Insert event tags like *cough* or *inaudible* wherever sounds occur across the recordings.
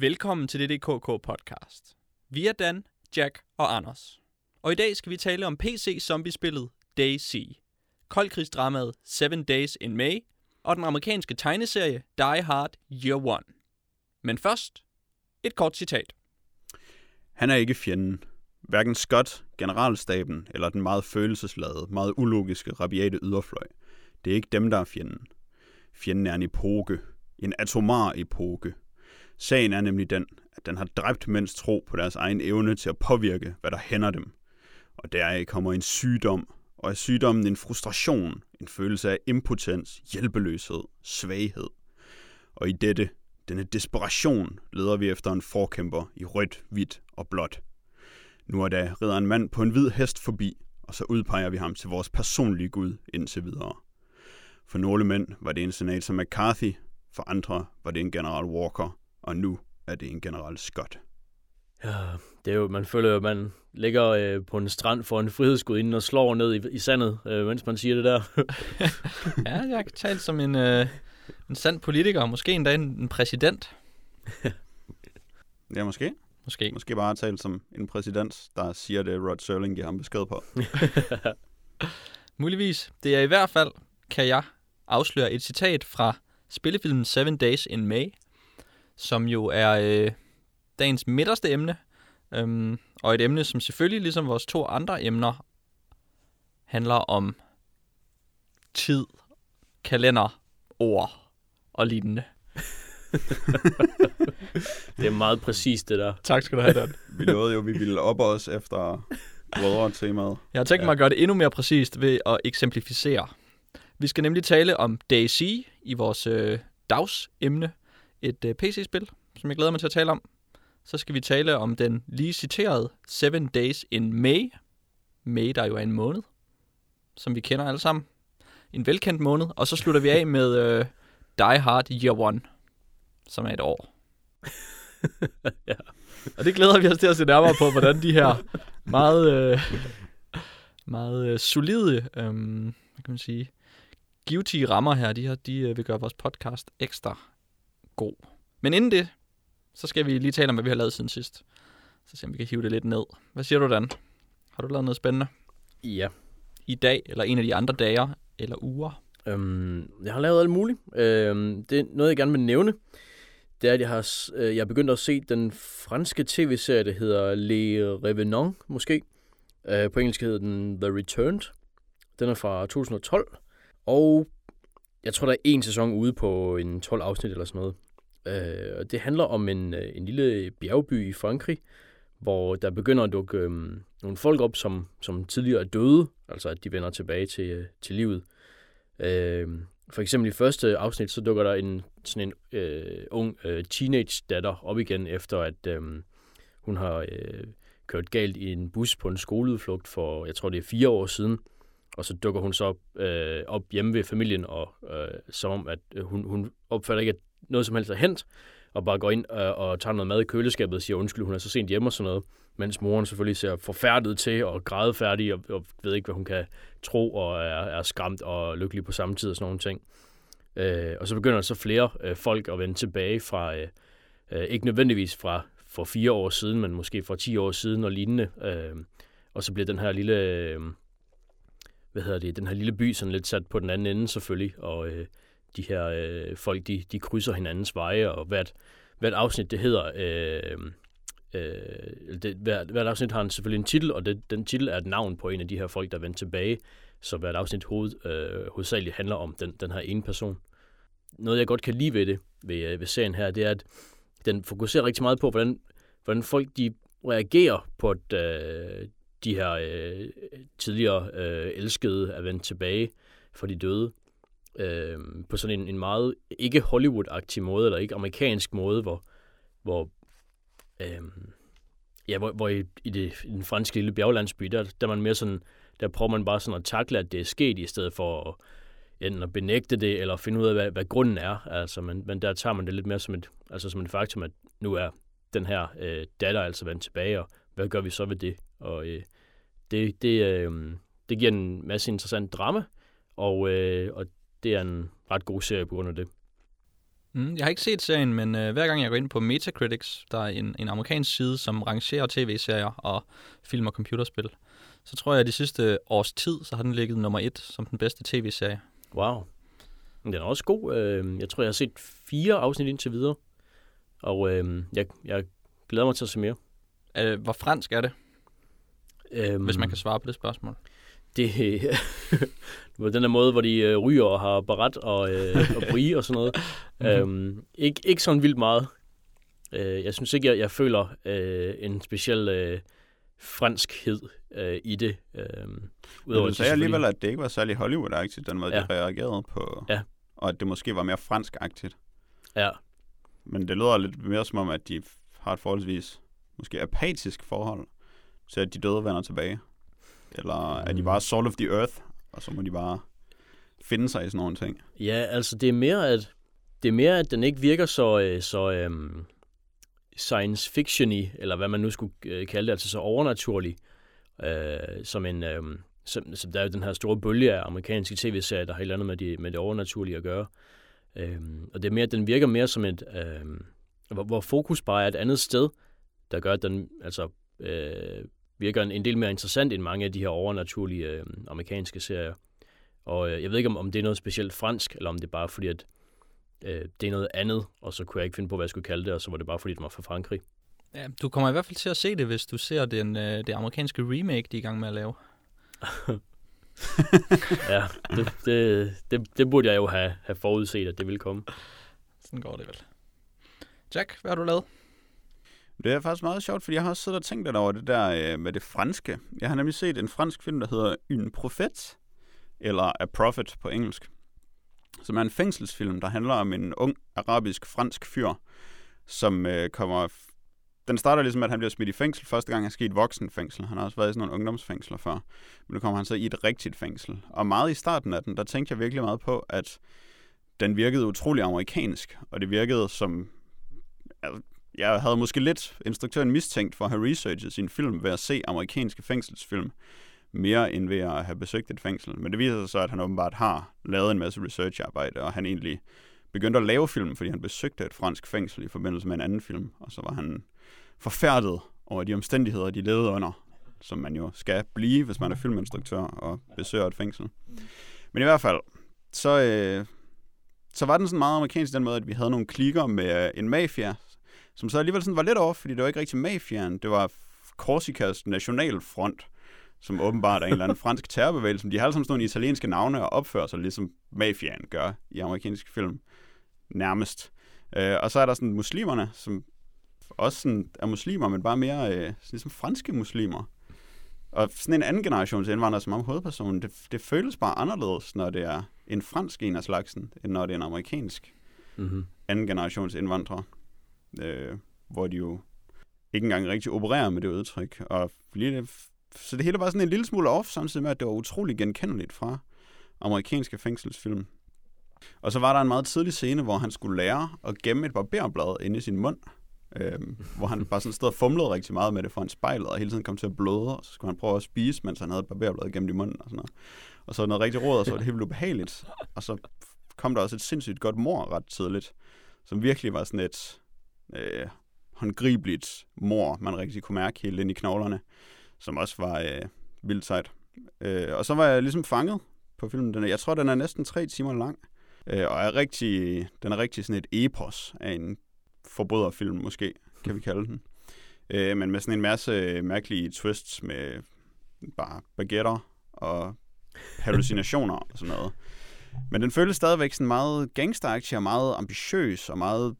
Velkommen til DDKK podcast. Vi er Dan, Jack og Anders. Og i dag skal vi tale om PC-zombiespillet DayZ, koldkrigsdramaet Seven Days in May og den amerikanske tegneserie Die Hard Year One. Men først, et kort citat. Han er ikke fjenden. Hverken Scott, generalstaben eller den meget følelsesladede, meget ulogiske, rabiate yderfløj. Det er ikke dem, der er fjenden. Fjenden er en epoke. En atomar epoke. Sagen er nemlig den, at den har dræbt mænds tro på deres egen evne til at påvirke, hvad der hænder dem. Og deraf kommer en sygdom, og er sygdommen en frustration, en følelse af impotens, hjælpeløshed, svaghed. Og i dette, denne desperation, leder vi efter en forkæmper i rødt, hvidt og blåt. Nu er der rider en mand på en hvid hest forbi, og så udpeger vi ham til vores personlige Gud indtil videre. For nogle mænd var det en senator McCarthy, for andre var det en general Walker, og nu er det en general Scott. Ja, det er jo, man føler at man ligger øh, på en strand for en frihedsgudinde og slår ned i, i sandet, øh, mens man siger det der. *laughs* Ja, jeg kan tale som en, øh, en sand politiker, måske endda en, en præsident. Ja, måske. Måske. Måske bare talt som en præsident, der siger det, Rod Serling giver ham besked på. *laughs* Muligvis. Det er i hvert fald, kan jeg afsløre et citat fra spillefilmen Seven Days in May, som jo er øh, dagens midterste emne, øhm, og et emne, som selvfølgelig, ligesom vores to andre emner, handler om tid, kalender, ord og lignende. det er meget præcist, det der. Tak skal du have, Dan. *laughs* Vi lovede jo, at vi ville op os efter brødre-temaet. Jeg har tænkt mig at gøre det endnu mere præcist ved at eksemplificere. Vi skal nemlig tale om DayZ i vores øh, dagsemne, et øh, PC-spil, som jeg glæder mig til at tale om. Så skal vi tale om den lige citerede Seven Days in May. May, der jo er en måned, som vi kender alle sammen. En velkendt måned. Og så slutter vi af *laughs* med øh, Die Hard Year One, som er et år. *laughs* ja. Og det glæder vi os til at se nærmere på, hvordan de her meget, øh, meget øh, solide, øh, hvad kan man sige, givtige rammer her, de her, de øh, vil gøre vores podcast ekstra god. Men inden det, så skal vi lige tale om, hvad vi har lavet siden sidst. Så se om vi kan hive det lidt ned. Hvad siger du, Dan? Har du lavet noget spændende Ja. i dag, eller en af de andre dage, eller uger? Øhm, jeg har lavet alt muligt. Øhm, det er noget, jeg gerne vil nævne. Det er, at jeg har, øh, jeg er begyndt at se den franske tv-serie, der hedder Les Revenants, måske. Øh, på engelsk hedder den The Returned. Den er fra 2012. Og jeg tror, der er en sæson ude på en 12 afsnit eller sådan noget. Øh, og det handler om en, øh, en lille bjergby i Frankrig, hvor der begynder at dukke øh, nogle folk op, som, som tidligere er døde, altså at de vender tilbage til, øh, til livet. Øh, for eksempel i første afsnit, så dukker der en sådan en øh, ung øh, teenage datter op igen, efter at øh, hun har øh, kørt galt i en bus på en skoleudflugt for, jeg tror det er fire år siden. Og så dukker hun så op, øh, op hjemme ved familien, og øh, som om, at hun, hun opfatter ikke, at noget som helst er hent, og bare går ind og, og tager noget mad i køleskabet og siger undskyld, hun er så sent hjemme og sådan noget. Mens moren selvfølgelig ser forfærdet til og grædefærdig og, og ved ikke, hvad hun kan tro og er, er skræmt og lykkelig på samme tid og sådan nogle ting. Øh, og så begynder så flere øh, folk at vende tilbage fra, øh, øh, ikke nødvendigvis fra for fire år siden, men måske for 10 år siden og lignende. Øh, og så bliver den her lille, øh, hvad hedder det, den her lille by sådan lidt sat på den anden ende selvfølgelig, og øh, de her øh, folk, de, de krydser hinandens veje, og hvert, hvert afsnit, det hedder, øh, øh, det, hvert, hvert afsnit har en, selvfølgelig en titel, og det, den titel er et navn på en af de her folk, der vendte vendt tilbage, så hvert afsnit hoved, øh, hovedsageligt handler om den, den her ene person. Noget, jeg godt kan lide ved det, ved, øh, ved serien her, det er, at den fokuserer rigtig meget på, hvordan, hvordan folk de reagerer på, at øh, de her øh, tidligere øh, elskede er vendt tilbage for de døde. Øh, på sådan en, en meget ikke Hollywood-agtig måde, eller ikke amerikansk måde, hvor, hvor øh, ja, hvor, hvor i, i, det, i den franske lille bjerglandsby, der, der man mere sådan, der prøver man bare sådan at takle, at det er sket, i stedet for at, enten at benægte det, eller finde ud af, hvad, hvad grunden er. Altså, men, men der tager man det lidt mere som et, altså som et faktum, at nu er den her øh, datter altså vendt tilbage, og hvad gør vi så ved det? Og øh, det, det, øh, det giver en masse interessant drama, og, øh, og det er en ret god serie på grund af det. Mm, jeg har ikke set serien, men øh, hver gang jeg går ind på Metacritics, der er en, en amerikansk side, som rangerer tv-serier og film og computerspil, så tror jeg, at de sidste års tid, så har den ligget nummer et som den bedste tv-serie. Wow. Men den er også god. Øh, Jeg tror, jeg har set fire afsnit indtil videre. Og øh, jeg, jeg glæder mig til at se mere. Øh, hvor fransk er det, Øhm, hvis man kan svare på det spørgsmål? Det *laughs* på den der måde, hvor de øh, ryger og har barat og, øh, *laughs* og brie og sådan noget. øhm, ikke, ikke sådan vildt meget. Øh, jeg synes ikke, jeg, jeg føler øh, en speciel øh, franskhed øh, i det. Øh, Men udover du at de sagde alligevel, at det ikke var særlig Hollywood-agtigt, den måde. Ja. de reagerede på. Ja. Og at det måske var mere fransk-agtigt. Ja, Men det lyder lidt mere som om, at de har et forholdsvis måske apatisk forhold til, at de døde vender tilbage. Eller er de Mm. bare salt of the earth, og så må de bare finde sig i sådan nogle ting. Ja, altså det er mere, at det er mere, at den ikke virker så, øh, så øhm, science fiction eller hvad man nu skulle øh, kalde det, altså så overnaturlig, øh, som en, øh, som, som der er jo den her store bølge af amerikanske tv-serier, der har et eller andet med, de, med det overnaturlige at gøre. Øh, og det er mere, den virker mere som et, øh, hvor, hvor fokus bare er et andet sted, der gør, at den altså, øh, virker en, en del mere interessant end mange af de her overnaturlige øh, amerikanske serier. Og øh, jeg ved ikke, om, om det er noget specielt fransk, eller om det er bare fordi, at øh, det er noget andet, og så kunne jeg ikke finde på, hvad jeg skulle kalde det, og så var det bare fordi, det var fra Frankrig. Ja, du kommer i hvert fald til at se det, hvis du ser den, øh, det amerikanske remake, de er i gang med at lave. *laughs* Ja, det, det, det, det burde jeg jo have, have forudset, at det ville komme. Sådan går det vel. Jack, hvad har du lavet? Det er faktisk meget sjovt, fordi jeg har også siddet og tænkt lidt over det der øh, med det franske. Jeg har nemlig set en fransk film, der hedder En Prophet, eller A Prophet på engelsk, som er en fængselsfilm, der handler om en ung arabisk-fransk fyr, som øh, kommer... Den starter ligesom, at han bliver smidt i fængsel. Første gang han skal i et voksenfængsel. Han har også været i sådan nogle ungdomsfængsler før. Men nu kommer han så i et rigtigt fængsel. Og meget i starten af den, der tænkte jeg virkelig meget på, at den virkede utrolig amerikansk. Og det virkede som... Altså, jeg havde måske lidt instruktøren mistænkt for at have researchet sin film ved at se amerikanske fængselsfilm, mere end ved at have besøgt et fængsel. Men det viser sig så, at han åbenbart har lavet en masse researcharbejde, og han egentlig begyndte at lave film, fordi han besøgte et fransk fængsel i forbindelse med en anden film, og så var han forfærdet over de omstændigheder, de levede under, som man jo skal blive, hvis man er filminstruktør og besøger et fængsel. Men i hvert fald, så, øh, så var den sådan meget amerikansk i den måde, at vi havde nogle klikker med en mafia, som så alligevel sådan var lidt off, fordi det var ikke rigtig mafiaen, det var Korsikas nationalfront, som åbenbart er en eller anden fransk terrorbevægelse. De har alle sammen sådan nogle italienske navne og opfører sig ligesom mafiaen gør i amerikanske film. Nærmest. Øh, og så er der sådan muslimerne, som også sådan er muslimer, men bare mere øh, sådan ligesom franske muslimer. Og sådan en anden generations indvandrer som om hovedpersonen, det, det føles bare anderledes, når det er en fransk en af slagsen, end når det er en amerikansk Mm-hmm. anden generations indvandrere, øh, hvor de jo ikke engang rigtig opererer med det udtryk. Og lige det, så det hele var sådan en lille smule off, samtidig med, at det var utrolig genkendeligt fra amerikanske fængselsfilm. Og så var der en meget tidlig scene, hvor han skulle lære at gemme et barberblad inde i sin mund, Øhm, hvor han bare sådan stod og fumlede rigtig meget med det foran spejlet, og hele tiden kom til at bløde, og så skulle han prøve at spise, mens han havde et barberblad gemt i munden og sådan noget. Og så noget rigtig råd, og så var det helt vildt ubehageligt. Og så kom der også et sindssygt godt mor ret tidligt, som virkelig var sådan et øh, håndgribeligt mor, man rigtig kunne mærke helt ind i knoglerne, som også var øh, vildt sejt. Øh, og så var jeg ligesom fanget på filmen. Den er, jeg tror, den er næsten tre timer lang, øh, og er rigtig, den er rigtig sådan et epos af en forbryderfilm, måske, kan vi kalde den. *laughs* Øh, men med sådan en masse mærkelige twists med bare baguetter og hallucinationer og sådan noget. Men den føles stadigvæk sådan meget gangsteragtig og meget ambitiøs og meget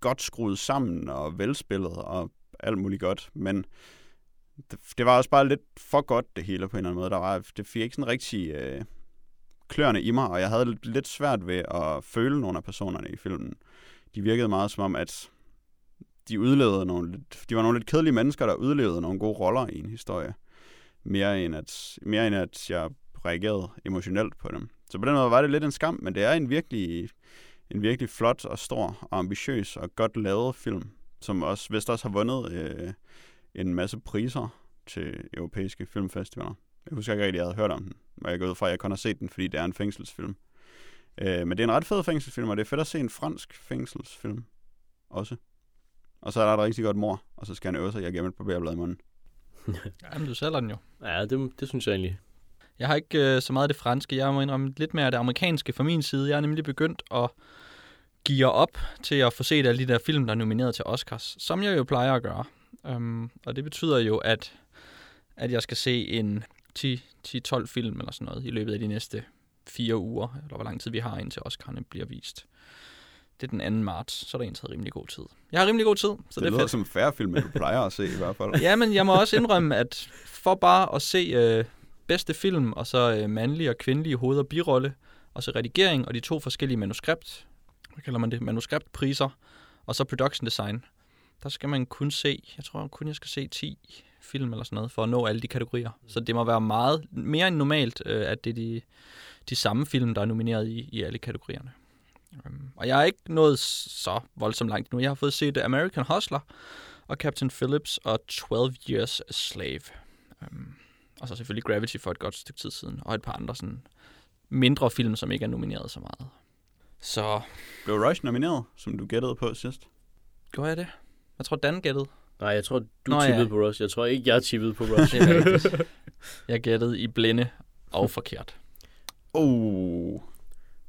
godt skruet sammen og velspillet og alt muligt godt. Men det, det var også bare lidt for godt det hele på en eller anden måde. Der var, det fik ikke sådan rigtig øh, klørende i mig, og jeg havde lidt, lidt svært ved at føle nogle af personerne i filmen. De virkede meget som om, at de udlevede nogle de var nogle lidt kedelige mennesker, der udlevede nogle gode roller i en historie. Mere end at, mere end at jeg reagerede emotionelt på dem. Så på den måde var det lidt en skam, men det er en virkelig, en virkelig flot og stor og ambitiøs og godt lavet film, som også vist også har vundet øh, en masse priser til europæiske filmfestivaler. Jeg husker ikke rigtig, at jeg havde hørt om den, og jeg går ud fra, at jeg kun har set den, fordi det er en fængselsfilm. Øh, men det er en ret fed fængselsfilm, og det er fedt at se en fransk fængselsfilm også. Og så er der et rigtig godt mor, og så skal han øve sig i at gemme et barberblad i munden. *laughs* Jamen, du sælger den jo. Ja, det, det synes jeg egentlig. Jeg har ikke øh, så meget af det franske. Jeg må indrømme lidt mere af det amerikanske fra min side. Jeg er nemlig begyndt at gear op til at få set alle de der film, der er nomineret til Oscars, som jeg jo plejer at gøre. Um, og det betyder jo, at, at jeg skal se en 10-12 film eller sådan noget i løbet af de næste fire uger, eller hvor lang tid vi har indtil Oscar'ne bliver vist. Det er den 2. marts, så er der en taget rimelig god tid. Jeg har rimelig god tid, så det, det, er lyder fedt. som færre film, end du plejer at se i hvert fald. *laughs* Ja, men jeg må også indrømme, at for bare at se øh, bedste film, og så øh, mandlige og kvindelige hoved- og birolle, og så redigering, og de to forskellige manuskript, hvad kalder man det, manuskriptpriser, og så production design, der skal man kun se, jeg tror kun jeg skal se 10 film eller sådan noget, for at nå alle de kategorier. Så det må være meget, mere end normalt, øh, at det er de, de samme film, der er nomineret i, i alle kategorierne. Um, og jeg er ikke nået så voldsomt langt nu. Jeg har fået set American Hustler, og Captain Phillips og 12 Years a Slave. Um, og så selvfølgelig Gravity for et godt stykke tid siden, og et par andre sådan mindre film, som ikke er nomineret så meget. Så Blev Rush nomineret, som du gættede på sidst? gjorde jeg det? Jeg tror, Dan gættede. Nej, jeg tror, du Nå, ja. tippede på Rush. Jeg tror ikke, jeg tippede på *laughs* Rush. Er. Jeg gættede i blinde og forkert. Oh,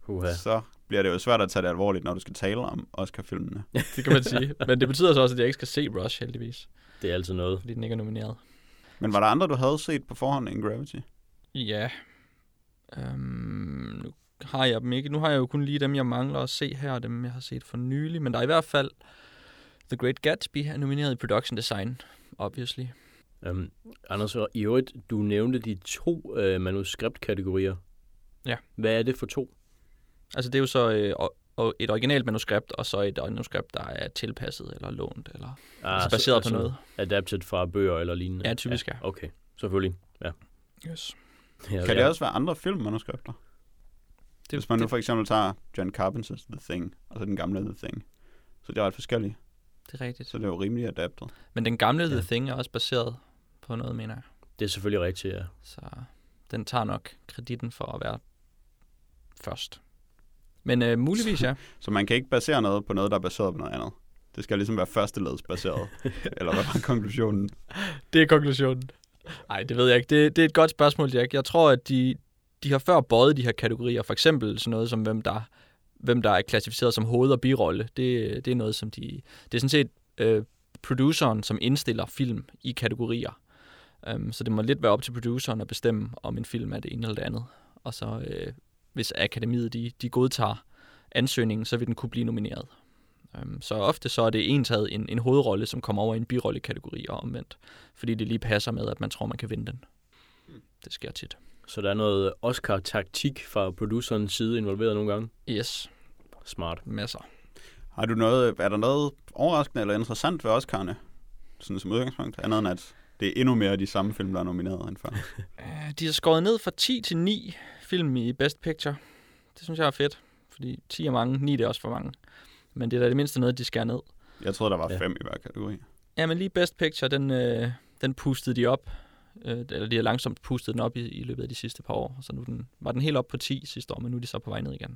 Uha. så bliver det jo svært at tage det alvorligt, når du skal tale om Oscar-filmene. Det kan man sige. Men det betyder så også, at jeg ikke skal se Rush, heldigvis. Det er altid noget. Fordi den ikke er nomineret. Men var der andre, du havde set på forhånd end Gravity? Ja. Øhm, nu har jeg dem ikke. Nu har jeg jo kun lige dem, jeg mangler at se her, og dem, jeg har set for nylig. Men der er i hvert fald The Great Gatsby er nomineret i Production Design, obviously. Um, Anders, og i øvrigt, du nævnte de to øh, manuskriptkategorier. Ja. Hvad er det for to? Altså det er jo så øh, og- et originalt manuskript, og så et manuskript, der er tilpasset eller lånt, eller Ah, altså baseret på noget. Adapted fra bøger eller lignende? Ja, typisk ja. Okay, selvfølgelig. Ja. Yes. ja Kan ja. det også være andre filmmanuskripter? Det, Hvis man nu for eksempel tager John Carpenter's The Thing, og så den gamle The Thing. Så det er ret forskellige. det er rigtigt. Så det er jo rimelig adaptet. Men den gamle The Ja. Thing er også baseret på noget, mener jeg. Det er selvfølgelig rigtigt, ja. Så den tager nok kreditten for at være først. Men øh, muligvis ja. *laughs* Så man kan ikke basere noget på noget, der er baseret på noget andet. Det skal ligesom være førsteledsbaseret. *laughs* Eller hvad var konklusionen? Det er konklusionen. Nej, det ved jeg ikke. Det, det er et godt spørgsmål, Jack. Jeg tror, at de, de har før bøjet de her kategorier. For eksempel sådan noget som, hvem der, hvem der er klassificeret som hoved- og birolle. Det, det er noget, som de... Det er sådan set øh, produceren, som indstiller film i kategorier. Um, så det må lidt være op til produceren at bestemme, om en film er det ene eller det andet. Og så, øh, hvis akademiet de, de godtager ansøgningen, så vil den kunne blive nomineret. Um, så ofte så er det entaget en, en hovedrolle, som kommer over i en birollekategori og omvendt fordi det lige passer med, at man tror, man kan vinde den. Det sker tit. Så der er noget Oscar-taktik fra producerens side involveret nogle gange? Yes, Smart. masser. Har du noget, er der noget overraskende eller interessant ved Oscar'ne? Sådan som udgangspunkt. Andet end at det er endnu mere de samme film, der er nomineret end før. *laughs* Øh, De har skåret ned fra 10 til 9 film i Best Picture. Det synes jeg er fedt, fordi 10 er mange, 9 det er også for mange. Men det er da det mindste noget, de skærer ned. Jeg troede, der var Ja. fem i hver kategori. Ja, men lige Best Picture, den, øh, den pustede de op. Øh, eller de har langsomt pustet den op i, i løbet af de sidste par år. Så nu den, var den helt op på 10 sidste år, men nu er de så på vej ned igen. Nu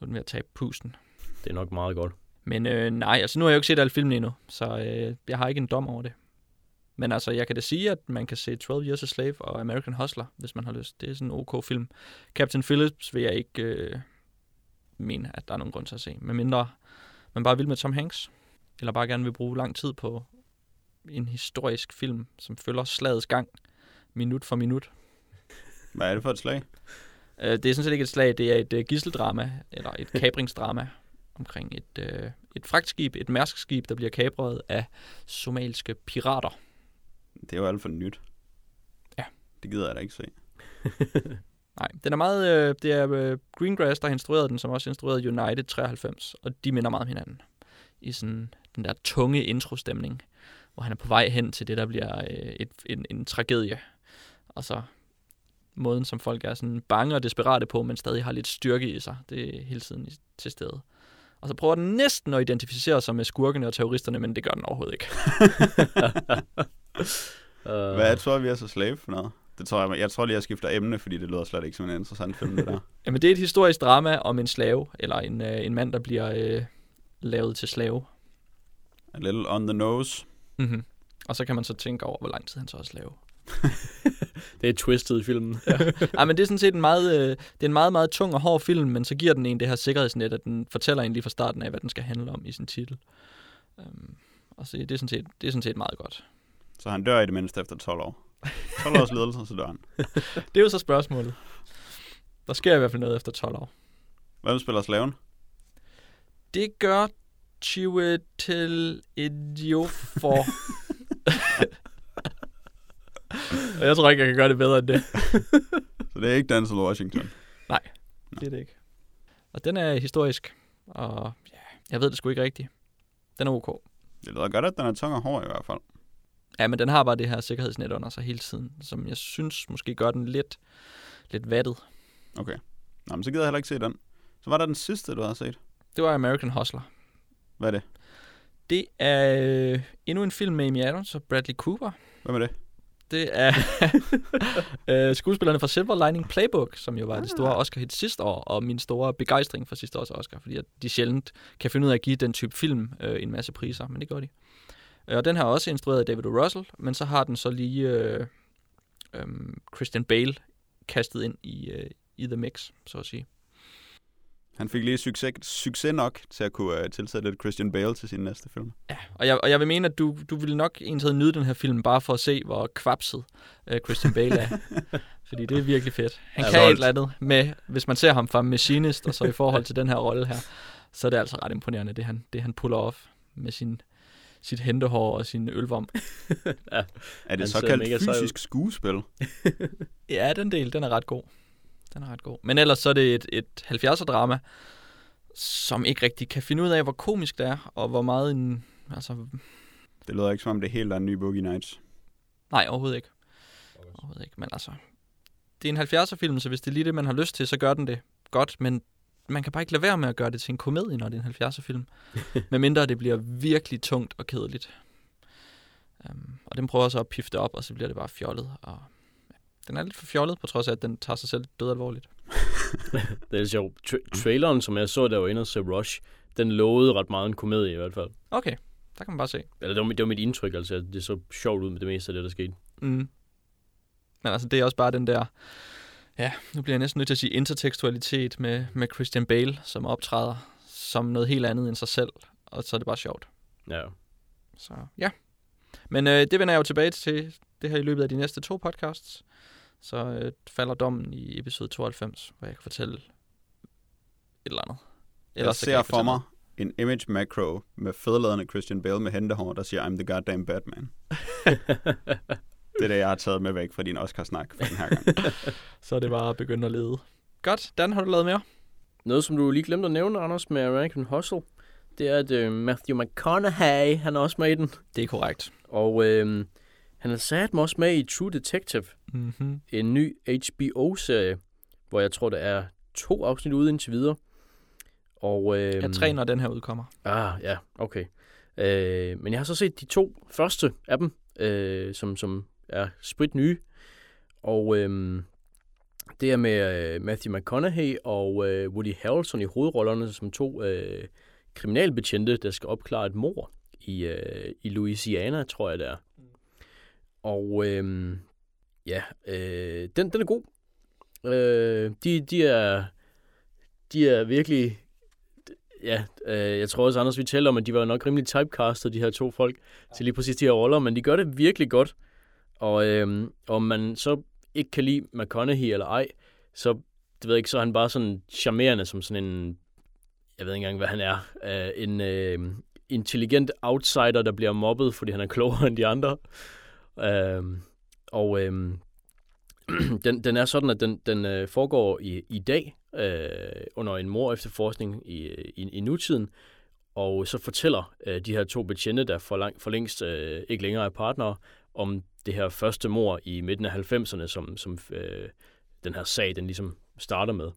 er den ved at tabe pusten. Det er nok meget godt. Men øh, nej, altså nu har jeg jo ikke set alle filmene endnu, så øh, jeg har ikke en dom over det. Men altså, jeg kan da sige, at man kan se 12 Years a Slave og American Hustler, hvis man har lyst. Det er sådan en ok film. Captain Phillips vil jeg ikke øh, mene, at der er nogen grund til at se. Men mindre man bare vil med Tom Hanks, eller bare gerne vil bruge lang tid på en historisk film, som følger slagets gang, minut for minut. Hvad er det for et slag? Øh, det er sådan set ikke et slag, det er et øh, gisseldrama, eller et kabringsdrama omkring et, øh, et fragtskib, et mærskskib, der bliver kabret af somalske pirater. Det er jo alt for nyt. Ja. Det gider jeg da ikke se. *laughs* Nej, den er meget, øh, det er øh, Greengrass, der har instrueret den, som også instruerede United 93, og de minder meget om hinanden i sådan den der tunge introstemning, hvor han er på vej hen til det, der bliver øh, et, en, en tragedie. Og så måden, som folk er sådan bange og desperate på, men stadig har lidt styrke i sig. Det er hele tiden til stede. Og så prøver den næsten at identificere sig med skurkene og terroristerne, men det gør den overhovedet ikke. Uh, *laughs* Hvad er 12 Years a Slave for noget? Det tror jeg, jeg tror lige, jeg skifter emne, fordi det lyder slet ikke som en interessant film, det der. *laughs* Jamen, det er et historisk drama om en slave, eller en, øh, en mand, der bliver øh, lavet til slave. A little on the nose. Mm-hmm. Og så kan man så tænke over, hvor lang tid han så er slave. *laughs* Det er twistet i filmen. Ej, men det er sådan set en meget, øh, det er en meget, meget tung og hård film, men så giver den en det her sikkerhedsnet, at den fortæller en lige fra starten af, hvad den skal handle om i sin titel. Um, og så det er, sådan set, det er sådan set meget godt. Så han dør i det mindste efter 12 år. 12 års ledelse, så dør han. *laughs* Det er jo så spørgsmålet. Der sker i hvert fald noget efter 12 år. Hvem spiller slaven? Det gør Chiwetel Ejiofor. *laughs* Og jeg tror ikke, jeg kan gøre det bedre end det. *laughs* Så det er ikke Denzel Washington. Det er det ikke. Og den er historisk, og ja, jeg ved det sgu ikke rigtigt. Den er ok. Det lyder godt, at den er tung og hård i hvert fald. Ja, men den har bare det her sikkerhedsnet under sig hele tiden, som jeg synes måske gør den lidt, lidt vattet. Okay. Nå, men så gider jeg heller ikke se den. Så var der den sidste, du havde set. Det var American Hustler. Hvad er det? Det er øh, endnu en film med Amy Adams og Bradley Cooper. Hvem er det? Det er *laughs* øh, skuespillerne fra Silver Lining Playbook, som jo var det store Oscar-hit sidste år, og min store begejstring for sidste års Oscar, fordi at de sjældent kan finde ud af at give den type film øh, en masse priser, men det gør de. Øh, Og den har også instrueret af David O. Russell, men så har den så lige øh, øh, Christian Bale kastet ind i, øh, i The Mix, så at sige. Han fik lige succes, succes nok til at kunne uh, tilsætte lidt Christian Bale til sin næste film. Ja, og jeg, og jeg vil mene, at du, du vil nok egentlig nyde den her film, bare for at se, hvor kvapset øh, Christian Bale er. *laughs* Fordi det er virkelig fedt. Han Ja, kan et voldt. eller andet med, hvis man ser ham fra Machinist, og så i forhold til den her rolle her, så er det altså ret imponerende, det han, det han puller off med sin, sit hentehår og sin ølvom. *laughs* Er det såkaldt fysisk skuespil? *laughs* Ja, den del, den er ret god. Den er ret god. Men ellers så er det et, et 70'er drama, som ikke rigtig kan finde ud af, hvor komisk det er, og hvor meget en... Altså, Det lyder ikke som om det helt er en ny Boogie Nights. Nej, overhovedet ikke. Overhovedet ikke, men altså... Det er en 70'er film, så hvis det er lige det, man har lyst til, så gør den det godt, men man kan bare ikke lade være med at gøre det til en komedie, når det er en 70'er film. *laughs* Medmindre det bliver virkelig tungt og kedeligt. Um, og den prøver så at pifte op, og så bliver det bare fjollet. Og den er lidt for fjollet, på trods af, at den tager sig selv død alvorligt. *laughs* Det er sjovt. Tra- traileren, som jeg så, der var inde og se Rush, den lovede ret meget en komedie i hvert fald. Okay, der kan man bare se. Eller det var, mit- det var mit indtryk, altså. Det så sjovt ud med det meste af det, der skete. Mm. Men altså, det er også bare den der... Ja, nu bliver jeg næsten nødt til at sige intertekstualitet med, med Christian Bale, som optræder som noget helt andet end sig selv. Og så er det bare sjovt. Ja. Så ja. Men øh, det vender jeg jo tilbage til det her i løbet af de næste to podcasts. Så øh, falder dommen i episode 92, hvor jeg kan fortælle et eller andet. Jeg så kan ser ikke for mig en image macro med fedladende Christian Bale med hentehår, der siger, I'm the goddamn Batman. *laughs* det er det, jeg har taget med væk fra din Oscar-snak for den her gang. *laughs* Så er det bare at begynde at lede. Godt. Dan, har du lavet mere? Noget, som du lige glemte at nævne, Anders, med American Hustle, det er, at øh, Matthew McConaughey, han er også med i den. Det er korrekt. Og øh, han er sat mig også med i True Detective, Mm-hmm. en ny HBO-serie, hvor jeg tror, der er to afsnit ude indtil videre. Og, øh, Jeg træner, den her udkommer. Ah, ja, okay. Øh, men jeg har så set de to første af dem, øh, som, som er sprit nye. Og øh, det er med øh, Matthew McConaughey og øh, Woody Harrelson i hovedrollerne som to øh, kriminalbetjente, der skal opklare et mord i, øh, i Louisiana, tror jeg det er. Og øh, ja, øh, den, den er god. Øh, de, de er de er virkelig ja, øh, jeg tror også, Anders, vi talte om, at de var nok rimelig typecastet, de her to folk, til lige præcis de her roller, men de gør det virkelig godt. Og øh, om man så ikke kan lide McConaughey eller ej, så, det ved jeg ikke, så er han bare sådan charmerende som sådan en, jeg ved ikke engang, hvad han er, øh, en øh, intelligent outsider, der bliver mobbet, fordi han er klogere end de andre. Øh, og øh, *clears throat* den, den er sådan, at den, den øh, foregår i, i dag, øh, under en mor efterforskning i, i, i nutiden, og så fortæller øh, de her to betjente, der for, lang, for længst øh, ikke længere er partnere, om det her første mor i midten af 90'erne, som, som øh, den her sag, den ligesom starter med.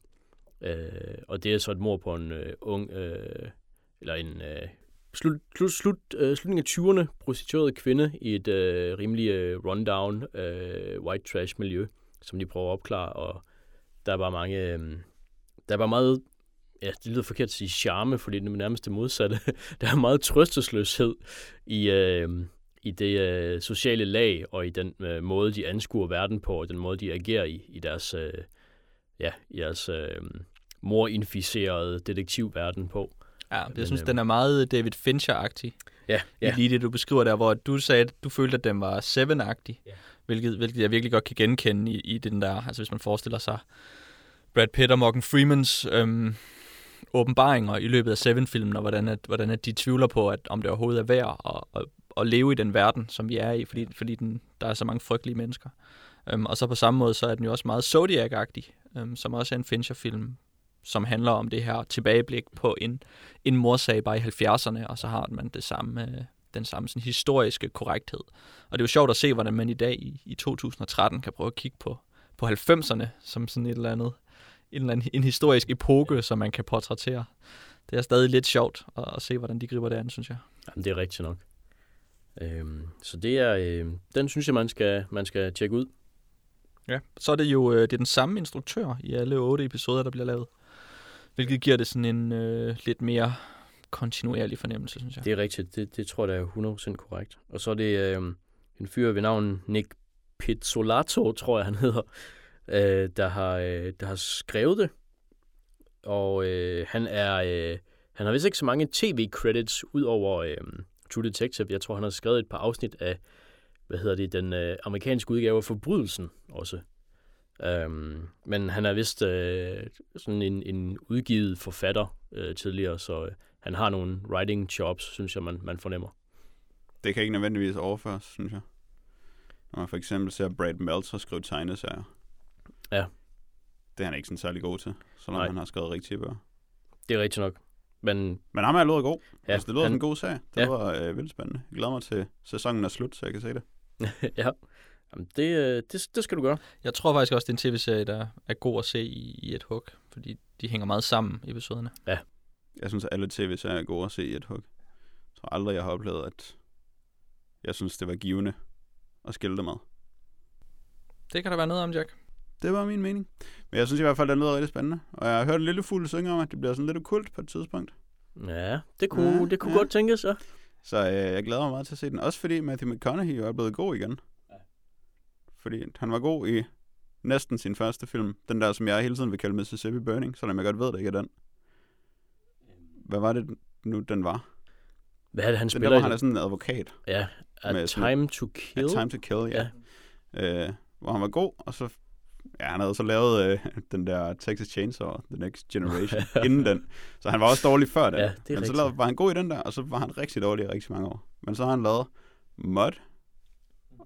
Øh, og det er så et mor på en øh, ung, øh, eller en, øh, slut, slut, slut, øh, slutningen af 20'erne prostitueret kvinde i et øh, rimelig øh, rundown øh, white trash miljø, som de prøver at opklare, og der var mange, øh, der var meget, ja, det lyder forkert at sige charme, fordi det er nærmest det modsatte. *laughs* der er meget trøstesløshed i, øh, i det øh, sociale lag, og i den øh, måde, de anskuer verden på, og den måde, de agerer i, i deres, øh, ja, i deres øh, morinficerede detektivverden på. Ja, det, Men, jeg synes, øh, den er meget David Fincher-agtig. Ja, Ja. Lige det, du beskriver der, hvor du sagde, at du følte, at den var Seven-agtig. Ja. Hvilket, hvilket jeg virkelig godt kan genkende i, i den der, altså hvis man forestiller sig Brad Pitt og Morgan Freemans øhm, åbenbaringer i løbet af Seven-filmen, og hvordan, at, hvordan at de tvivler på, at om det overhovedet er værd at, at, at leve i den verden, som vi er i, fordi, fordi den, der er så mange frygtelige mennesker. Øhm, og så på samme måde, så er den jo også meget Zodiac-agtig, øhm, som også er en Fincher-film, som handler om det her tilbageblik på en, en morsag bare i 70'erne, og så har man det samme, øh, den samme sådan, historiske korrekthed. Og det er jo sjovt at se, hvordan man i dag i, i 2013 kan prøve at kigge på, på 90'erne som sådan et eller andet, en, eller anden, en historisk epoke, som man kan portrættere. Det er stadig lidt sjovt at, at se, hvordan de griber det an, synes jeg. Jamen, det er rigtigt nok. Øhm, så det er, øh, den synes jeg, man skal, man skal tjekke ud. Ja. Så er det jo øh, det er den samme instruktør i alle otte episoder, der bliver lavet. Hvilket giver det sådan en øh, lidt mere kontinuerlig fornemmelse, synes jeg. Det er rigtigt. Det, det tror jeg, der er 100% korrekt. Og så er det øh, en fyr ved navn Nick Pizzolato, tror jeg, han hedder, øh, der, har, øh, der har skrevet det. Og øh, han er... Øh, han har vist ikke så mange tv-credits ud over øh, True Detective. Jeg tror, han har skrevet et par afsnit af, hvad hedder det, den øh, amerikanske udgave af Forbrydelsen også. Um, men han er vist øh, sådan en, en udgivet forfatter øh, tidligere, så øh, han har nogle writing jobs, synes jeg, man, man fornemmer. Det kan ikke nødvendigvis overføres, synes jeg. Når man for eksempel ser Brad Meltzer skrive tegneserier. Ja. Det er han ikke sådan særlig god til, selvom Nej. han har skrevet rigtige bøger. Det er rigtigt nok. Men Men ham er lyder god. Ja, altså, det lyder han- en god sag. Det ja. var øh, vildt spændende. Jeg glæder mig til sæsonen er slut, så jeg kan se det. *laughs* ja, Jamen, det, øh, det, det skal du gøre. Jeg tror faktisk også, det er en tv-serie, der er god at se i, i et hug, fordi de hænger meget sammen, episoderne. Jeg synes, at alle tv-serier er gode at se i et hug. Jeg tror aldrig, jeg har oplevet, at jeg synes, det var givende at skille dem ad. Det kan der være noget om, Jack. Det var min mening. Men jeg synes i hvert fald, det lyder rigtig spændende. Og jeg har hørt en lille fugl synge om, at det bliver sådan lidt kult på et tidspunkt. Ja, det kunne, Ja, det kunne ja. godt tænkes, ja. Så øh, jeg glæder mig meget til at se den. Også fordi Matthew McConaughey jo er blevet god igen. Fordi han var god i næsten sin første film. Den der, som jeg hele tiden vil kalde Mississippi Burning, selvom jeg godt ved, det ikke er den. Hvad var det nu, den var? Hvad er det, han Den spiller der, hvor han er sådan en advokat. Ja, A med sådan- Time to Kill. A Time to Kill, ja. ja. Øh, hvor han var god, og så... Ja, han havde så lavet øh, *laughs* den der Texas Chainsaw, The Next Generation, *laughs* inden den. Så han var også dårlig før den. Ja, det er Men så rigtigt. lavede, var han god i den der, og så var han rigtig dårlig i rigtig mange år. Men så har han lavet Mud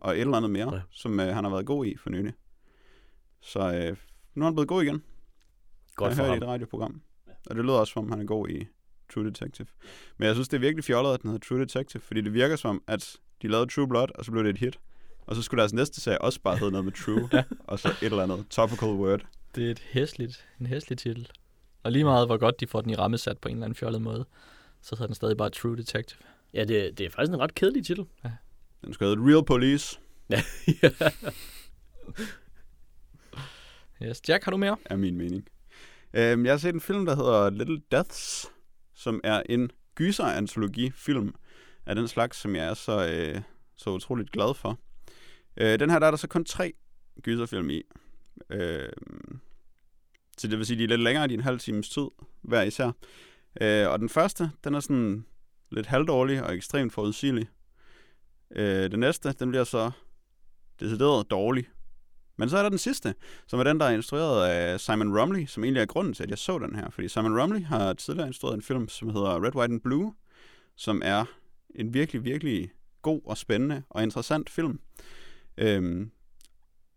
og et eller andet mere, Ja. ja. som øh, han har været god i for nylig. Så øh, nu er han blevet god igen. Godt jeg for hørte ham. i et radioprogram. Og det lyder også, som om han er god i True Detective. Men jeg synes, det er virkelig fjollet, at den hedder True Detective, fordi det virker som, at de lavede True Blood, og så blev det et hit. Og så skulle deres næste serie også bare hedde noget med True, *laughs* Ja. og så et eller andet topical word. Det er et hæsligt, en hæslig titel. Og lige meget, hvor godt de får den i rammesat på en eller anden fjollet måde, så hedder den stadig bare True Detective. Ja, det, det er faktisk en ret kedelig titel. Den skulle hedde Real Police, *laughs* Yes. Jack, har du mere? er min mening. Øhm, jeg har set en film, der hedder Little Deaths, som er en gyser-antologi-film af den slags, som jeg er så, øh, så utroligt glad for. Øh, den her, der er der så kun tre gyserfilm i. Øh, så det vil sige, de er lidt længere, de er en halv times tid hver især. Øh, og den første, den er sådan lidt halvdårlig og ekstremt forudsigelig. Øh, den næste, den bliver så decideret dårlig. Men så er der den sidste, som er den, der er instrueret af Simon Rumley, som egentlig er grunden til, at jeg så den her. Fordi Simon Rumley har tidligere instrueret en film, som hedder Red, White and Blue, som er en virkelig, virkelig god og spændende og interessant film. Øhm,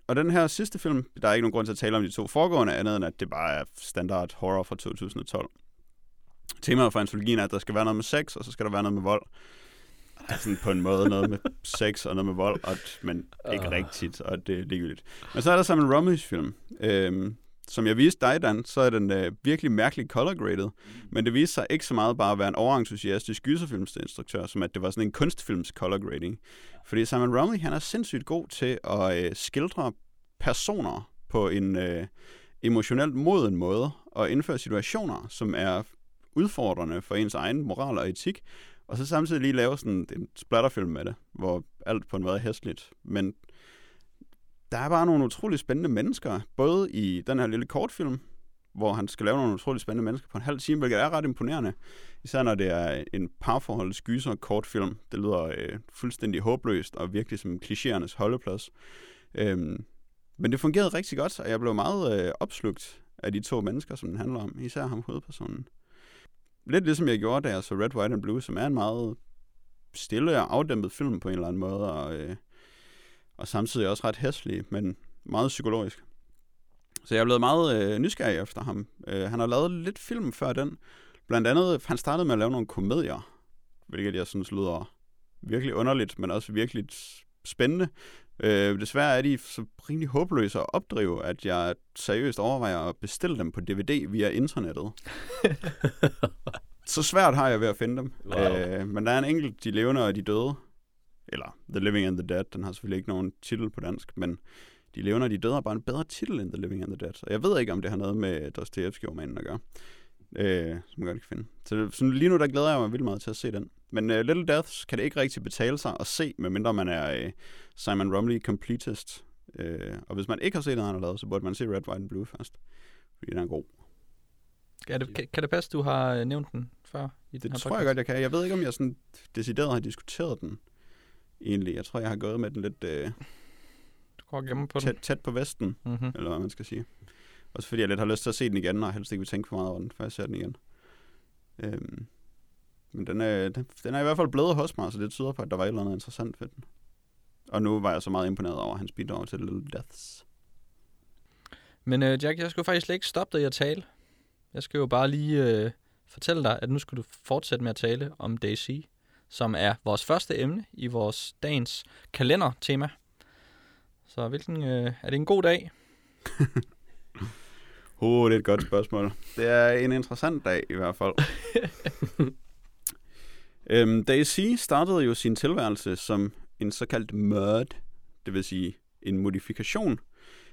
og den her sidste film, der er ikke nogen grund til at tale om de to foregående, andet end at det bare er standard horror fra 2012. Temaet for antologien er, at der skal være noget med sex, og så skal der være noget med vold. Det er sådan på en måde noget med sex og noget med vold, og, men ikke Ah. rigtigt, og det er ligegyldigt. Men så er der Simon Rumleys film. Øhm, som jeg viste dig, Dan, så er den øh, virkelig mærkeligt color graded. Men det viste sig ikke så meget bare at være en overentusiastisk gyserfilmsinstruktør, som at det var sådan en kunstfilms color grading. Fordi Simon Romley, han er sindssygt god til at øh, skildre personer på en øh, emotionelt moden måde, og indføre situationer, som er udfordrende for ens egen moral og etik, og så samtidig lige lave sådan en splatterfilm med det, hvor alt på en måde er hæsligt. Men der er bare nogle utrolig spændende mennesker, både i den her lille kortfilm, hvor han skal lave nogle utrolig spændende mennesker på en halv time, hvilket er ret imponerende. Især når det er en parforholds gyser kortfilm. Det lyder øh, fuldstændig håbløst og virkelig som klichéernes holdeplads. Øhm, men det fungerede rigtig godt, og jeg blev meget øh, opslugt af de to mennesker, som den handler om. Især ham hovedpersonen. Lidt ligesom jeg gjorde, da jeg så Red, White and Blue, som er en meget stille og afdæmpet film på en eller anden måde, og, øh, og samtidig også ret hæslig, men meget psykologisk. Så jeg er blevet meget øh, nysgerrig efter ham. Øh, han har lavet lidt film før den. Blandt andet, han startede med at lave nogle komedier, hvilket jeg synes lyder virkelig underligt, men også virkelig spændende. Øh, desværre er de så rimelig håbløse at opdrive, at jeg seriøst overvejer at bestille dem på DVD via internettet. *laughs* så svært har jeg ved at finde dem. Wow. Øh, men der er en enkelt, De levende og de døde. Eller The Living and the Dead. Den har selvfølgelig ikke nogen titel på dansk, men De levende og de døde er bare en bedre titel end The Living and the Dead. Og jeg ved ikke, om det har noget med Dostoyevsky-romanen at gøre. Øh, som jeg godt kan finde. Så sådan, lige nu der glæder jeg mig vildt meget til at se den. Men uh, Little Deaths kan det ikke rigtig betale sig at se, medmindre man er uh, Simon Romley completist. Uh, og hvis man ikke har set noget, han har lavet, så burde man se Red, White and Blue først. Fordi den er god. Kan det, kan, kan det passe, du har øh, nævnt den før? I den Det her tror jeg podcast? godt, jeg kan. Jeg ved ikke, om jeg sådan decideret har diskuteret den egentlig. Jeg tror, jeg har gået med den lidt uh, Du går gemmer på tæt, tæt på vesten, den. Mm-hmm. eller hvad man skal sige. Også fordi jeg lidt har lyst til at se den igen, og helst ikke vil tænke for meget over den, før jeg ser den igen. Øhm, men den er, den, den er i hvert fald blevet hos mig, så det tyder på, at der var et eller andet interessant ved den. Og nu var jeg så meget imponeret over hans bidrag til Little Deaths. Men øh, Jack, jeg skulle faktisk slet ikke stoppe dig i at tale. Jeg skal jo bare lige øh, fortælle dig, at nu skal du fortsætte med at tale om Daisy, som er vores første emne i vores dagens kalendertema. Så hvilken, øh, er det en god dag? *laughs* Oh, det er et godt spørgsmål. Det er en interessant dag i hvert fald. *laughs* øhm, Daisy startede jo sin tilværelse som en såkaldt mod, det vil sige en modifikation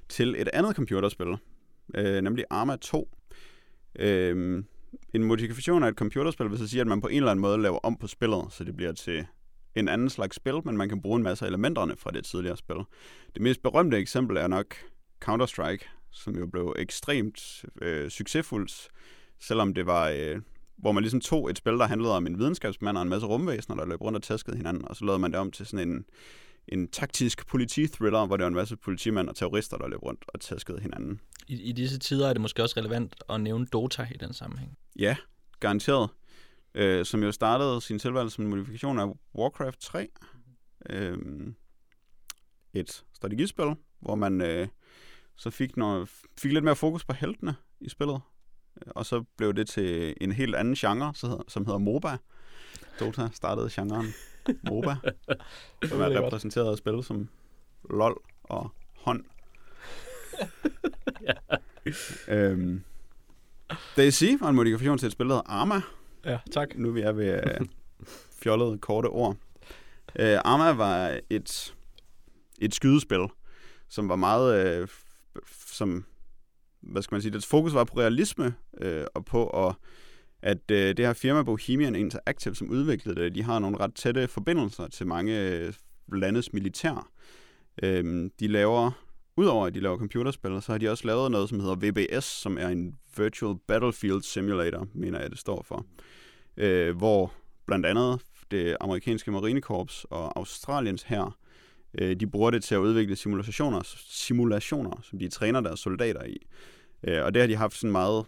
til et andet computerspil, øh, nemlig Arma 2. Øhm, en modifikation af et computerspil vil så sige, at man på en eller anden måde laver om på spillet, så det bliver til en anden slags spil, men man kan bruge en masse af elementerne fra det tidligere spil. Det mest berømte eksempel er nok Counter-Strike, som jo blev ekstremt øh, succesfuldt, selvom det var, øh, hvor man ligesom tog et spil, der handlede om en videnskabsmand og en masse rumvæsener, der løb rundt og tæskede hinanden, og så lavede man det om til sådan en, en taktisk politi-thriller, hvor det var en masse politimænd og terrorister, der løb rundt og tæskede hinanden. I, I disse tider er det måske også relevant at nævne Dota i den sammenhæng. Ja, garanteret. Øh, som jo startede sin tilværelse som en modifikation af Warcraft 3. Øh, et strategispil, hvor man øh, så fik, noget, fik lidt mere fokus på heltene i spillet. Og så blev det til en helt anden genre, som hedder MOBA. Dota startede genren *laughs* MOBA, som er repræsenteret af spil som LOL og hånd. *laughs* øhm, Daisy var en modifikation til et spil, der hedder Arma, Ja, tak. nu vi er ved uh, fjollede korte ord. Uh, Arma var et, et skydespil, som var meget, uh, som, hvad skal man sige, dets fokus var på realisme, øh, og på at, at øh, det her firma Bohemian Interactive, som udviklede det, de har nogle ret tætte forbindelser til mange øh, landes militær. Øh, de laver, udover at de laver computerspil, så har de også lavet noget, som hedder VBS, som er en Virtual Battlefield Simulator, mener jeg, det står for øh, hvor blandt andet det amerikanske marinekorps og Australiens her, øh, de bruger det til at udvikle simulationer, simulationer, som de træner deres soldater i. Øh, og det har de haft sådan meget,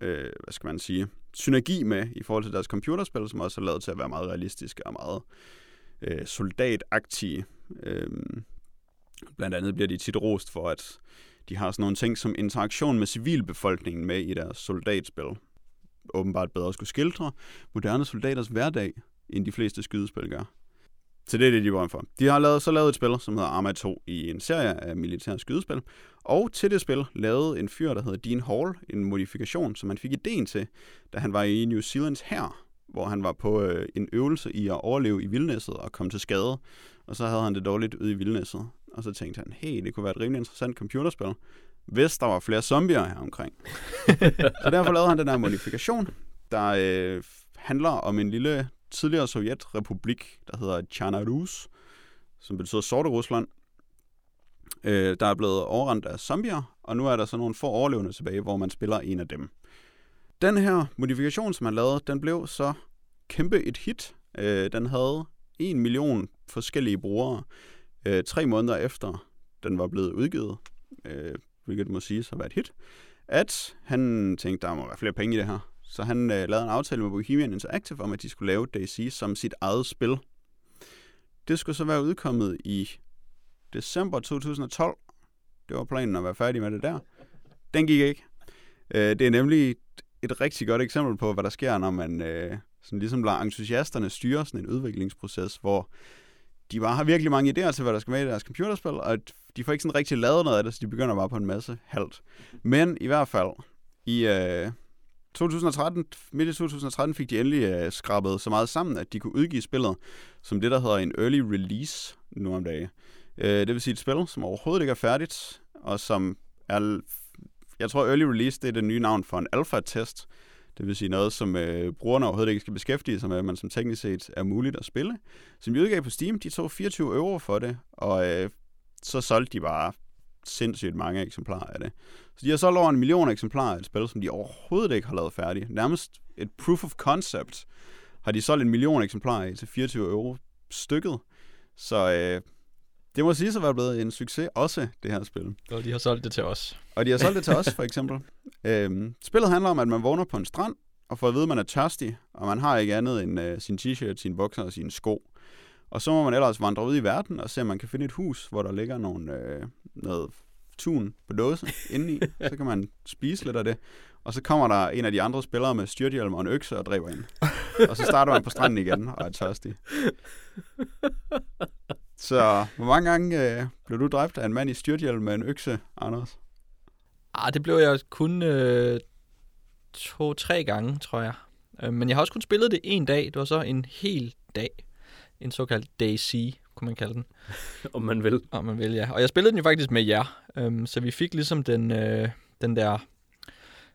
øh, hvad skal man sige, synergi med i forhold til deres computerspil, som også er lavet til at være meget realistiske og meget øh, soldatagtige. Øh, blandt andet bliver de tit rost for, at de har sådan nogle ting som interaktion med civilbefolkningen med i deres soldatspil åbenbart bedre skulle skildre moderne soldaters hverdag, end de fleste skydespil gør. Så det er det, de var for. De har lavet, så lavet et spil, som hedder Arma 2, i en serie af militære skydespil. Og til det spil lavede en fyr, der hedder Dean Hall, en modifikation, som han fik ideen til, da han var i New Zealands her, hvor han var på øh, en øvelse i at overleve i vildnæsset og komme til skade. Og så havde han det dårligt ude i vildnæsset. Og så tænkte han, hey, det kunne være et rimelig interessant computerspil, hvis der var flere zombier her omkring. *laughs* så derfor lavede han den her modifikation, der øh, handler om en lille tidligere sovjetrepublik, der hedder Chana Rus, som betyder Sorte Rusland, øh, der er blevet overrendt af zombier, og nu er der så nogle få overlevende tilbage, hvor man spiller en af dem. Den her modifikation, som han lavede, den blev så kæmpe et hit. Øh, den havde en million forskellige brugere øh, tre måneder efter den var blevet udgivet, øh, hvilket må sige så var et hit, at han tænkte, der må være flere penge i det her. Så han øh, lavede en aftale med Bohemian Interactive om, at de skulle lave DayZ som sit eget spil. Det skulle så være udkommet i december 2012. Det var planen at være færdig med det der. Den gik ikke. Øh, det er nemlig et rigtig godt eksempel på, hvad der sker, når man øh, sådan ligesom lader entusiasterne styre sådan en udviklingsproces, hvor de bare har virkelig mange idéer til, hvad der skal med i deres computerspil, og de får ikke sådan rigtig lavet noget af det, så de begynder bare på en masse halvt. Men i hvert fald, i øh, 2013, midt i 2013 fik de endelig uh, skrabet så meget sammen, at de kunne udgive spillet som det, der hedder en early release nu om dagen. Uh, øh, det vil sige et spil, som overhovedet ikke er færdigt, og som er... Jeg tror, early release, det er det nye navn for en alpha-test. Det vil sige noget, som øh, brugerne overhovedet ikke skal beskæftige sig med, men som teknisk set er muligt at spille. Som de udgav på Steam, de tog 24 euro for det, og øh, så solgte de bare sindssygt mange eksemplarer af det. Så de har solgt over en million eksemplarer af et spil, som de overhovedet ikke har lavet færdigt. Nærmest et proof of concept har de solgt en million eksemplarer af til 24 euro stykket. Så øh, det må sige at være blevet en succes også, det her spil. Og de har solgt det til os. Og de har solgt det til os, for eksempel. *laughs* Øhm, spillet handler om, at man vågner på en strand, og får at vide, at man er tørstig, og man har ikke andet end øh, sin t-shirt, sine bukser og sine sko. Og så må man ellers vandre ud i verden og se, om man kan finde et hus, hvor der ligger nogle, øh, noget tun på dåse indeni. Så kan man spise lidt af det. Og så kommer der en af de andre spillere med styrthjelm og en økse og dræber ind. Og så starter man på stranden igen og er tørstig. Så hvor mange gange øh, blev du dræbt af en mand i styrthjelm med en økse, Anders? Ah, det blev jeg kun øh, to-tre gange, tror jeg. Øh, men jeg har også kun spillet det en dag. Det var så en hel dag. En såkaldt day C, kunne man kalde den. *laughs* Om man vil. Om man vil, ja. Og jeg spillede den jo faktisk med jer. Øh, så vi fik ligesom den, øh, den der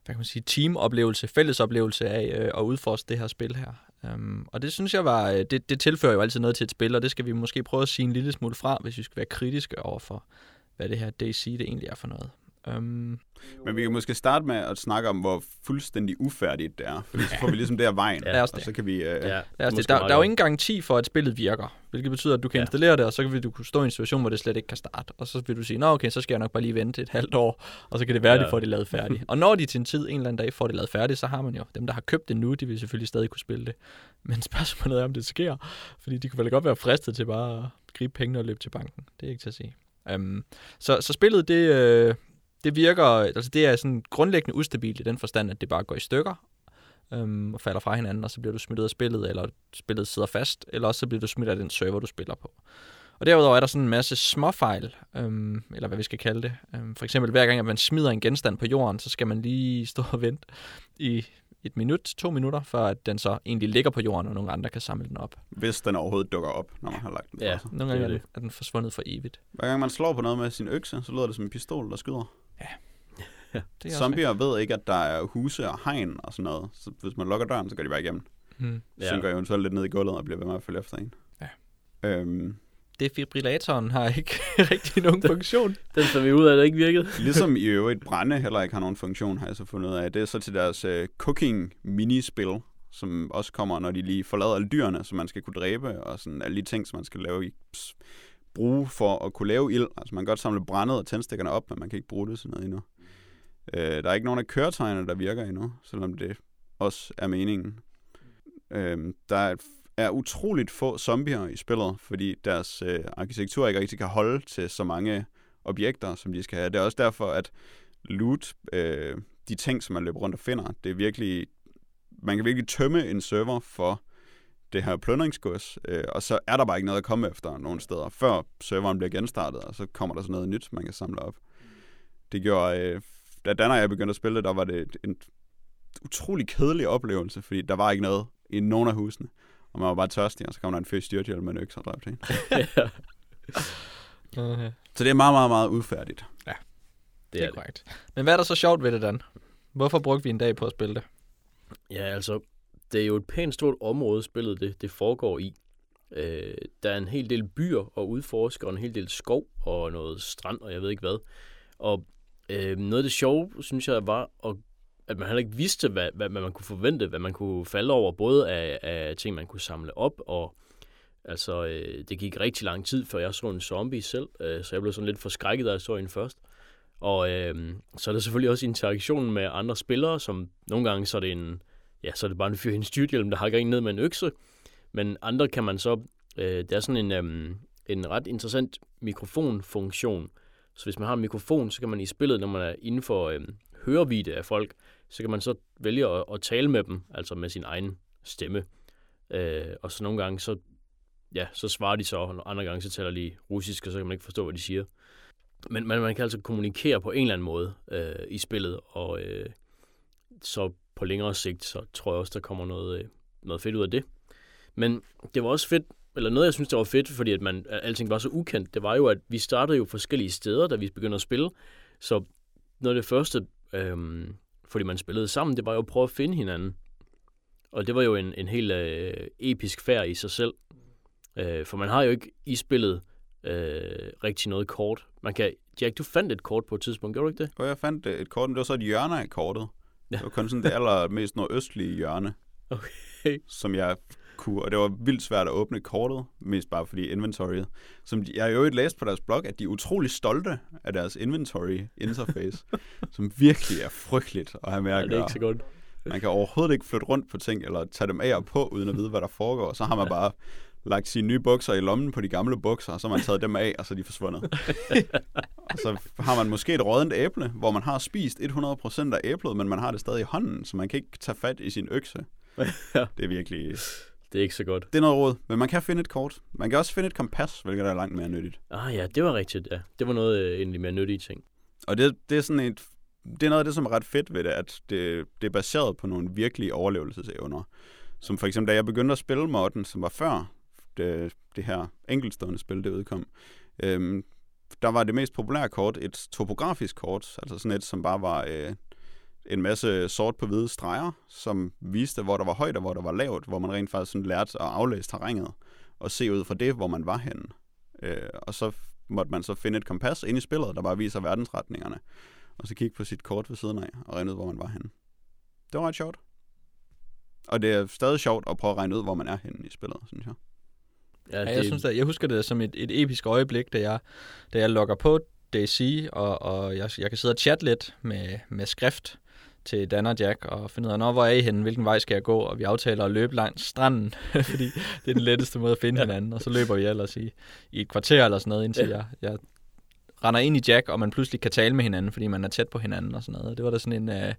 hvad kan man sige, teamoplevelse, fællesoplevelse af øh, at udforske det her spil her. Um, og det synes jeg var, øh, det, det tilfører jo altid noget til et spil, og det skal vi måske prøve at sige en lille smule fra, hvis vi skal være kritiske over for, hvad det her DayZ det egentlig er for noget. Um, Men vi kan måske starte med at snakke om, hvor fuldstændig ufærdigt det er. For så får vi ligesom det af vejen, *laughs* Ja, og så kan vi... Øh, Ja, lad det er Der, der er jo ingen garanti for, at spillet virker, hvilket betyder, at du kan Ja. installere det, og så kan du kunne stå i en situation, hvor det slet ikke kan starte. Og så vil du sige, nå okay, så skal jeg nok bare lige vente et halvt år, og så kan det være, at de Ja. får det lavet færdigt. *laughs* og når de til en tid, en eller anden dag, får det lavet færdigt, så har man jo, dem der har købt det nu, de vil selvfølgelig stadig kunne spille det. Men *laughs* spørgsmålet er, om det sker, fordi de kunne vel godt være fristet til bare at gribe pengene og løbe til banken. Det er ikke til at sige. Um, så, så spillet, det, øh, det virker, altså det er sådan grundlæggende ustabilt i den forstand, at det bare går i stykker, øhm, og falder fra hinanden, og så bliver du smidt ud af spillet, eller spillet sidder fast, eller også så bliver du smidt af den server, du spiller på. Og derudover er der sådan en masse småfejl, øhm, eller hvad vi skal kalde det. Øhm, for eksempel hver gang, at man smider en genstand på jorden, så skal man lige *laughs* stå og vente i et minut, to minutter, før at den så egentlig ligger på jorden, og nogle andre kan samle den op. Hvis den overhovedet dukker op, når man har lagt den Ja. Nogle gange er Det er er den forsvundet for evigt. Hver gang man slår på noget med sin økse, så lyder det som en pistol, der skyder. Det er også Zombier ved ikke, at der er huse og hegn og sådan noget. Så hvis man lukker døren, så går de bare igennem. Hmm. Ja. Ja. Synker eventuelt lidt ned i gulvet og bliver ved med at følge efter en. Ja. Øhm, Defibrillatoren har ikke *laughs* rigtig nogen funktion. Den fandt vi ud af, det ikke virkede. *laughs* Ligesom i øvrigt brænde heller ikke har nogen funktion, har jeg så fundet ud af. Det er så til deres øh, cooking minispil, som også kommer, når de lige forlader alle dyrene, som man skal kunne dræbe, og sådan alle de ting, som man skal lave i, bruge for at kunne lave ild. Altså man kan godt samle brændet og tændstikkerne op, men man kan ikke bruge det sådan noget endnu. Øh, der er ikke nogen af køretøjerne, der virker endnu, selvom det også er meningen. Øh, der er, er utroligt få zombier i spillet, fordi deres øh, arkitektur ikke rigtig kan holde til så mange objekter, som de skal have. Det er også derfor, at loot, øh, de ting, som man løber rundt og finder, det er virkelig, man kan virkelig tømme en server for det her plundringsgods, øh, og så er der bare ikke noget at komme efter nogen steder, før serveren bliver genstartet, og så kommer der sådan noget nyt, man kan samle op. Det gjorde, øh, da Dan og jeg begyndte at spille det, der var det en utrolig kedelig oplevelse, fordi der var ikke noget i nogen af husene, og man var bare tørstig, og så kom der en fyr styrthjælp med en økse og dræbte en. ja, *laughs* Okay. Så det er meget, meget, meget udfærdigt. Det, det er, er det. korrekt. Men hvad er der så sjovt ved det, Dan? Hvorfor brugte vi en dag på at spille det? Ja, altså, det er jo et pænt stort område, spillet det, det foregår i. Øh, der er en hel del byer og udforske, og en hel del skov og noget strand, og jeg ved ikke hvad. Og øh, noget af det sjove, synes jeg, var, at, at man heller ikke vidste, hvad, hvad, hvad man kunne forvente, hvad man kunne falde over, både af, af ting, man kunne samle op, og altså, øh, det gik rigtig lang tid, før jeg så en zombie selv, øh, så jeg blev sådan lidt forskrækket, da jeg så en først. Og øh, så er der selvfølgelig også interaktionen med andre spillere, som nogle gange så er det en, ja, så er det bare en fyr i en styrthjelm, der hakker en ned med en økse. Men andre kan man så, øh, det er sådan en, øh, en ret interessant mikrofonfunktion. Så hvis man har en mikrofon, så kan man i spillet, når man er inden for øh, hørevide af folk, så kan man så vælge at, at tale med dem, altså med sin egen stemme. Øh, og så nogle gange, så, ja, så svarer de så, og andre gange, så taler de russisk, og så kan man ikke forstå, hvad de siger. Men, men man kan altså kommunikere på en eller anden måde øh, i spillet, og øh, så på længere sigt, så tror jeg også, der kommer noget, øh, noget fedt ud af det. Men det var også fedt, eller noget, jeg synes, der var fedt, fordi at, man, at alting var så ukendt, det var jo, at vi startede jo forskellige steder, da vi begyndte at spille. Så noget af det første, øhm, fordi man spillede sammen, det var jo at prøve at finde hinanden. Og det var jo en, en helt øh, episk færd i sig selv. Øh, for man har jo ikke i spillet øh, rigtig noget kort. Man kan, Jack, du fandt et kort på et tidspunkt, gjorde du ikke det? Og jeg fandt øh, et kort, men det var så et hjørne af kortet. Ja. Det var kun sådan det allermest nordøstlige hjørne, Okay. som jeg kunne, og det var vildt svært at åbne kortet, mest bare fordi inventoryet. Som de, jeg jo øvrigt læst på deres blog, at de er utrolig stolte af deres inventory interface, *laughs* som virkelig er frygteligt at have med Ja, at det er gøre. ikke så godt. Man kan overhovedet ikke flytte rundt på ting, eller tage dem af og på, uden at vide, hvad der foregår. Så har man bare lagt sine nye bukser i lommen på de gamle bukser, og så har man taget dem af, og så er de forsvundet. *laughs* og så har man måske et rådent æble, hvor man har spist 100% af æblet, men man har det stadig i hånden, så man kan ikke tage fat i sin økse. *laughs* Ja. Det er virkelig... Det er ikke så godt. Det er noget råd, men man kan finde et kort. Man kan også finde et kompas, hvilket er langt mere nyttigt. Ah ja, det var rigtigt, ja. Det var noget øh, egentlig mere nyttige ting. Og det, det er sådan et... Det er noget af det, som er ret fedt ved det, at det, det er baseret på nogle virkelige overlevelsesevner. Som for eksempel, da jeg begyndte at spille modden, som var før det, øh, det her enkeltstående spil, det udkom, øhm, der var det mest populære kort et topografisk kort, altså sådan et, som bare var øh, en masse sort på hvide streger, som viste, hvor der var højt og hvor der var lavt, hvor man rent faktisk sådan lærte at aflæse terrænet og se ud fra det, hvor man var henne. Øh, og så måtte man så finde et kompas ind i spillet, der bare viser verdensretningerne, og så kigge på sit kort ved siden af og regne ud, hvor man var henne. Det var ret sjovt. Og det er stadig sjovt at prøve at regne ud, hvor man er henne i spillet, synes jeg. Ja, Ja, det, jeg, synes, at, jeg husker det som et, et episk øjeblik, da jeg, da jeg logger på DayZ, og, og jeg, jeg kan sidde og chatte lidt med, med skrift til Dan og Jack, og finde ud af, "Nå, hvor er I henne, hvilken vej skal jeg gå, og vi aftaler at løbe langs stranden, *laughs* fordi det er den letteste måde at finde Ja. hinanden, og så løber vi ellers i, i et kvarter eller sådan noget, indtil Ja. jeg, jeg render ind i Jack, og man pludselig kan tale med hinanden, fordi man er tæt på hinanden og sådan noget. Det var da sådan en... Øh,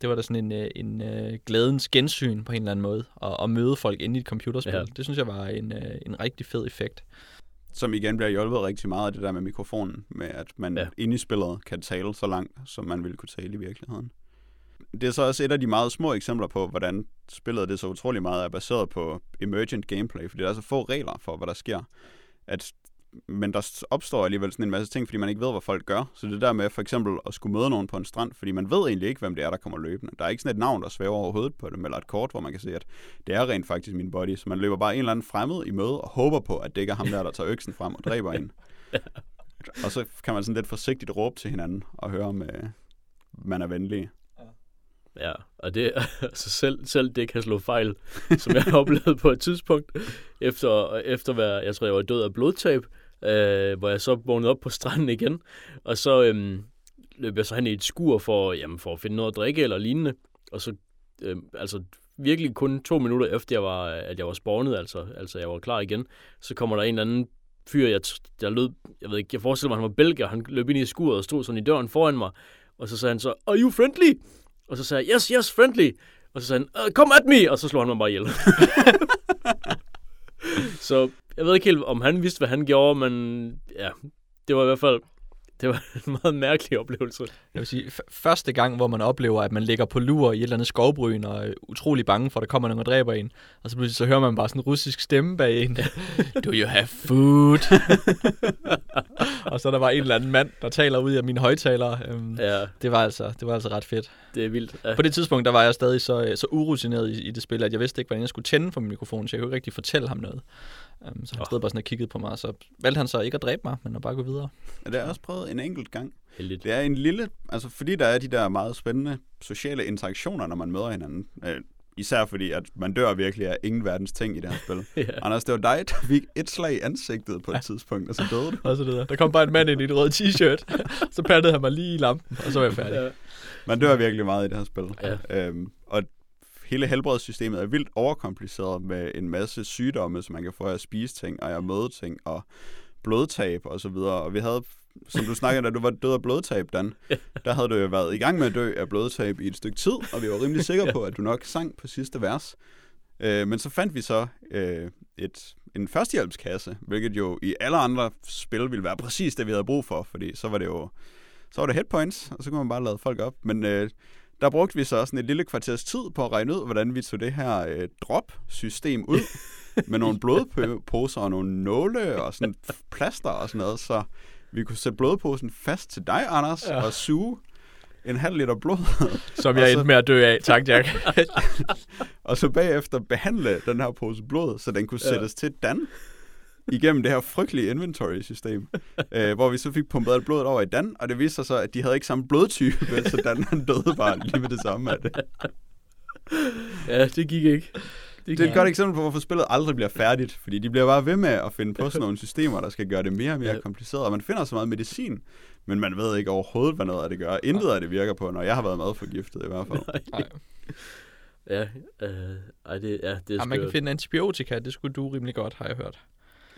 det var da sådan en, øh, en øh, glædens gensyn på en eller anden måde, at, at møde folk inde i et computerspil. Ja. Det synes jeg var en, øh, en rigtig fed effekt. Som igen bliver hjulpet rigtig meget af det der med mikrofonen, med at man ja. inde i spillet kan tale så langt, som man ville kunne tale i virkeligheden. Det er så også et af de meget små eksempler på, hvordan spillet det så utrolig meget er baseret på emergent gameplay, fordi der er så få regler for, hvad der sker. At, men der opstår alligevel sådan en masse ting, fordi man ikke ved, hvad folk gør. Så det der med for eksempel at skulle møde nogen på en strand, fordi man ved egentlig ikke, hvem det er, der kommer løbende. Der er ikke sådan et navn, der svæver over hovedet på dem, eller et kort, hvor man kan se, at det er rent faktisk min body. Så man løber bare en eller anden fremmed i møde og håber på, at det ikke er ham der, der tager øksen frem og dræber en. *laughs* Og så kan man sådan lidt forsigtigt råbe til hinanden og høre, om øh, man er venlig. Ja, og det, *laughs* altså selv, selv det kan slå fejl, som jeg har oplevet på et tidspunkt, efter, efter hvad jeg tror, jeg var død af blodtab, øh, hvor jeg så vågnede op på stranden igen, og så øhm, løb jeg så hen i et skur for, jamen, for at finde noget at drikke eller lignende, og så øh, altså virkelig kun to minutter efter, jeg var, at jeg var spawnet, altså, altså jeg var klar igen, så kommer der en eller anden fyr, jeg, der lød, jeg ved ikke, jeg forestiller mig, han var belgier, han løb ind i skuret og stod sådan i døren foran mig, og så sagde han så, are you friendly? Og så sagde jeg, yes, yes, friendly. Og så sagde han, uh, come at me! Og så slog han mig bare ihjel. *laughs* Så jeg ved ikke helt, om han vidste, hvad han gjorde, men ja, det var i hvert fald det var en meget mærkelig oplevelse. Jeg vil sige, første gang, hvor man oplever, at man ligger på lur i et eller andet skovbryn og er utrolig bange for, at der kommer nogen og dræber en. Og så pludselig så hører man bare sådan en russisk stemme bag en. *laughs* Do you have food? *laughs* og så er der bare en eller anden mand, der taler ud af mine højtalere. Øhm, Ja, det, var altså, det var altså ret fedt. det er vildt. Ja. På det tidspunkt, der var jeg stadig så, så urutineret i, i det spil, at jeg vidste ikke, hvordan jeg skulle tænde for min mikrofon, så jeg kunne ikke rigtig fortælle ham noget. Um, så han Åh. stod bare sådan og kiggede på mig, og så valgte han så ikke at dræbe mig, men at bare gå videre. Ja, det har jeg også prøvet en enkelt gang. Heldigt. Det er en lille, altså fordi der er de der meget spændende sociale interaktioner, når man møder hinanden. Øh, især fordi, at man dør virkelig af ingen verdens ting i det her spil. *laughs* Ja. Anders, det var dig, der fik et slag i ansigtet på et tidspunkt, og så døde du. Og så det der. der kom bare en mand ind i et rødt t-shirt, *laughs* så pattede han mig lige i lampen, og så var jeg færdig. Ja. Man dør virkelig meget i det her spil. Ja. Øhm, hele helbredssystemet er vildt overkompliceret med en masse sygdomme, som man kan få af at spise ting, og af at møde ting, og blodtab og så videre. Og vi havde, som du snakkede, da du var død af blodtab, Dan, der havde du jo været i gang med at dø af blodtab i et stykke tid, og vi var rimelig sikre på, at du nok sang på sidste vers. Øh, men så fandt vi så øh, et, en førstehjælpskasse, hvilket jo i alle andre spil ville være præcis det, vi havde brug for, fordi så var det jo så var det headpoints, og så kunne man bare lade folk op. Men øh, der brugte vi så sådan et lille kvarters tid på at regne ud, hvordan vi tog det her øh, drop-system ud *laughs* med nogle blodposer og nogle nåle og sådan plaster og sådan noget, så vi kunne sætte blodposen fast til dig, Anders, ja. Og suge en halv liter blod, *laughs* Som jeg så- endte med at dø af. Tak, Jack. *laughs* og så bagefter behandle den her pose blod, så den kunne Ja. sættes til Dan igennem det her frygtelige inventory-system, *laughs* øh, hvor vi så fik pumpet alt blodet over i Dan, og det viste sig så, at de havde ikke samme blodtype, så Dan han døde bare lige med det samme af det. ja, det gik ikke. Det er et godt eksempel på, hvorfor spillet aldrig bliver færdigt, fordi de bliver bare ved med at finde på sådan *laughs* nogle systemer, der skal gøre det mere og mere Ja. kompliceret, og man finder så meget medicin, men man ved ikke overhovedet, hvad noget af det gør. Intet af det virker på, når jeg har været madforgiftet i hvert fald. Nej. Ja, øh, ej, det, ja, det er Ja, man kan finde antibiotika, det skulle du rimelig godt, har jeg hørt.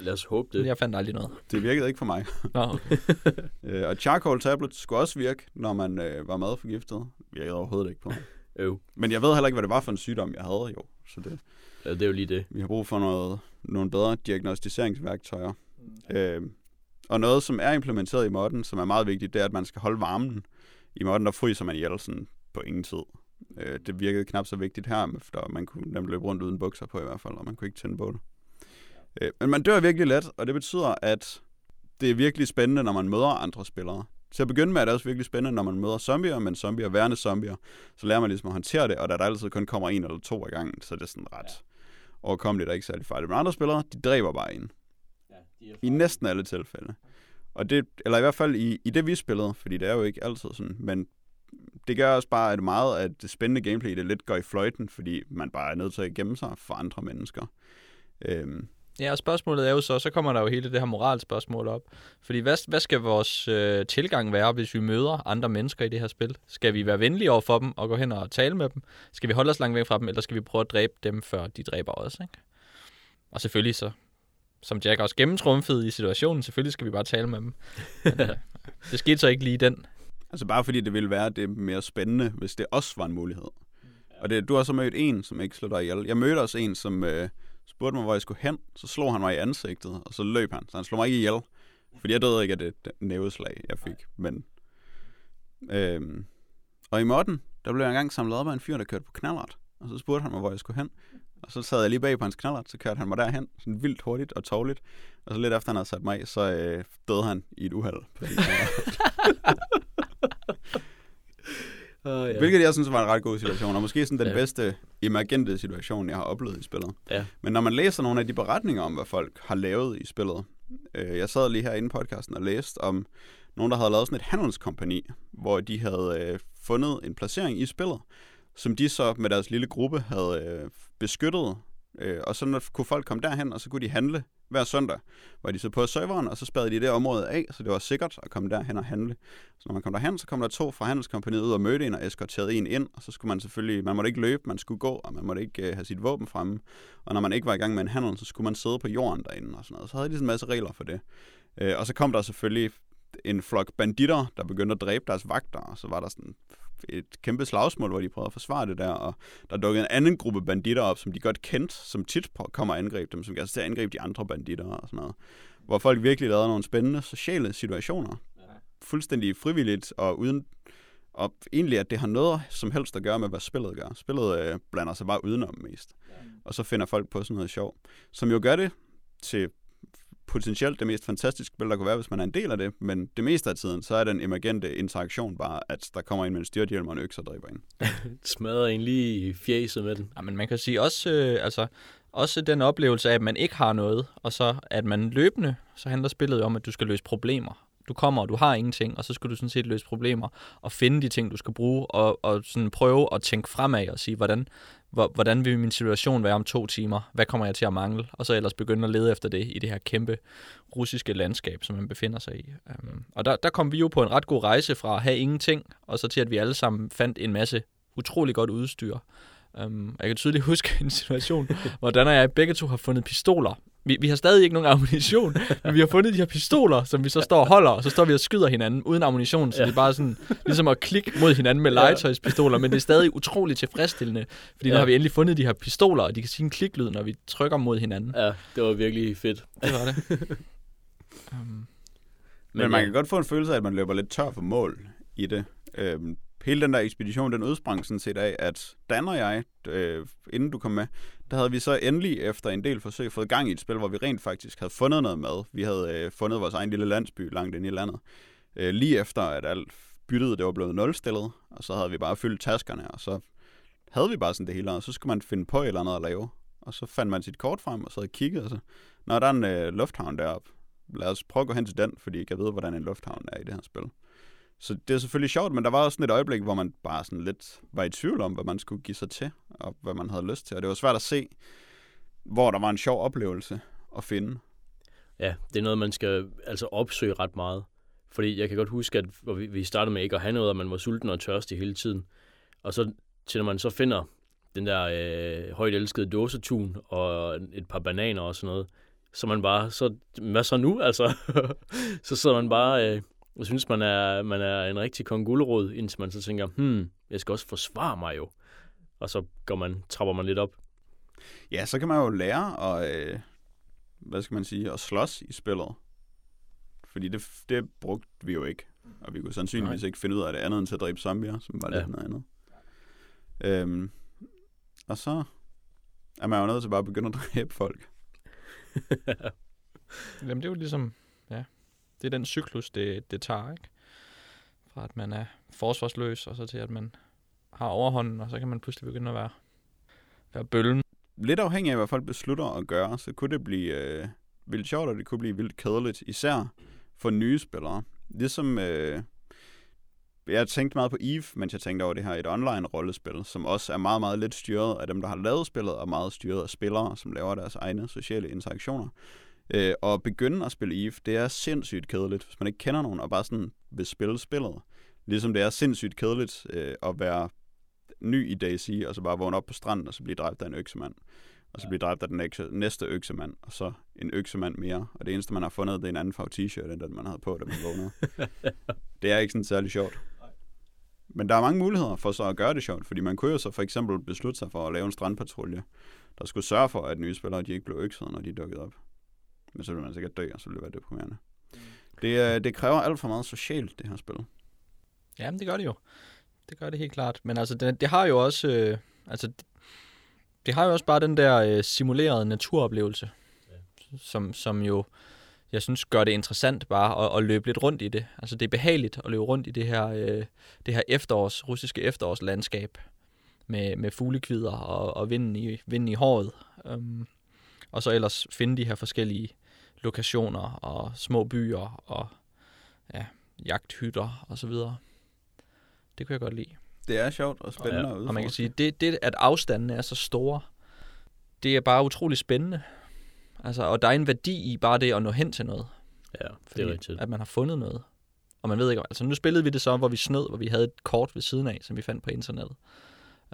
Lad os håbe det. jeg fandt aldrig noget. Det virkede ikke for mig. Nå, okay. *laughs* Øh, og charcoal tablet skulle også virke, når man øh, var madforgiftet. Virkede overhovedet ikke på mig. *laughs* Øv. Men jeg ved heller ikke, hvad det var for en sygdom, jeg havde jo. Så det, Ja, det er jo lige det. vi har brug for noget, nogle bedre diagnostiseringsværktøjer. Øh, og noget, som er implementeret i modden, som er meget vigtigt, det er, at man skal holde varmen. I modden, der fryser man ihjel sådan på ingen tid. Øh, det virkede knap så vigtigt her, for man kunne nemt løbe rundt uden bukser på i hvert fald, og man kunne ikke tænde på det. Øh, men man dør virkelig let, og det betyder, at det er virkelig spændende, når man møder andre spillere. Til at begynde med er det også virkelig spændende, når man møder zombier, men zombier, værende zombier, så lærer man ligesom at håndtere det, og da der altid kun kommer en eller to ad gangen, så er det sådan ret overkommeligt og ikke særlig farligt. Men andre spillere, de dræber bare en. I næsten alle tilfælde. Og det, eller i hvert fald i, i det, vi spillede, fordi det er jo ikke altid sådan, men det gør også bare, at meget af det spændende gameplay, det lidt går i fløjten, fordi man bare er nødt til at gemme sig for andre mennesker. Øhm, Ja, og spørgsmålet er jo så, så kommer der jo hele det her moralspørgsmål op. Fordi hvad, hvad skal vores øh, tilgang være, hvis vi møder andre mennesker i det her spil? Skal vi være venlige over for dem og gå hen og tale med dem? Skal vi holde os langt væk fra dem, eller skal vi prøve at dræbe dem, før de dræber os? Ikke? Og selvfølgelig så, som Jack også gennemtrumfede i situationen, selvfølgelig skal vi bare tale med dem. Men, øh, *laughs* det skete så ikke lige den. altså bare fordi det ville være det mere spændende, hvis det også var en mulighed. Og det, du har så mødt en, som ikke slår dig ihjel. Jeg mødte også en, som øh, spurgte mig, hvor jeg skulle hen. Så slog han mig i ansigtet, og så løb han. Så han slog mig ikke ihjel. Fordi jeg døde ikke af det, næveslag, jeg fik. Men, øhm, og i modden, der blev jeg engang samlet op af en fyr, der kørte på knallert. Og så spurgte han mig, hvor jeg skulle hen. Og så sad jeg lige bag på hans knallert, så kørte han mig derhen, sådan vildt hurtigt og tårligt. Og så lidt efter han havde sat mig af, så øh, døde han i et uheld. på. *laughs* *laughs* Uh, ja. Hvilket jeg synes var en ret god situation, og måske sådan den Ja. ja. bedste emergente situation, jeg har oplevet i spillet. Ja. Men når man læser nogle af de beretninger om, hvad folk har lavet i spillet, øh, jeg sad lige her inde i podcasten og læste om nogen, der havde lavet sådan et handelskompani, hvor de havde øh, fundet en placering i spillet, som de så med deres lille gruppe havde øh, beskyttet, øh, og så kunne folk komme derhen, og så kunne de handle hver søndag, var de så på serveren, og så spadede de det område af, så det var sikkert at komme derhen og handle. Så når man kom derhen, så kom der to fra handelskompaniet ud og mødte en og eskorterede en ind, og så skulle man selvfølgelig, man måtte ikke løbe, man skulle gå, og man måtte ikke øh, have sit våben fremme. Og når man ikke var i gang med en handel, så skulle man sidde på jorden derinde og sådan noget. Så havde de sådan en masse regler for det. Øh, og så kom der selvfølgelig en flok banditter, der begyndte at dræbe deres vagter, og så var der sådan et kæmpe slagsmål, hvor de prøvede at forsvare det der, og der dukkede en anden gruppe banditter op, som de godt kendte, som tit kommer og angribe dem, som gerne til at angribe de andre banditter og sådan noget. Hvor folk virkelig lavede nogle spændende sociale situationer. Fuldstændig frivilligt og uden og egentlig, at det har noget som helst at gøre med, hvad spillet gør. Spillet øh, blander sig bare udenom mest. Og så finder folk på sådan noget sjov. Som jo gør det til potentielt det mest fantastiske spil, der kunne være, hvis man er en del af det, men det meste af tiden, så er den emergente interaktion bare, at der kommer en med en styrthjelm og en økse og dræber en. *laughs* Smadrer en lige i fjeset med den. Ja, men man kan sige også, øh, altså, også den oplevelse af, at man ikke har noget, og så at man løbende, så handler spillet om, at du skal løse problemer. Du kommer, og du har ingenting, og så skal du sådan set løse problemer og finde de ting, du skal bruge, og, og sådan prøve at tænke fremad og sige, hvordan, hvordan vil min situation være om to timer? Hvad kommer jeg til at mangle? Og så ellers begynde at lede efter det i det her kæmpe russiske landskab, som man befinder sig i. Um, og der, der kom vi jo på en ret god rejse fra at have ingenting, og så til at vi alle sammen fandt en masse utrolig godt udstyr. Um, jeg kan tydeligt *laughs* huske en situation, hvor Dan og jeg begge to har fundet pistoler vi, vi har stadig ikke nogen ammunition, *laughs* men vi har fundet de her pistoler, som vi så står og holder, og så står vi og skyder hinanden uden ammunition, så ja. det er bare sådan, ligesom at klikke mod hinanden med legetøjspistoler, men det er stadig utroligt tilfredsstillende, fordi ja. nu har vi endelig fundet de her pistoler, og de kan sige en kliklyd, når vi trykker mod hinanden. Ja, det var virkelig fedt. Det var det. um, *laughs* men, men man ja. kan godt få en følelse af, at man løber lidt tør for mål i det. Øhm, hele den der ekspedition, den udsprang sådan set af, at Dan og jeg, øh, inden du kom med, der havde vi så endelig efter en del forsøg fået gang i et spil, hvor vi rent faktisk havde fundet noget mad. Vi havde øh, fundet vores egen lille landsby langt inde i landet. Øh, lige efter, at alt byttet det var blevet nulstillet, og så havde vi bare fyldt taskerne, og så havde vi bare sådan det hele, og så skulle man finde på et eller andet at lave. Og så fandt man sit kort frem, og så havde kigget, og så, når der er en øh, lufthavn deroppe, lad os prøve at gå hen til den, fordi jeg ved, hvordan en lufthavn er i det her spil. Så det er selvfølgelig sjovt, men der var også sådan et øjeblik, hvor man bare sådan lidt var i tvivl om, hvad man skulle give sig til, og hvad man havde lyst til. Og det var svært at se, hvor der var en sjov oplevelse at finde. Ja, det er noget, man skal altså opsøge ret meget. Fordi jeg kan godt huske, at vi startede med ikke at have noget, og man var sulten og tørstig hele tiden. Og så til når man så finder den der øh, højt elskede dåsetun og et par bananer og sådan noget, så man bare, så, hvad så nu, altså? *laughs* så sidder man bare øh, jeg synes, man er, man er en rigtig kong gulerod, indtil man så tænker, hmm, jeg skal også forsvare mig jo. Og så går man, trapper man lidt op. Ja, så kan man jo lære at, øh, hvad skal man sige, at slås i spillet. Fordi det, det brugte vi jo ikke. Og vi kunne sandsynligvis Nej. ikke finde ud af det andet end til at dræbe zombier, som var ja. lidt noget andet. Øhm, og så er man jo nødt til bare at begynde at dræbe folk. *laughs* Jamen det er jo ligesom, ja, det er den cyklus, det, det tager, ikke? Fra at man er forsvarsløs, og så til at man har overhånden, og så kan man pludselig begynde at være, være bøllen. Lidt afhængig af, hvad folk beslutter at gøre, så kunne det blive øh, vildt sjovt, og det kunne blive vildt kedeligt, især for nye spillere. Ligesom, øh, jeg tænkte meget på EVE, mens jeg tænkte over det her et online-rollespil, som også er meget, meget lidt styret af dem, der har lavet spillet, og meget styret af spillere, som laver deres egne sociale interaktioner. Øh, og begynde at spille EVE, det er sindssygt kedeligt, hvis man ikke kender nogen, og bare sådan vil spille spillet. Ligesom det er sindssygt kedeligt øh, at være ny i DayZ, og så bare vågne op på stranden, og så blive dræbt af en øksemand. Og så blive dræbt af den næste øksemand, og så en øksemand mere. Og det eneste, man har fundet, det er en anden farve t-shirt, end den, man havde på, da man vågnede. *laughs* det er ikke sådan særlig sjovt. Men der er mange muligheder for så at gøre det sjovt, fordi man kunne jo så for eksempel beslutte sig for at lave en strandpatrulje, der skulle sørge for, at nye spillere de ikke blev økset, når de dukkede op. Men så vil man sikkert dø, og så vil det være deprimerende. Mm. Det, det kræver alt for meget socialt, det her spil. Ja, det gør det jo. Det gør det helt klart. Men altså, det, det har jo også... Øh, altså, det, det har jo også bare den der øh, simulerede naturoplevelse, ja. som, som jo, jeg synes, gør det interessant bare at, at løbe lidt rundt i det. Altså, det er behageligt at løbe rundt i det her, øh, det her efterårs, russiske efterårslandskab med, med fuglekvider og, og vinden, i, vinden i håret. Um, og så ellers finde de her forskellige lokationer og små byer og ja, jagthytter og så videre. Det kunne jeg godt lide. Det er sjovt og spændende og, ja. og man kan sige, det, det, at afstanden er så store, det er bare utrolig spændende. Altså, og der er en værdi i bare det at nå hen til noget. Ja, det er rigtigt. At man har fundet noget. Og man ved ikke, altså nu spillede vi det så, hvor vi snød, hvor vi havde et kort ved siden af, som vi fandt på internettet.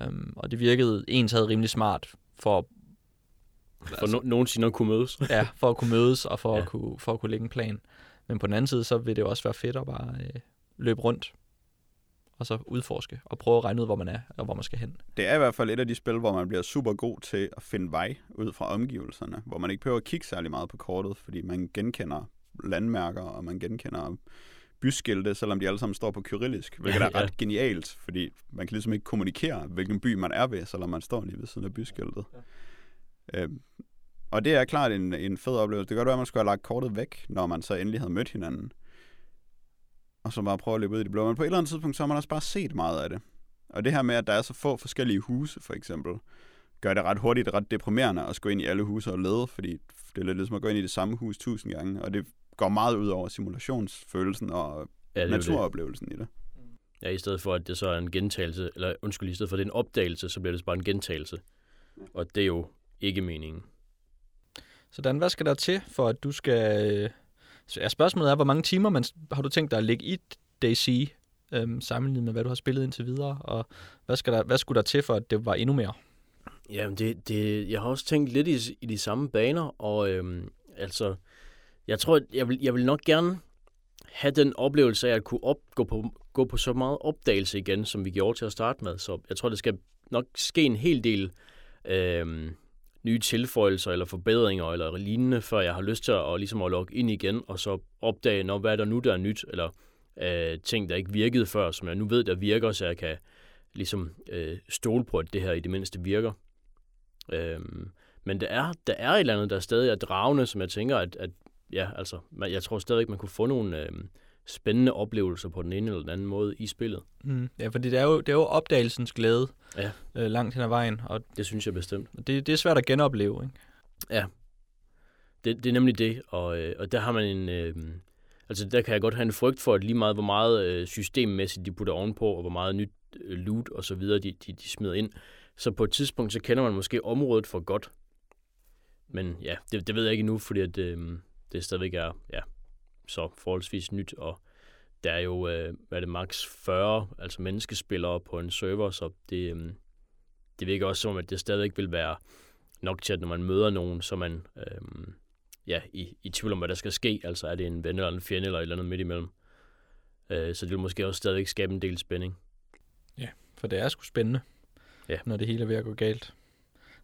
Um, og det virkede ens havde rimelig smart for at for altså, no- nogensinde at kunne mødes. *laughs* ja, for at kunne mødes og for, ja. at kunne, for at kunne lægge en plan. Men på den anden side, så vil det jo også være fedt at bare øh, løbe rundt, og så udforske, og prøve at regne ud, hvor man er, og hvor man skal hen. Det er i hvert fald et af de spil, hvor man bliver super god til at finde vej ud fra omgivelserne, hvor man ikke behøver at kigge særlig meget på kortet, fordi man genkender landmærker, og man genkender byskilte, selvom de alle sammen står på kyrillisk, hvilket Ja, er ret ja. genialt, fordi man kan ligesom ikke kommunikere, hvilken by man er ved, selvom man står lige ved siden af byskiltet. Ja. Øhm, og det er klart en, en fed oplevelse. Det kan godt være, at man skulle have lagt kortet væk, når man så endelig havde mødt hinanden. Og så bare prøve at løbe ud i det blå. Men på et eller andet tidspunkt, så har man også bare set meget af det. Og det her med, at der er så få forskellige huse, for eksempel, gør det ret hurtigt ret deprimerende at gå ind i alle huse og lede, fordi det er lidt ligesom at gå ind i det samme hus tusind gange, og det går meget ud over simulationsfølelsen og Ja, det jo det. naturoplevelsen i det. Ja, i stedet for, at det så er en gentagelse, eller undskyld, i stedet for, at det er en opdagelse, så bliver det bare en gentagelse. Og det er jo ikke meningen. Så Dan, hvad skal der til, for at du skal... øh, Så ja, spørgsmålet er, hvor mange timer man, har du tænkt dig at lægge i DayZ, øhm, sammenlignet med, hvad du har spillet indtil videre, og hvad, skal der, hvad skulle der til, for at det var endnu mere? Jamen, det, det, jeg har også tænkt lidt i, i de samme baner, og øhm, altså, jeg tror, jeg vil, jeg vil nok gerne have den oplevelse af at kunne op, gå, på, gå på så meget opdagelse igen, som vi gjorde til at starte med. Så jeg tror, det skal nok ske en hel del øhm, nye tilføjelser eller forbedringer eller lignende, før jeg har lyst til at, ligesom at logge ind igen, og så opdage, når, hvad er der nu, der er nyt, eller øh, ting, der ikke virkede før, som jeg nu ved, der virker, så jeg kan ligesom øh, stole på, at det her i det mindste virker. Øh, men der er, der er et eller andet, der stadig er dragende, som jeg tænker, at, at ja, altså, man, jeg tror stadig, man kunne få nogle øh, spændende oplevelser på den ene eller den anden måde i spillet. Mm. Ja, fordi det er jo, det er jo opdagelsens glæde Ja. øh, langt hen ad vejen, og Det synes jeg bestemt. det, det er svært at genopleve, ikke? Det, det er nemlig det, og, øh, og der har man en... Øh, altså, der kan jeg godt have en frygt for, at lige meget, hvor meget øh, systemmæssigt de putter ovenpå, og hvor meget nyt øh, loot og så videre, de, de, de smider ind, så på et tidspunkt, så kender man måske området for godt. Men ja, det, det ved jeg ikke endnu, fordi at, øh, det stadigvæk er ja, så forholdsvis nyt, og der er jo, øh, hvad er det, max 40 altså menneskespillere på en server, så det, øh, det virker også som, om, at det stadigvæk vil være nok til, at når man møder nogen, så man øh, ja, i, i tvivl om, hvad der skal ske. Altså er det en ven eller en fjende eller et eller andet midt imellem. Øh, så det vil måske også stadigvæk skabe en del spænding. For det er sgu spændende, Ja. når det hele er ved at gå galt.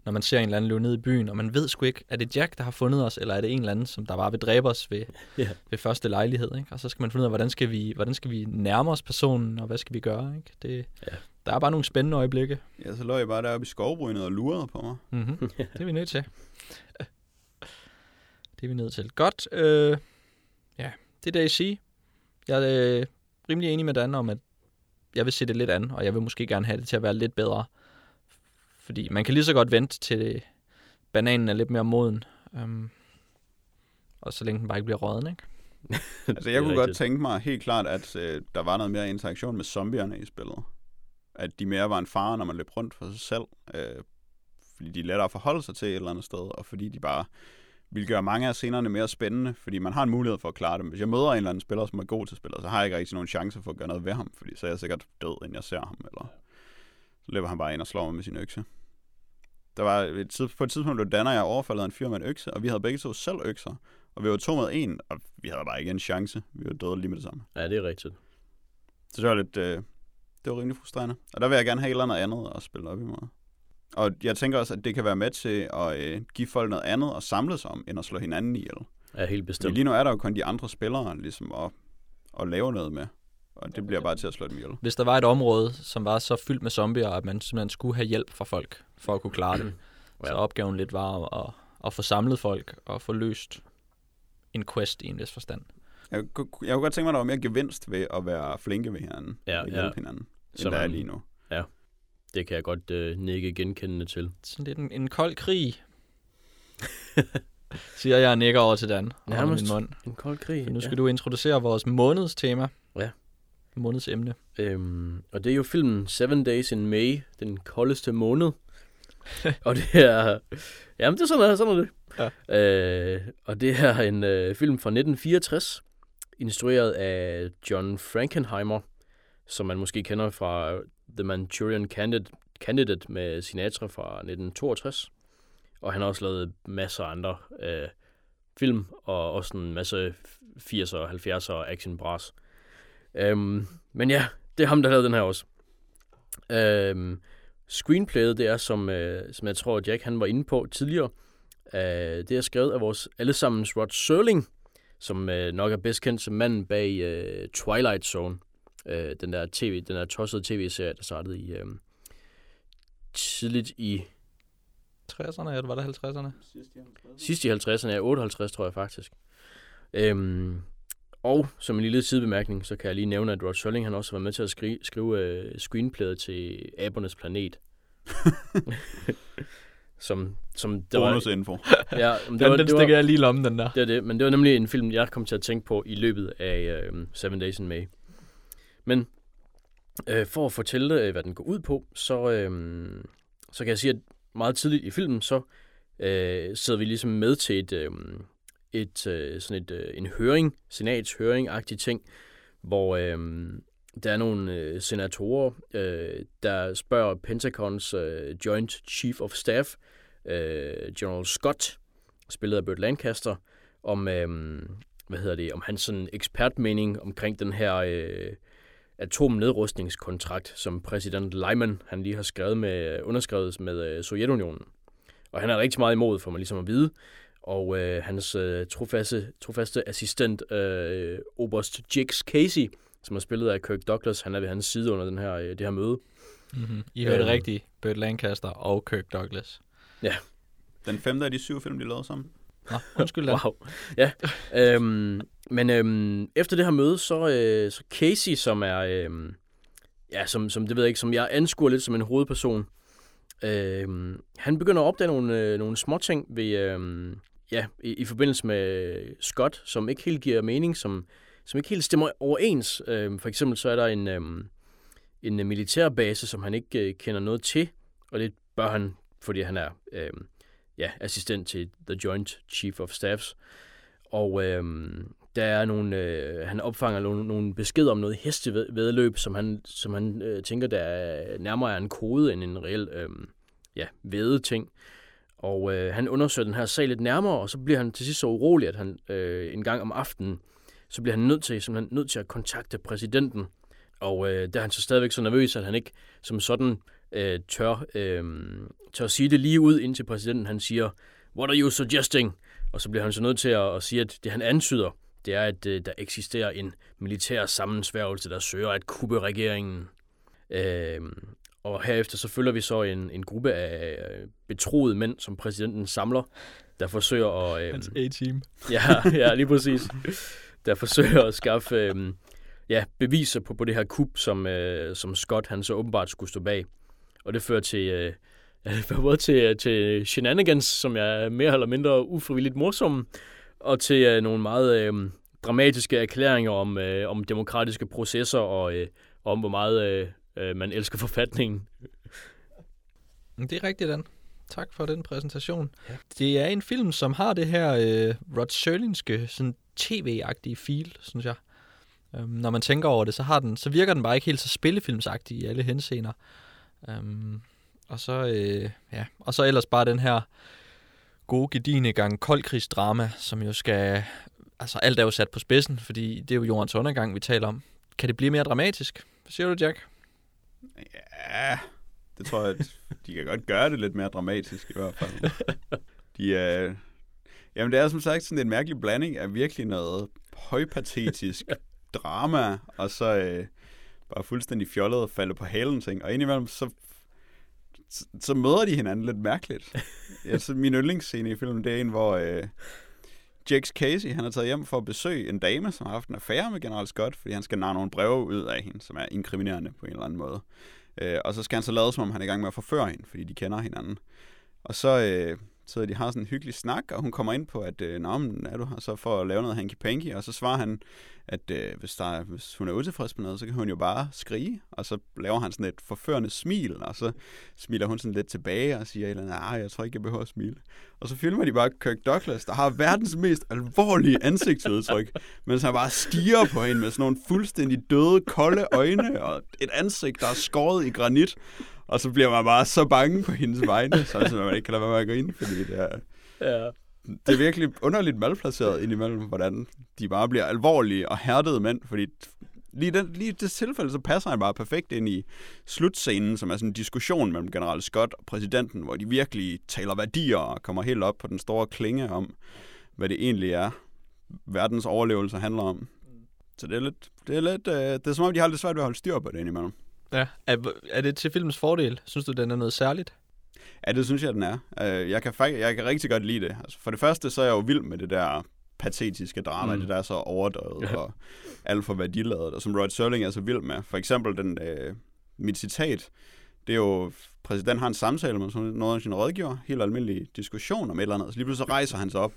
Når man ser en eller anden løbe ned i byen, og man ved sgu ikke, er det Jack, der har fundet os, eller er det en eller anden, som der bare vil dræbe os ved, Ja. ved første lejlighed. Ikke? Og så skal man finde ud af, hvordan skal, vi, hvordan skal vi nærme os personen, og hvad skal vi gøre? Ikke? Det, Ja. Der er bare nogle spændende øjeblikke. Ja, så lå jeg bare deroppe i skovbrynet og lurede på mig. Mm-hmm. *laughs* det er vi nødt til. *laughs* Det er vi nødt til. Godt. Øh, ja, det er det, jeg siger. Jeg er øh, rimelig enig med Dan om, at jeg vil se det lidt an, og jeg vil måske gerne have det til at være lidt bedre. Fordi man kan lige så godt vente til bananen er lidt mere moden. Um, og så længe den bare ikke bliver råden, ikke? *laughs* Altså, jeg kunne godt rigtigt. tænke mig helt klart, at øh, der var noget mere interaktion med zombierne i spillet. At de mere var en fare, når man løb rundt for sig selv. Øh, fordi de er lettere at forholde sig til et eller andet sted, og fordi de bare vil gøre mange af scenerne mere spændende, fordi man har en mulighed for at klare dem. Hvis jeg møder en eller anden spiller, som er god til spillet, så har jeg ikke rigtig nogen chance for at gøre noget ved ham, fordi så er jeg sikkert død, inden jeg ser ham, eller så løber han bare ind og slår mig med sin økse. Der var et tid, på et tidspunkt, blev Dan og jeg overfaldet en fyr med en økse, og vi havde begge to selv økser. Og vi var to mod en, og vi havde bare ikke en chance. Vi var døde lige med det samme. Ja, det er rigtigt. Så det var lidt, øh, det var rimelig frustrerende. Og der vil jeg gerne have et eller andet andet at spille op imod. Og jeg tænker også, at det kan være med til at øh, give folk noget andet at samles om, end at slå hinanden ihjel. Ja, helt bestemt. lige nu er der jo kun de andre spillere, ligesom at, at lave noget med. Og det bliver bare til at slå dem ihjel. Hvis der var et område, som var så fyldt med zombier, at man simpelthen skulle have hjælp fra folk, for at kunne klare det, Ja. så opgaven lidt var at, at, at få samlet folk og få løst en quest i en vis forstand. Jeg, kunne- jeg kunne godt tænke mig, at der var mere gevinst ved at være flinke ved hinanden. Ja, og ja. hinanden, end Så der er lige nu. Det kan jeg godt øh, nikke genkendende til. Sådan lidt en, en kold krig, siger jeg og nikker over til Dan. over Nærmest. Min mund. En kold krig. For nu skal ja. du introducere vores måneds tema. Ja. Måneds emne. Øhm, og det er jo filmen Seven Days in May, den koldeste måned. *laughs* og det er... Jamen, det er sådan, er, sådan er det. Ja. Øh, og det er en øh, film fra 1964, instrueret af John Frankenheimer, som man måske kender fra The Manchurian Candidate, Candidate med Sinatra fra 1962. Og han har også lavet masser af andre øh, film, og også en masse 80'er og 70'er action bras. Øhm, men ja, det er ham, der lavede den her også. Øhm, screenplayet, det er, som, øh, som jeg tror, Jack han var inde på tidligere, øh, det er skrevet af vores allesammens Rod Serling, som øh, nok er bedst kendt som manden bag øh, Twilight Zone. Øh, den der tv, den der tossede tv-serie, der startede i øh, tidligt i 60'erne, eller var det 50'erne? sidst i 50'erne, ja, 58 tror jeg faktisk. Øhm, og som en lille sidebemærkning, så kan jeg lige nævne, at Rod Serling han også var med til at skrive, skrive uh, screenplayet til Abernes Planet. *laughs* som, som det var, Bonusinfo. *laughs* ja, men det Den, var, den det var, stikker jeg lige lommen, den der. det er det, men det var nemlig en film, jeg kom til at tænke på i løbet af øh, Seven Days in May. Men øh, for at fortælle, øh, hvad den går ud på, så, øh, så kan jeg sige, at meget tidligt i filmen, så øh, sidder vi ligesom med til et, øh, et øh, sådan et, øh, en høring, senatshøring-agtig ting, hvor øh, der er nogle øh, senatorer, øh, der spørger Pentagons øh, Joint Chief of Staff, øh, General Scott, spillet af Burt Lancaster, om, øh, hvad hedder det, om hans sådan ekspertmening omkring den her øh, atomnedrustningskontrakt, som præsident Lyman han lige har skrevet med, underskrevet med øh, Sovjetunionen. Og han er rigtig meget imod, for man ligesom at vide. Og øh, hans øh, trofaste, trofaste assistent, øh, Oberst Jix Casey, som er spillet af Kirk Douglas, han er ved hans side under den her, øh, det her møde. Mm-hmm. I hørte Øhm. rigtigt. Burt Lancaster og Kirk Douglas. Den femte af de syv film, de lavede sammen. Nå, undskyld da. *laughs* Wow. Ja. øhm, men øhm, efter det her møde, så, øh, så Casey, som er, øhm, ja, som, som det ved jeg ikke, som jeg anskuer lidt som en hovedperson, øhm, han begynder at opdage nogle, øh, nogle små ting ved, øhm, ja, i, i forbindelse med Scott, som ikke helt giver mening, som, som ikke helt stemmer overens. Øh, for eksempel så er der en, øh, en militærbase, som han ikke øh, kender noget til, og det bør han, fordi han er øh, ja, assistent til The Joint Chief of Staffs. Og øh, der er nogle, øh, han opfanger nogle, nogle beskeder om noget hestevedløb, som han, som han øh, tænker, der er nærmere er en kode end en reel øh, ja, ting. Og øh, han undersøger den her sag lidt nærmere, og så bliver han til sidst så urolig, at han øh, en gang om aftenen, så bliver han nødt til, simpelthen nødt til at kontakte præsidenten. Og øh, der er han så stadigvæk så nervøs, at han ikke som sådan øh, tør, øh, tør sige det lige ud, indtil præsidenten han siger, What are you suggesting? Og så bliver han så nødt til at, at sige, at det han antyder, det er, at øh, der eksisterer en militær sammensværgelse, der søger at kuppe regeringen. Øh, og herefter så følger vi så en, en gruppe af øh, betroede mænd, som præsidenten samler, der forsøger at... Øh, Hans A-team. Ja, ja, lige præcis. Der forsøger at skaffe øh, ja, beviser på, på det her kup, som, øh, som Scott han så åbenbart skulle stå bag. Og det fører til, øh, *laughs* det fører både til, til shenanigans, som er mere eller mindre ufrivilligt morsomme, og til øh, nogle meget øh, dramatiske erklæringer om, øh, om demokratiske processer og øh, om, hvor meget øh, øh, man elsker forfatningen. Det er rigtigt, Dan. Tak for den præsentation. Ja. Det er en film, som har det her øh, Rod Serlingske sådan tv-agtige feel, synes jeg. Um, når man tænker over det, så har den, så virker den bare ikke helt så spillefilmsagtig i alle henseender. Um, og så, øh, ja, og så ellers bare den her gode gedigende gang koldkrigsdrama, som jo skal, altså alt er jo sat på spidsen, fordi det er jo jordens undergang, vi taler om. Kan det blive mere dramatisk? Hvad siger du, Jack? Ja, det tror jeg, at de kan godt gøre det lidt mere dramatisk i hvert fald. *laughs* De er... Jamen, det er som sagt sådan en mærkelig blanding af virkelig noget højpatetisk drama, og så øh, bare fuldstændig fjollet og falde på halen ting. Og indimellem, så, så, så møder de hinanden lidt mærkeligt. *laughs* Altså, min yndlingsscene i filmen, det er en, hvor øh, Jakes Casey, han er taget hjem for at besøge en dame, som har haft en affære med General Scott, fordi han skal narre nogle breve ud af hende, som er inkriminerende på en eller anden måde. Øh, og så skal han så lade, som om han er i gang med at forføre hende, fordi de kender hinanden. Og så, øh, så de har sådan en hyggelig snak, og hun kommer ind på, at øh, Nå, men er du her så for at lave noget hanky-panky? Og så svarer han, at øh, hvis, der, hvis hun er utilfreds med noget, så kan hun jo bare skrige. Og så laver han sådan et forførende smil, og så smiler hun sådan lidt tilbage og siger eller nej, ah, jeg tror ikke, jeg behøver at smile. Og så filmer de bare Kirk Douglas, der har verdens mest alvorlige ansigtsudtryk, *laughs* mens han bare stiger på hende med sådan nogle fuldstændig døde, kolde øjne, og et ansigt, der er skåret i granit. Og så bliver man bare så bange på hendes vegne, så altså, man ikke kan lade være med at grine, fordi det er, Ja. det er virkelig underligt malplaceret indimellem, hvordan de bare bliver alvorlige og hærdede mænd, fordi lige, den, lige det tilfælde, så passer han bare perfekt ind i slutscenen, som er sådan en diskussion mellem general Scott og præsidenten, hvor de virkelig taler værdier og kommer helt op på den store klinge om, hvad det egentlig er, verdens overlevelse handler om. Så det er lidt, det er lidt, øh, det er som om, de har lidt svært ved at holde styr på det indimellem. Ja. Er, er det til filmens fordel? Synes du, den er noget særligt? Ja, det synes jeg, den er. Øh, Jeg kan, fakt- jeg kan rigtig godt lide det. Altså, for det første, så er jeg jo vild med det der patetiske drama, Mm. det der er så overdrevet Ja. ja. og alt for værdiladet, og som Rod Serling er så vild med. For eksempel den, øh, mit citat, det er jo, præsidenten har en samtale med sådan nogle af sine rådgiver, helt almindelig diskussion om et eller andet, så lige pludselig så rejser han sig op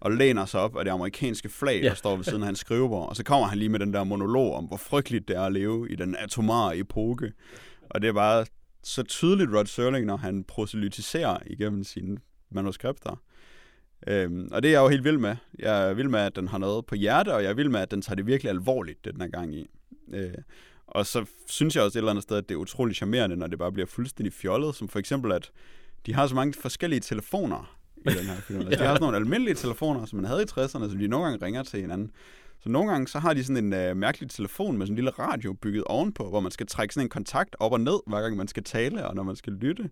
og læner sig op af det amerikanske flag, Ja. der står ved siden af hans skrivebord, og så kommer han lige med den der monolog om, hvor frygteligt det er at leve i den atomare epoke. Og det er bare så tydeligt Rod Serling, når han proselytiserer igennem sine manuskripter. Øhm, og det er jeg jo helt vild med. Jeg er vild med, at den har noget på hjerte, og jeg er vild med, at den tager det virkelig alvorligt, det den er gang i. Øh, og så synes jeg også et eller andet sted, at det er utroligt charmerende, når det bare bliver fuldstændig fjollet, som for eksempel, at de har så mange forskellige telefoner i den her film. Altså, de har sådan nogle almindelige telefoner, som man havde i 60'erne, som de nogle gange ringer til hinanden. Så nogle gange, så har de sådan en øh, mærkelig telefon med sådan en lille radio bygget ovenpå, hvor man skal trække sådan en kontakt op og ned, hver gang man skal tale, og når man skal lytte.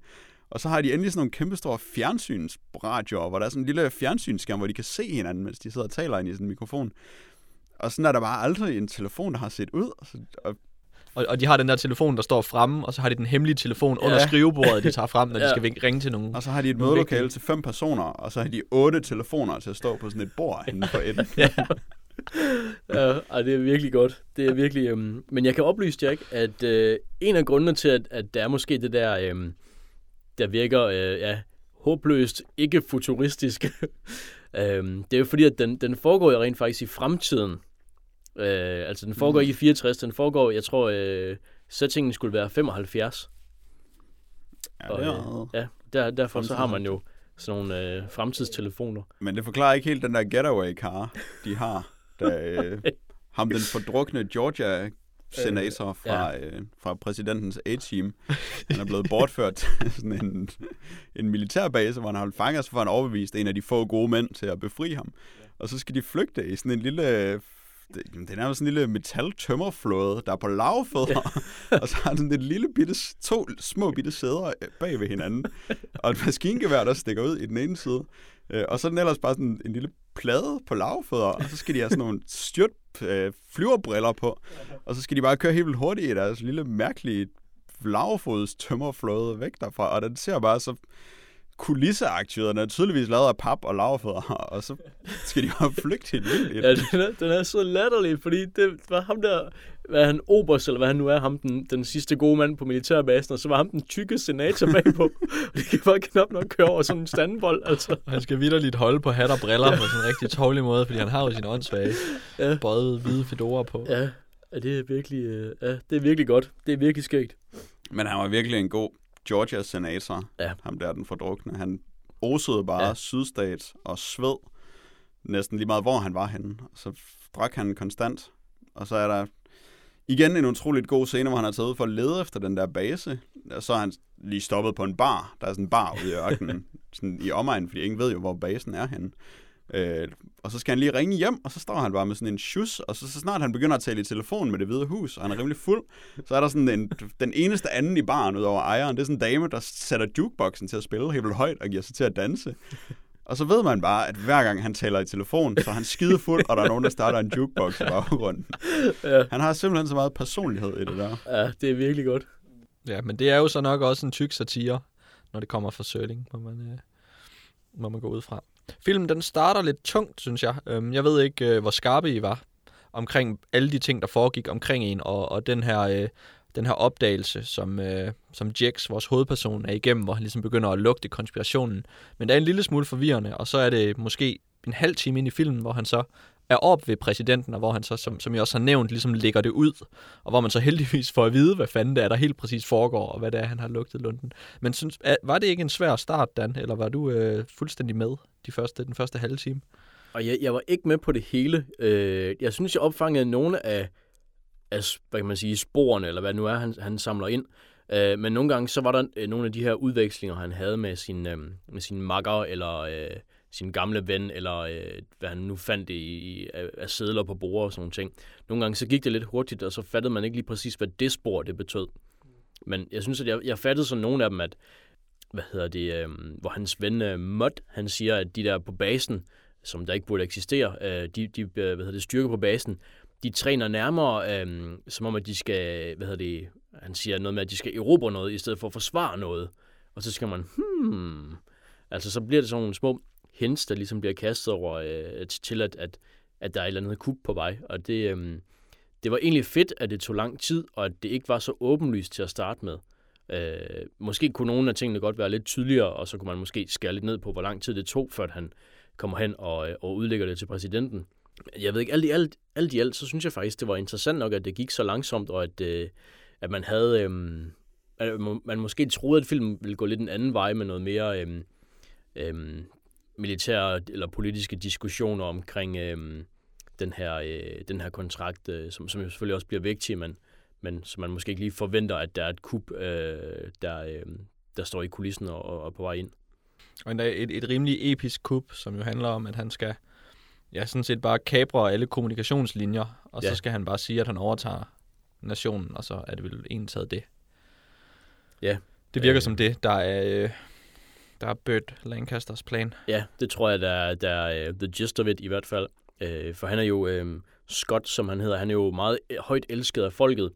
Og så har de endelig sådan nogle kæmpe store fjernsynsradioer, hvor der er sådan en lille fjernsynsskærm, hvor de kan se hinanden, mens de sidder og taler ind i sådan en mikrofon. Og sådan er der bare aldrig en telefon, der har set ud. Og Og, og de har den der telefon, der står fremme, og så har de den hemmelige telefon under Ja. skrivebordet, de tager frem, når de *laughs* Ja. skal vin- ringe til nogen. Og så har de et mødelokale til fem personer, og så har de otte telefoner til at stå på sådan et bord *laughs* inden for et. Ja, ej, det er virkelig godt. Det er virkelig... Øhm, men jeg kan oplyse Jack, at øh, en af grundene til, at, at der er måske det der, øhm, der virker øh, ja, håbløst, ikke futuristisk, *laughs* øhm, det er jo fordi, at den, den foregår jo rent faktisk i fremtiden. Øh, altså, den foregår Mm. ikke i 64, den foregår, jeg tror, øh, settingen skulle være 75. Ja, Og, øh, ja, der, derfor så har man jo sådan nogle øh, fremtidstelefoner. Men det forklarer ikke helt den der getaway car, de har. Der, *laughs* øh, ham den fordrukne Georgia senator fra, ja. øh, fra præsidentens A-team. Han er blevet bortført til *laughs* sådan en, en militærbase, hvor han har holdt fanget, og så får han overbevist en af de få gode mænd til at befri ham. Og så skal de flygte i sådan en lille... Det, det er nærmest sådan en lille metal-tømmerflåde, der er på lavfødder, *laughs* og så har sådan et lille bitte, to små bitte sæder øh, bag ved hinanden, og et maskingevær, der stikker ud i den ene side. Øh, og så er den ellers bare sådan en lille plade på lavfødder, og så skal de have sådan nogle styrt øh, flyverbriller på, og så skal de bare køre helt vildt hurtigt i deres lille mærkelige lavfods tømmerflåde væk derfra, og den ser bare så den er tydeligvis lavet af pap og lavfødder, *laughs* og så skal de bare flygte helt vildt. Ja, den. er, den er så latterlig, fordi det var ham der, hvad han, Oberst, eller hvad han nu er, ham den, den sidste gode mand på militærbasen, og så var ham den tykke senator bagpå. Og *laughs* det kan bare knap nok køre over sådan en standbold, altså. Han skal vidderligt holde på hat og briller på sådan en rigtig tårlig måde, fordi han har jo sin åndssvage Ja. bøjet hvide fedora på. Ja, ja, det er virkelig, øh, ja, det er virkelig godt. Det er virkelig skægt. Men han var virkelig en god Georgia senator, Ja. ham der den fordrukne. Han osede bare Ja. sydstat og sved næsten lige meget, hvor han var henne. Og så drak han konstant. Og så er der igen en utroligt god scene, hvor han er taget for at lede efter den der base. Og så er han lige stoppet på en bar. Der er sådan en bar ude i ørkenen, *laughs* sådan i omegnen, fordi ingen ved jo, hvor basen er henne. Øh, og så skal han lige ringe hjem, og så står han bare med sådan en shus, og så, så snart han begynder at tale i telefon med det hvide hus, og han er rimelig fuld, så er der sådan en, den eneste anden i baren ud over ejeren, det er sådan en dame, der sætter jukeboxen til at spille helt vildt højt og giver sig til at danse. Og så ved man bare, at hver gang han taler i telefon, så er han skide fuld, og der er nogen, der starter en jukebox i baggrunden. Ja, Han har simpelthen så meget personlighed i det der. ja, det er virkelig godt. Ja, men det er jo så nok også en tyk satire, når det kommer fra Sørling, må man, øh, må man gå ud fra. Filmen, den starter lidt tungt, synes jeg. Øhm, jeg ved ikke, øh, hvor skarpe I var omkring alle de ting, der foregik omkring en, og, og den her... Øh, den her opdagelse, som, øh, som Jax, vores hovedperson, er igennem, hvor han ligesom begynder at lugte konspirationen. Men det er en lille smule forvirrende, og så er det måske en halv time ind i filmen, hvor han så er op ved præsidenten, og hvor han så, som, som jeg også har nævnt, ligesom lægger det ud, og hvor man så heldigvis får at vide, hvad fanden det er, der helt præcis foregår, og hvad det er, han har lugtet lunden. Men synes, var det ikke en svær start, Dan, eller var du øh, fuldstændig med de første, den første halve time? Og jeg, jeg var ikke med på det hele. Øh, jeg synes, jeg opfangede nogle af, af hvad kan man sige, sporene, eller hvad nu er, han, han samler ind. Øh, men nogle gange, så var der øh, nogle af de her udvekslinger, han havde med sin, øh, med sin makker, eller øh, sin gamle ven, eller øh, hvad han nu fandt i, i af, sædler på bordet og sådan nogle ting. Nogle gange så gik det lidt hurtigt, og så fattede man ikke lige præcis, hvad det spor det betød. Men jeg synes, at jeg, jeg fattede sådan nogle af dem, at hvad hedder det, øh, hvor hans ven øh, Mott, han siger, at de der på basen, som der ikke burde eksistere, øh, de, de øh, hvad hedder det, styrker på basen, de træner nærmere, øh, som om at de skal, hvad hedder det, han siger noget med, at de skal erobre noget, i stedet for at forsvare noget. Og så skal man, hmm, altså så bliver det sådan nogle små hints, der ligesom bliver kastet over øh, til, at, at, at der er et eller andet kub på vej. Og det, øh, det var egentlig fedt, at det tog lang tid, og at det ikke var så åbenlyst til at starte med. Øh, måske kunne nogle af tingene godt være lidt tydeligere, og så kunne man måske skære lidt ned på, hvor lang tid det tog, før han kommer hen og, øh, og udlægger det til præsidenten. Jeg ved ikke, alt i alt, alt i alt, så synes jeg faktisk, det var interessant nok, at det gik så langsomt, og at, øh, at man havde... Øh, at man måske troede, at filmen ville gå lidt en anden vej med noget mere øh, øh, militære eller politiske diskussioner omkring øh, den, her, øh, den her kontrakt, øh, som, som selvfølgelig også bliver vigtig, men, men som man måske ikke lige forventer, at der er et kub, øh, der, øh, der står i kulissen og, og på vej ind. Og endda et, et rimelig episk kub, som jo handler om, at han skal ja, sådan set bare kabre alle kommunikationslinjer, og ja. så skal han bare sige, at han overtager nationen, og så er det vel en taget det. Ja. Det virker øh, som det, der er, øh, der er Burt Lancasters plan. Ja, det tror jeg, der er, der er uh, the gist of it i hvert fald. Uh, for han er jo uh, Scott, som han hedder, han er jo meget højt elsket af folket,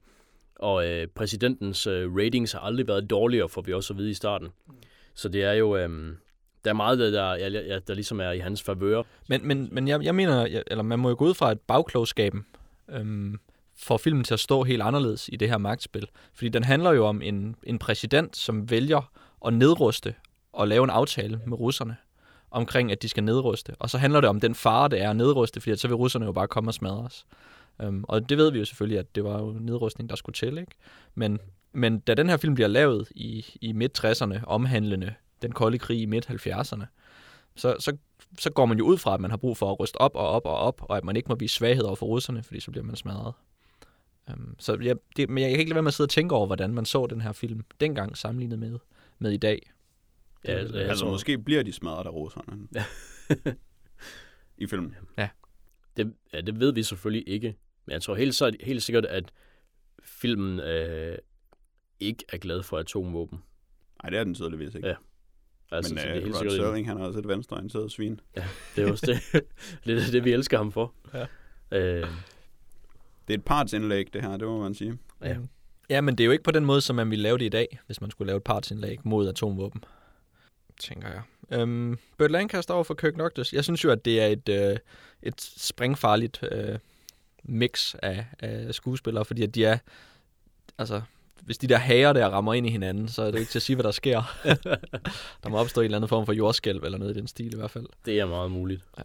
og uh, præsidentens uh, ratings har aldrig været dårligere, får vi også at vide i starten. Mm. Så det er jo... Um, der er meget, der, der, ja, der ligesom er i hans favør. Men, men, men jeg, jeg mener, eller man må jo gå ud fra, at bagklogskaben øhm, får filmen til at stå helt anderledes i det her magtspil. Fordi den handler jo om en, en præsident, som vælger at nedruste og lave en aftale med russerne omkring, at de skal nedruste. Og så handler det om den fare, det er at nedruste, fordi så vil russerne jo bare komme og smadre os. Um, og det ved vi jo selvfølgelig, at det var jo nedrustning, der skulle til. Ikke? Men, men da den her film bliver lavet i, i midt-60'erne, omhandlende den kolde krig i midt-70'erne, så, så, så går man jo ud fra, at man har brug for at ryste op og op og op, og at man ikke må vise svaghed over for russerne, fordi så bliver man smadret. Um, så jeg, det, men jeg kan ikke lade være med at sidde og tænke over, hvordan man så den her film dengang sammenlignet med, med i dag. Ja, altså, altså tror... måske bliver de smadret af russerne. *laughs* I filmen. Ja. Det, ja, det ved vi selvfølgelig ikke. Men jeg tror helt, så, helt sikkert, at filmen øh, ikke er glad for atomvåben. Nej, det er den tydeligvis ikke. Ja. Altså, Men øh, det er helt Rod Serling, han er også et venstreorienteret svin. Ja, det er også det. *laughs* det er det, vi elsker ham for. Ja. Øh, det er et partsindlæg, det her, det må man sige. Ja. ja, men det er jo ikke på den måde, som man ville lave det i dag, hvis man skulle lave et partsindlæg mod atomvåben, tænker jeg. Øhm, Burt Lancaster over for Kirk Noctis. Jeg synes jo, at det er et, øh, et springfarligt øh, mix af, af skuespillere, fordi at de er, altså, hvis de der hager der rammer ind i hinanden, så er det ikke til at sige, hvad der sker. *laughs* der må opstå en eller anden form for jordskælv eller noget i den stil i hvert fald. Det er meget muligt. Ja.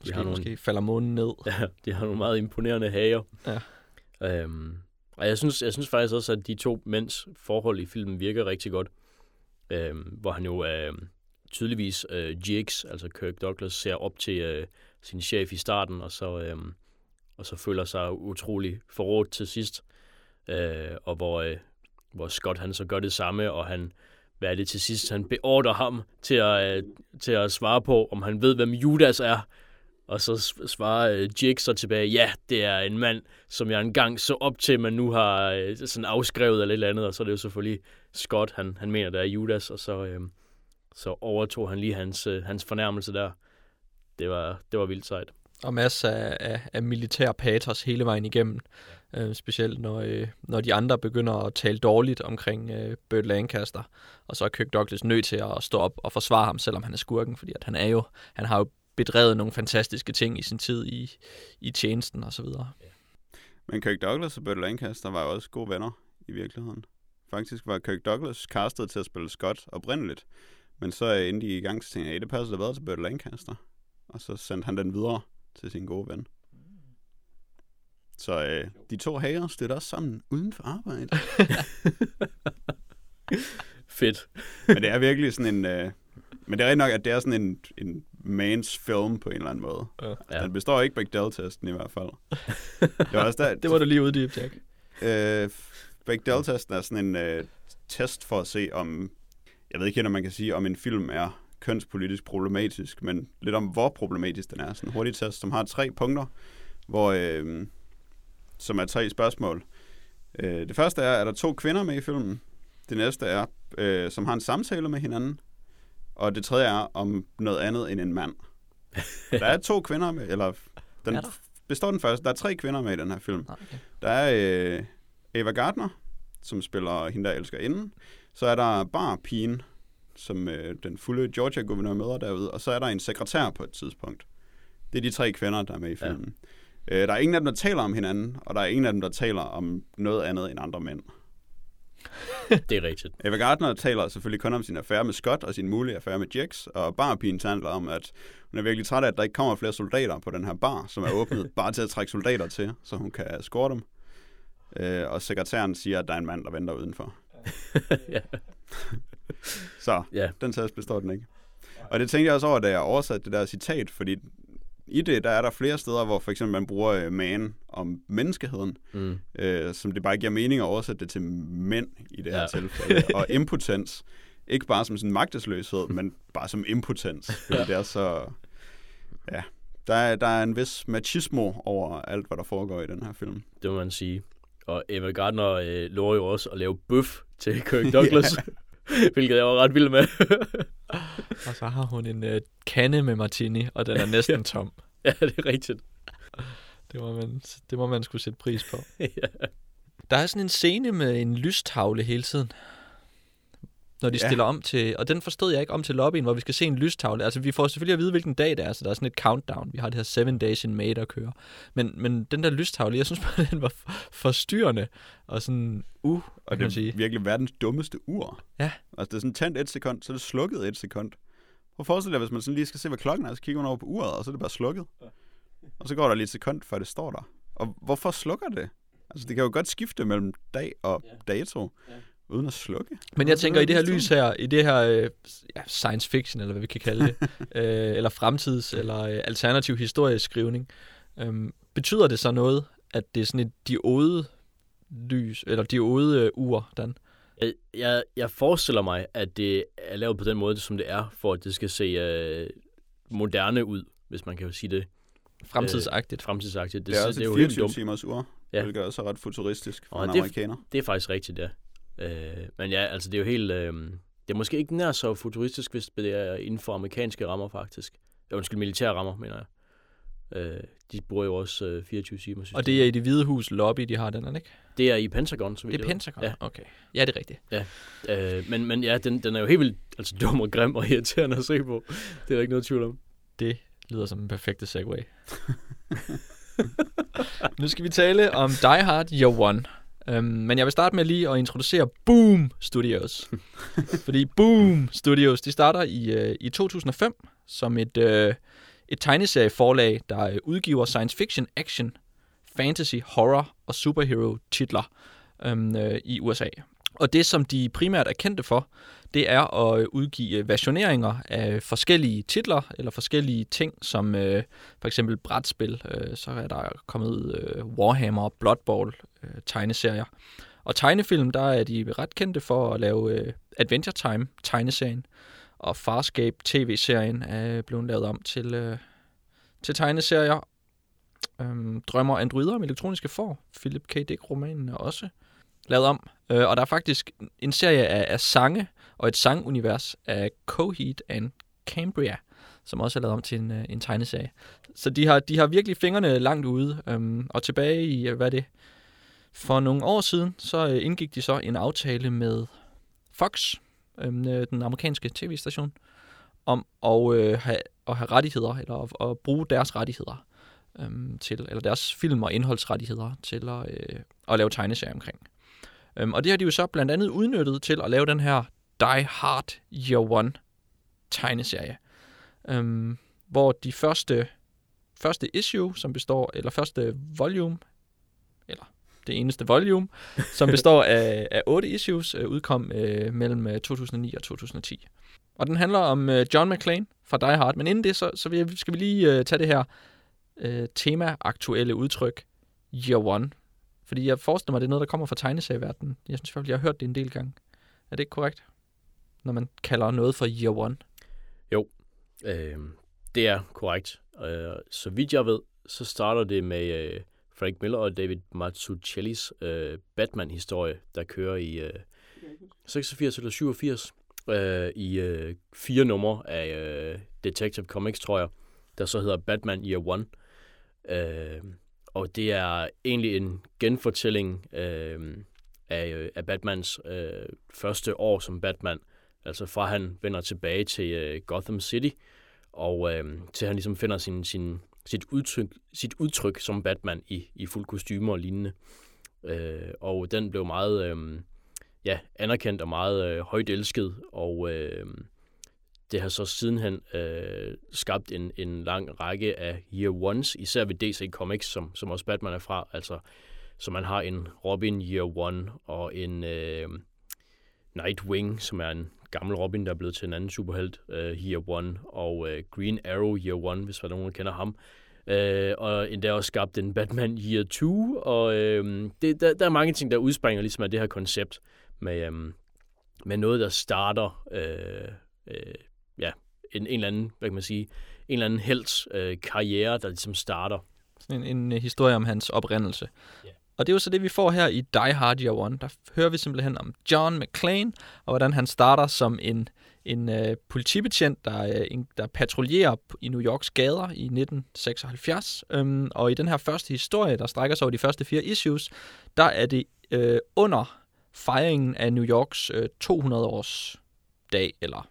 Måske, de har måske nogle... falder månen ned. *laughs* Ja, de har nogle meget imponerende hager. Ja. Øhm, og jeg synes, jeg synes faktisk også, at de to mænds forhold i filmen virker rigtig godt øh, hvor han jo øh, tydeligvis øh, Jigs, altså Kirk Douglas, ser op til øh, sin chef i starten, og så, øh, og så føler sig utrolig forrådt til sidst. Øh, og hvor, øh, hvor Scott han så gør det samme, og han, hvad er det til sidst, han beordrer ham til at, øh, til at svare på, om han ved, hvem Judas er. Og så svarer øh, Jake så tilbage, ja, det er en mand, som jeg engang så op til, men nu har øh, sådan afskrevet eller et eller andet. Og så er det jo selvfølgelig Scott, han, han mener, der er Judas, og så, øh, så overtog han lige hans, øh, hans fornærmelse der. Det var, det var vildt sejt. Og masser af, af, af militær patos hele vejen igennem. Ja. Øh, specielt når, øh, når de andre begynder at tale dårligt omkring øh, Burt Lancaster. Og så er Kirk Douglas nødt til at stå op og forsvare ham, selvom han er skurken. Fordi at han, er jo, han har jo bedrevet nogle fantastiske ting i sin tid i, i tjenesten og så videre. Ja. Men Kirk Douglas og Burt Lancaster var jo også gode venner i virkeligheden. Faktisk var Kirk Douglas castet til at spille Scott oprindeligt. Men så endte de i gang til at det passer da bedre til Burt Lancaster. Og så sendte han den videre til sin gode ven. Så øh, de to hager støtter også sammen uden for arbejde. *laughs* Fedt. Men det er virkelig sådan en... Øh, men det er rigtig nok, at det er sådan en, en mans film på en eller anden måde. Ja. Altså, den består ikke Bechdel-testen i hvert fald. *laughs* det var, også der, det var du lige uddybe, Jack. Øh, Bechdel-testen er sådan en øh, test for at se, om... Jeg ved ikke, om man kan sige, om en film er kønspolitisk problematisk, men lidt om, hvor problematisk den er. Sådan en hurtig test, som har tre punkter, hvor, øh, som er tre spørgsmål. Øh, det første er, er der to kvinder med i filmen? Det næste er, øh, som har en samtale med hinanden. Og det tredje er om noget andet end en mand. Der er to kvinder med, eller den består den første. Der er tre kvinder med i den her film. Okay. Der er øh, Ava Gardner, som spiller hende, der elsker inden. Så er der barpigen, som øh, den fulde Georgia-guvernør møder derude. Og så er der en sekretær på et tidspunkt. Det er de tre kvinder, der er med i filmen. Ja. Øh, der er ingen af dem, der taler om hinanden, og der er ingen af dem, der taler om noget andet end andre mænd. *laughs* Det er rigtigt. Ava Gardner taler selvfølgelig kun om sin affære med Scott og sin mulige affære med Jax, og barpigen taler om, at hun er virkelig træt af, at der ikke kommer flere soldater på den her bar, som er åbnet *laughs* bare til at trække soldater til, så hun kan score dem. Øh, og sekretæren siger, at der er en mand, der venter udenfor. *laughs* ja. *laughs* Så ja. den test består den ikke. Og det tænkte jeg også over, da jeg oversatte det der citat, fordi i det, der er der flere steder, hvor for eksempel man bruger øh, man om menneskeheden, Mm. øh, som det bare giver mening at oversætte det til mænd i det her Ja. tilfælde. *laughs* Og impotens, ikke bare som sådan magtesløshed, men bare som impotens. Fordi Ja. det er så... Ja, der er, der er en vis machismo over alt, hvad der foregår i den her film. Det må man sige. Og Eva Gardner øh, lover jo også at lave bøf til *laughs* Kirk Douglas, *laughs* hvilket jeg var ret vild med. *laughs* Og så har hun en øh, kande med martini, og den er næsten tom. ja, det er rigtigt. Det må man, det må man skulle sætte pris på. ja. Der er sådan en scene med en lystavle hele tiden. Når de Ja. stiller om til... Og den forstod jeg ikke om til lobbyen, hvor vi skal se en lystavle. Altså, vi får selvfølgelig at vide, hvilken dag det er, så der er sådan et countdown. Vi har det her Seven Days in May, der kører. Men, men den der lystavle, jeg synes bare, *laughs* den var for- forstyrrende. Og sådan, uh, Og kan det er sige. virkelig verdens dummeste ur. Ja. Altså, det er sådan tændt et sekund, så er det slukket et sekund. Prøv at forestille dig, hvis man sådan lige skal se, hvad klokken er, så kigger man over på uret, og så er det bare slukket. Og så går der lige et sekund, før det står der. Og hvorfor slukker det? Altså, det kan jo godt skifte mellem dag og dato, uden at slukke. Men jeg tænker, i det her lys her, i det her øh, ja, science fiction, eller hvad vi kan kalde det, *laughs* øh, eller fremtids- eller øh, alternativ historieskrivning, øh, betyder det så noget, at det er sådan et diode lys, eller diode øh, ur, Dan? Jeg, jeg, jeg forestiller mig, at det er lavet på den måde, som det er, for at det skal se øh, moderne ud, hvis man kan jo sige det. Fremtidsagtigt. Fremtidsagtigt. Det, det er også det er et jo helt 24 dumt. timers ur, Ja. hvilket også er ret futuristisk for Og en det- amerikaner. Det er faktisk rigtigt, ja. Øh, men ja, altså det er jo helt... Øh, det er måske ikke nær så futuristisk, hvis det er inden for amerikanske rammer, faktisk. Ja, undskyld, militære rammer, mener jeg. Øh, de bruger jo også øh, 24 timer Og det er i det hvide hus lobby, de har den, er det ikke? det er i Pentagon, så vidt Det er. Pentagon? Ja. Okay. Ja, det er rigtigt. Øh, men, men ja, den, den er jo helt vildt altså, dum og grim og irriterende at se på. Det er der ikke noget tvivl om. Det lyder som en perfekte segue. *laughs* nu skal vi tale om Die Hard Year One. Um, men jeg vil starte med lige at introducere Boom Studios. *laughs* Fordi Boom Studios, de starter i, uh, i 2005 som et, uh, et tegneserieforlag, der uh, udgiver science fiction, action, fantasy, horror og superhero titler um, uh, i USA. Og det, som de primært er kendte for, det er at øh, udgive versioneringer af forskellige titler, eller forskellige ting, som øh, for eksempel brætspil. Øh, så er der kommet øh, Warhammer og Blood Bowl øh, tegneserier. Og tegnefilm, der er de ret kendte for at lave øh, Adventure Time tegneserien. Og Farscape tv-serien er blevet lavet om til, øh, til tegneserier. Øhm, Drømmer androider om elektroniske får. Philip K. Dick-romanen er også lavet om. Øh, og der er faktisk en serie af, af sange, og et sangunivers af Coheed and Cambria, som også er lavet om til en, øh, en tegneserie. Så de har, de har virkelig fingrene langt ude, øhm, og tilbage i, øh, hvad er det, for nogle år siden, så øh, indgik de så en aftale med Fox, øhm, den amerikanske tv-station, om at, øh, have, at have rettigheder, eller at, at bruge deres rettigheder øhm, til, eller deres film- og indholdsrettigheder til at, øh, at lave tegneserier omkring. Øhm, og det har de jo så blandt andet udnyttet til at lave den her Die Hard Year One tegneserie. Øhm, hvor de første, første issue, som består, eller første volume, eller det eneste volume, som *laughs* består af, af otte issues, øh, udkom øh, mellem øh, 2009 og 2010. Og den handler om øh, John McClane fra Die Hard, men inden det, så, så vil jeg, skal vi lige øh, tage det her øh, tema-aktuelle udtryk, Year One. Fordi jeg forestiller mig, det er noget, der kommer fra tegneserieverdenen. Jeg synes faktisk, jeg har hørt det en del gange. Er det ikke korrekt? Når man kalder noget for Year One. Øh, det er korrekt. Øh, så vidt jeg ved, så starter det med øh, Frank Miller og David Mazzucchellis øh, Batman-historie, der kører i øh, 86 eller 87 øh, i øh, fire numre af øh, Detective Comics, tror jeg, der så hedder Batman Year One. Øh, og det er egentlig en genfortælling øh, af, øh, af Batmans øh, første år som Batman. Altså fra han vender tilbage til øh, Gotham City, og øh, til han ligesom finder sin, sin, sit, udtryk, sit udtryk som Batman i, i fuld kostyme og lignende. Øh, og den blev meget øh, ja, anerkendt og meget øh, højt elsket, og øh, det har så sidenhen øh, skabt en, en lang række af Year Ones, især ved DC Comics, som, som også Batman er fra. Altså, så man har en Robin Year One og en øh, Nightwing, som er en gammel Robin, der er blevet til en anden superhelt, øh, Year One, og øh, Green Arrow Year One, hvis der er nogen, der kender ham. Øh, og endda også skabt en Batman Year 2, og øh, det, der, der er mange ting, der udspringer ligesom af det her koncept med, øh, med noget, der starter Øh, øh, ja, en, en eller anden, hvad kan man sige, en eller anden helds uh, karriere, der ligesom starter. Sådan en, en historie om hans oprindelse. Ja. Og det er jo så det, vi får her i Die Hard Year One. Der hører vi simpelthen om John McClane, og hvordan han starter som en, en uh, politibetjent, der, uh, en, der patruljerer i New Yorks gader i 1976. Um, og i den her første historie, der strækker sig over de første fire issues, der er det uh, under fejringen af New Yorks uh, 200-års dag, eller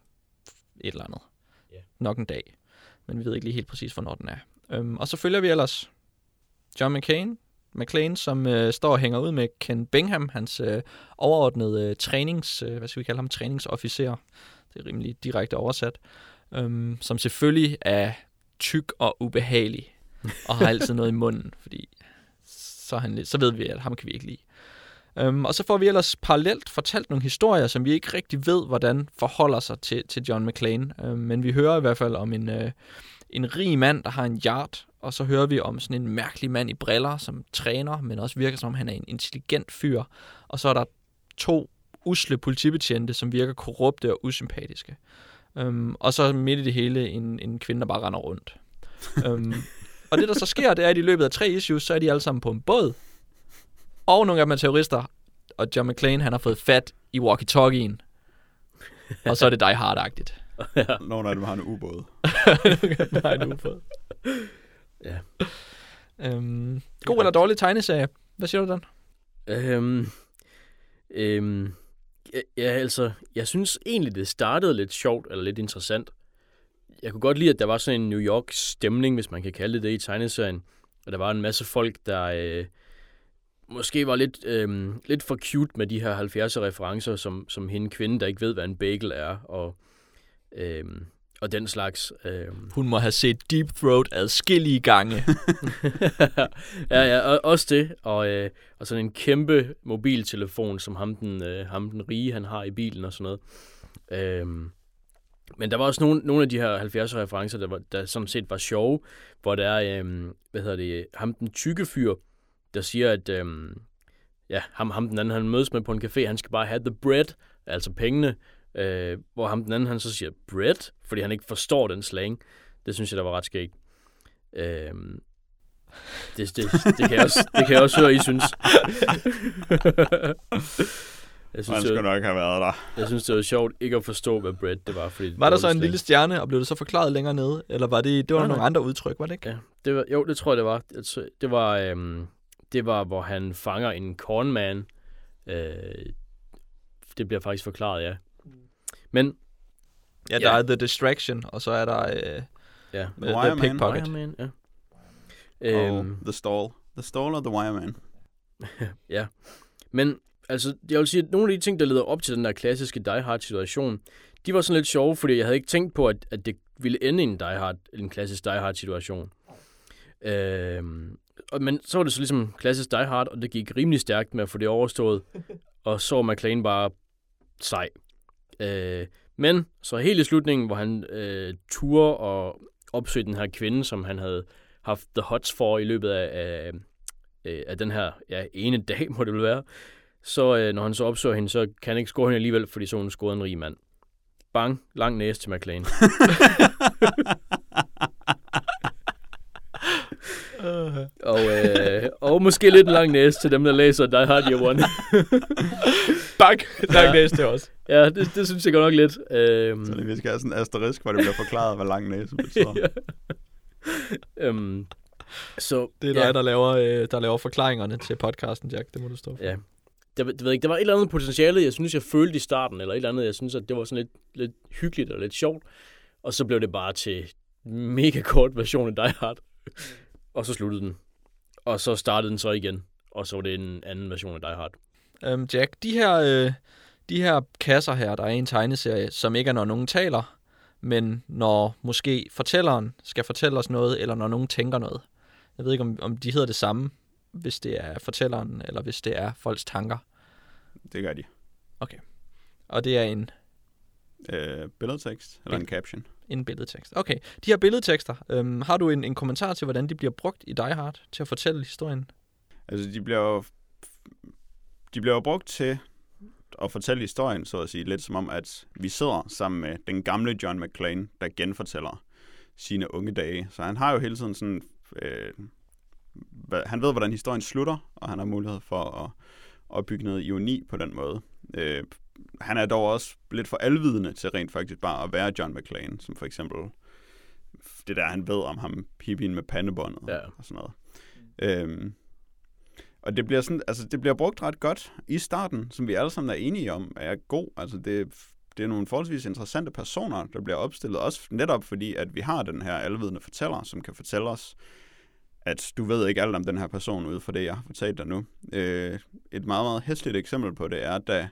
et eller andet. Ja. Nok en dag. Men vi ved ikke lige helt præcis, hvornår den er. Um, og så følger vi ellers John McCain, McLean, som øh, står og hænger ud med Ken Bingham, hans øh, overordnede øh, trænings, øh, hvad skal vi kalde ham, træningsofficer. Det er rimelig direkte oversat. Um, som selvfølgelig er tyk og ubehagelig, og har altid noget i munden, fordi så, han så ved vi, at ham kan vi ikke lide. Øhm, og så får vi ellers parallelt fortalt nogle historier, som vi ikke rigtig ved, hvordan forholder sig til, til John McClane. Øhm, men vi hører i hvert fald om en, øh, en rig mand, der har en yard, og så hører vi om sådan en mærkelig mand i briller, som træner, men også virker som om han er en intelligent fyr. Og så er der to usle politibetjente, som virker korrupte og usympatiske. Øhm, og så midt i det hele en, en kvinde, der bare render rundt. øhm, og det, der så sker, det er, at i løbet af tre issues, så er de alle sammen på en båd. Og nogle af dem er terrorister. Og John McClane, han har fået fat i walkie-talkie'en. og så er det Die Hard-agtigt. *laughs* Nogle af dem har en ubåd. Nej, nu på. Ja. Øhm, god eller dårlig tegneserie? Hvad siger du, Dan? Øhm, øhm, ja, ja, altså, jeg synes egentlig, det startede lidt sjovt, eller lidt interessant. Jeg kunne godt lide, at der var sådan en New York-stemning, hvis man kan kalde det det, i tegneserien. Og der var en masse folk, der øh, måske var lidt, øh, lidt for cute med de her 70'er-referencer, som, som hende kvinde, der ikke ved, hvad en bagel er, og, øh, og den slags. Øh. Hun må have set Deep Throat adskillige gange. *laughs* *laughs* ja, ja, og, også det. Og, øh, og sådan en kæmpe mobiltelefon, som ham den, øh, ham den rige, han har i bilen og sådan noget. Øhm, men der var også nogle, nogle af de her 70'er-referencer, der, var, der sådan set var sjove, hvor der er, øhm, hvad hedder det, ham den tykke fyr, der siger, at øhm, ja, ham, ham den anden, han mødes med på en café, han skal bare have the bread, altså pengene, øh, hvor ham den anden, han så siger bread, fordi han ikke forstår den slang. Det synes jeg, der var ret skægt. Øhm, det, det, det, kan jeg også, det kan jeg også høre, I synes. *laughs* jeg Han skulle nok have været der. jeg synes, det var sjovt ikke at forstå, hvad bread det var. Fordi det Var der så en slang. lille stjerne, og blev det så forklaret længere nede? Eller var det, det var Nej, nogle nej. andre udtryk, var det ikke? Ja, det var, jo, det tror jeg, det var. Tror- Det var, øhm, det var hvor han fanger en cornman. Øh, det bliver faktisk forklaret, ja. Men, Ja, der Ja. er The Distraction, og så er der øh, ja. The, Wireman. the Pickpocket. Wireman, ja. Og Øhm, The Stall. The Stall og The Wireman. *laughs* ja. Men, altså, jeg vil sige, at nogle af de ting, der leder op til den der klassiske Die Hard-situation, de var sådan lidt sjove, fordi jeg havde ikke tænkt på, at, at det ville ende i en, Die Hard, en klassisk Die Hard-situation. Øhm, og, men så var det så ligesom klassisk Die Hard, og det gik rimelig stærkt med at få det overstået. *laughs* og så var McLean bare sej. Øh, men så helt i slutningen, hvor han øh, turde og opsøge den her kvinde, som han havde haft the hots for i løbet af, af, øh, af den her ja, ene dag, må det vel være, så øh, når han så opsøger hende, så kan han ikke score hende alligevel, fordi så hun scoret en rig mand. bang, lang næse til McLean. *laughs* og, øh, og måske lidt en lang næse til dem, der læser Die Hard Year One. *laughs* Bak! Lang Ja. næse til os. ja, det, det synes jeg godt nok lidt. Øhm, Så vi skal have sådan en asterisk, hvor det bliver forklaret, hvad lang næse betyder. *laughs* ja. øhm, så, Det er ja. dig, der laver, øh, der laver forklaringerne til podcasten, Jack. Det må du stå for. Ja. Det, det, ved jeg ikke, der var et eller andet potentiale, jeg synes, jeg følte i starten, eller et eller andet, jeg synes, at det var sådan lidt, lidt hyggeligt og lidt sjovt. Og så blev det bare til mega kort version af Die Hard. Og så sluttede den. Og så startede den så igen. Og så var det en anden version af Die Hard. Øhm, Jack, de her, øh, de her kasser her, der er i en tegneserie, som ikke er, når nogen taler, men når måske fortælleren skal fortælle os noget, eller når nogen tænker noget. Jeg ved ikke, om, om de hedder det samme, hvis det er fortælleren, eller hvis det er folks tanker. Det gør de. Og det er en, Øh, billedtekst, eller en caption en billedtekst. Okay, de her billedtekster, øhm, har du en, en kommentar til, hvordan de bliver brugt i Die Hard til at fortælle historien? Altså, de bliver jo, de bliver jo brugt til at fortælle historien, så at sige, lidt som om, at vi sidder sammen med den gamle John McClane, der genfortæller sine unge dage. Så han har jo hele tiden sådan... Øh, han ved, hvordan historien slutter, og han har mulighed for at opbygge noget ironi på den måde. Øh, han er dog også lidt for alvidende til rent faktisk bare at være John McClane, som for eksempel det der, han ved om ham, hippien med pandebåndet Ja. og sådan noget. Øhm, og det bliver, sådan, altså, det bliver brugt ret godt i starten, som vi alle sammen er enige om, er god. Altså, det, det er nogle forholdsvis interessante personer, der bliver opstillet, også netop fordi, at vi har den her alvidende fortæller, som kan fortælle os, at du ved ikke alt om den her person ud fra det, jeg har fortalt dig nu. Øh, et meget, meget hæsligt eksempel på det er, da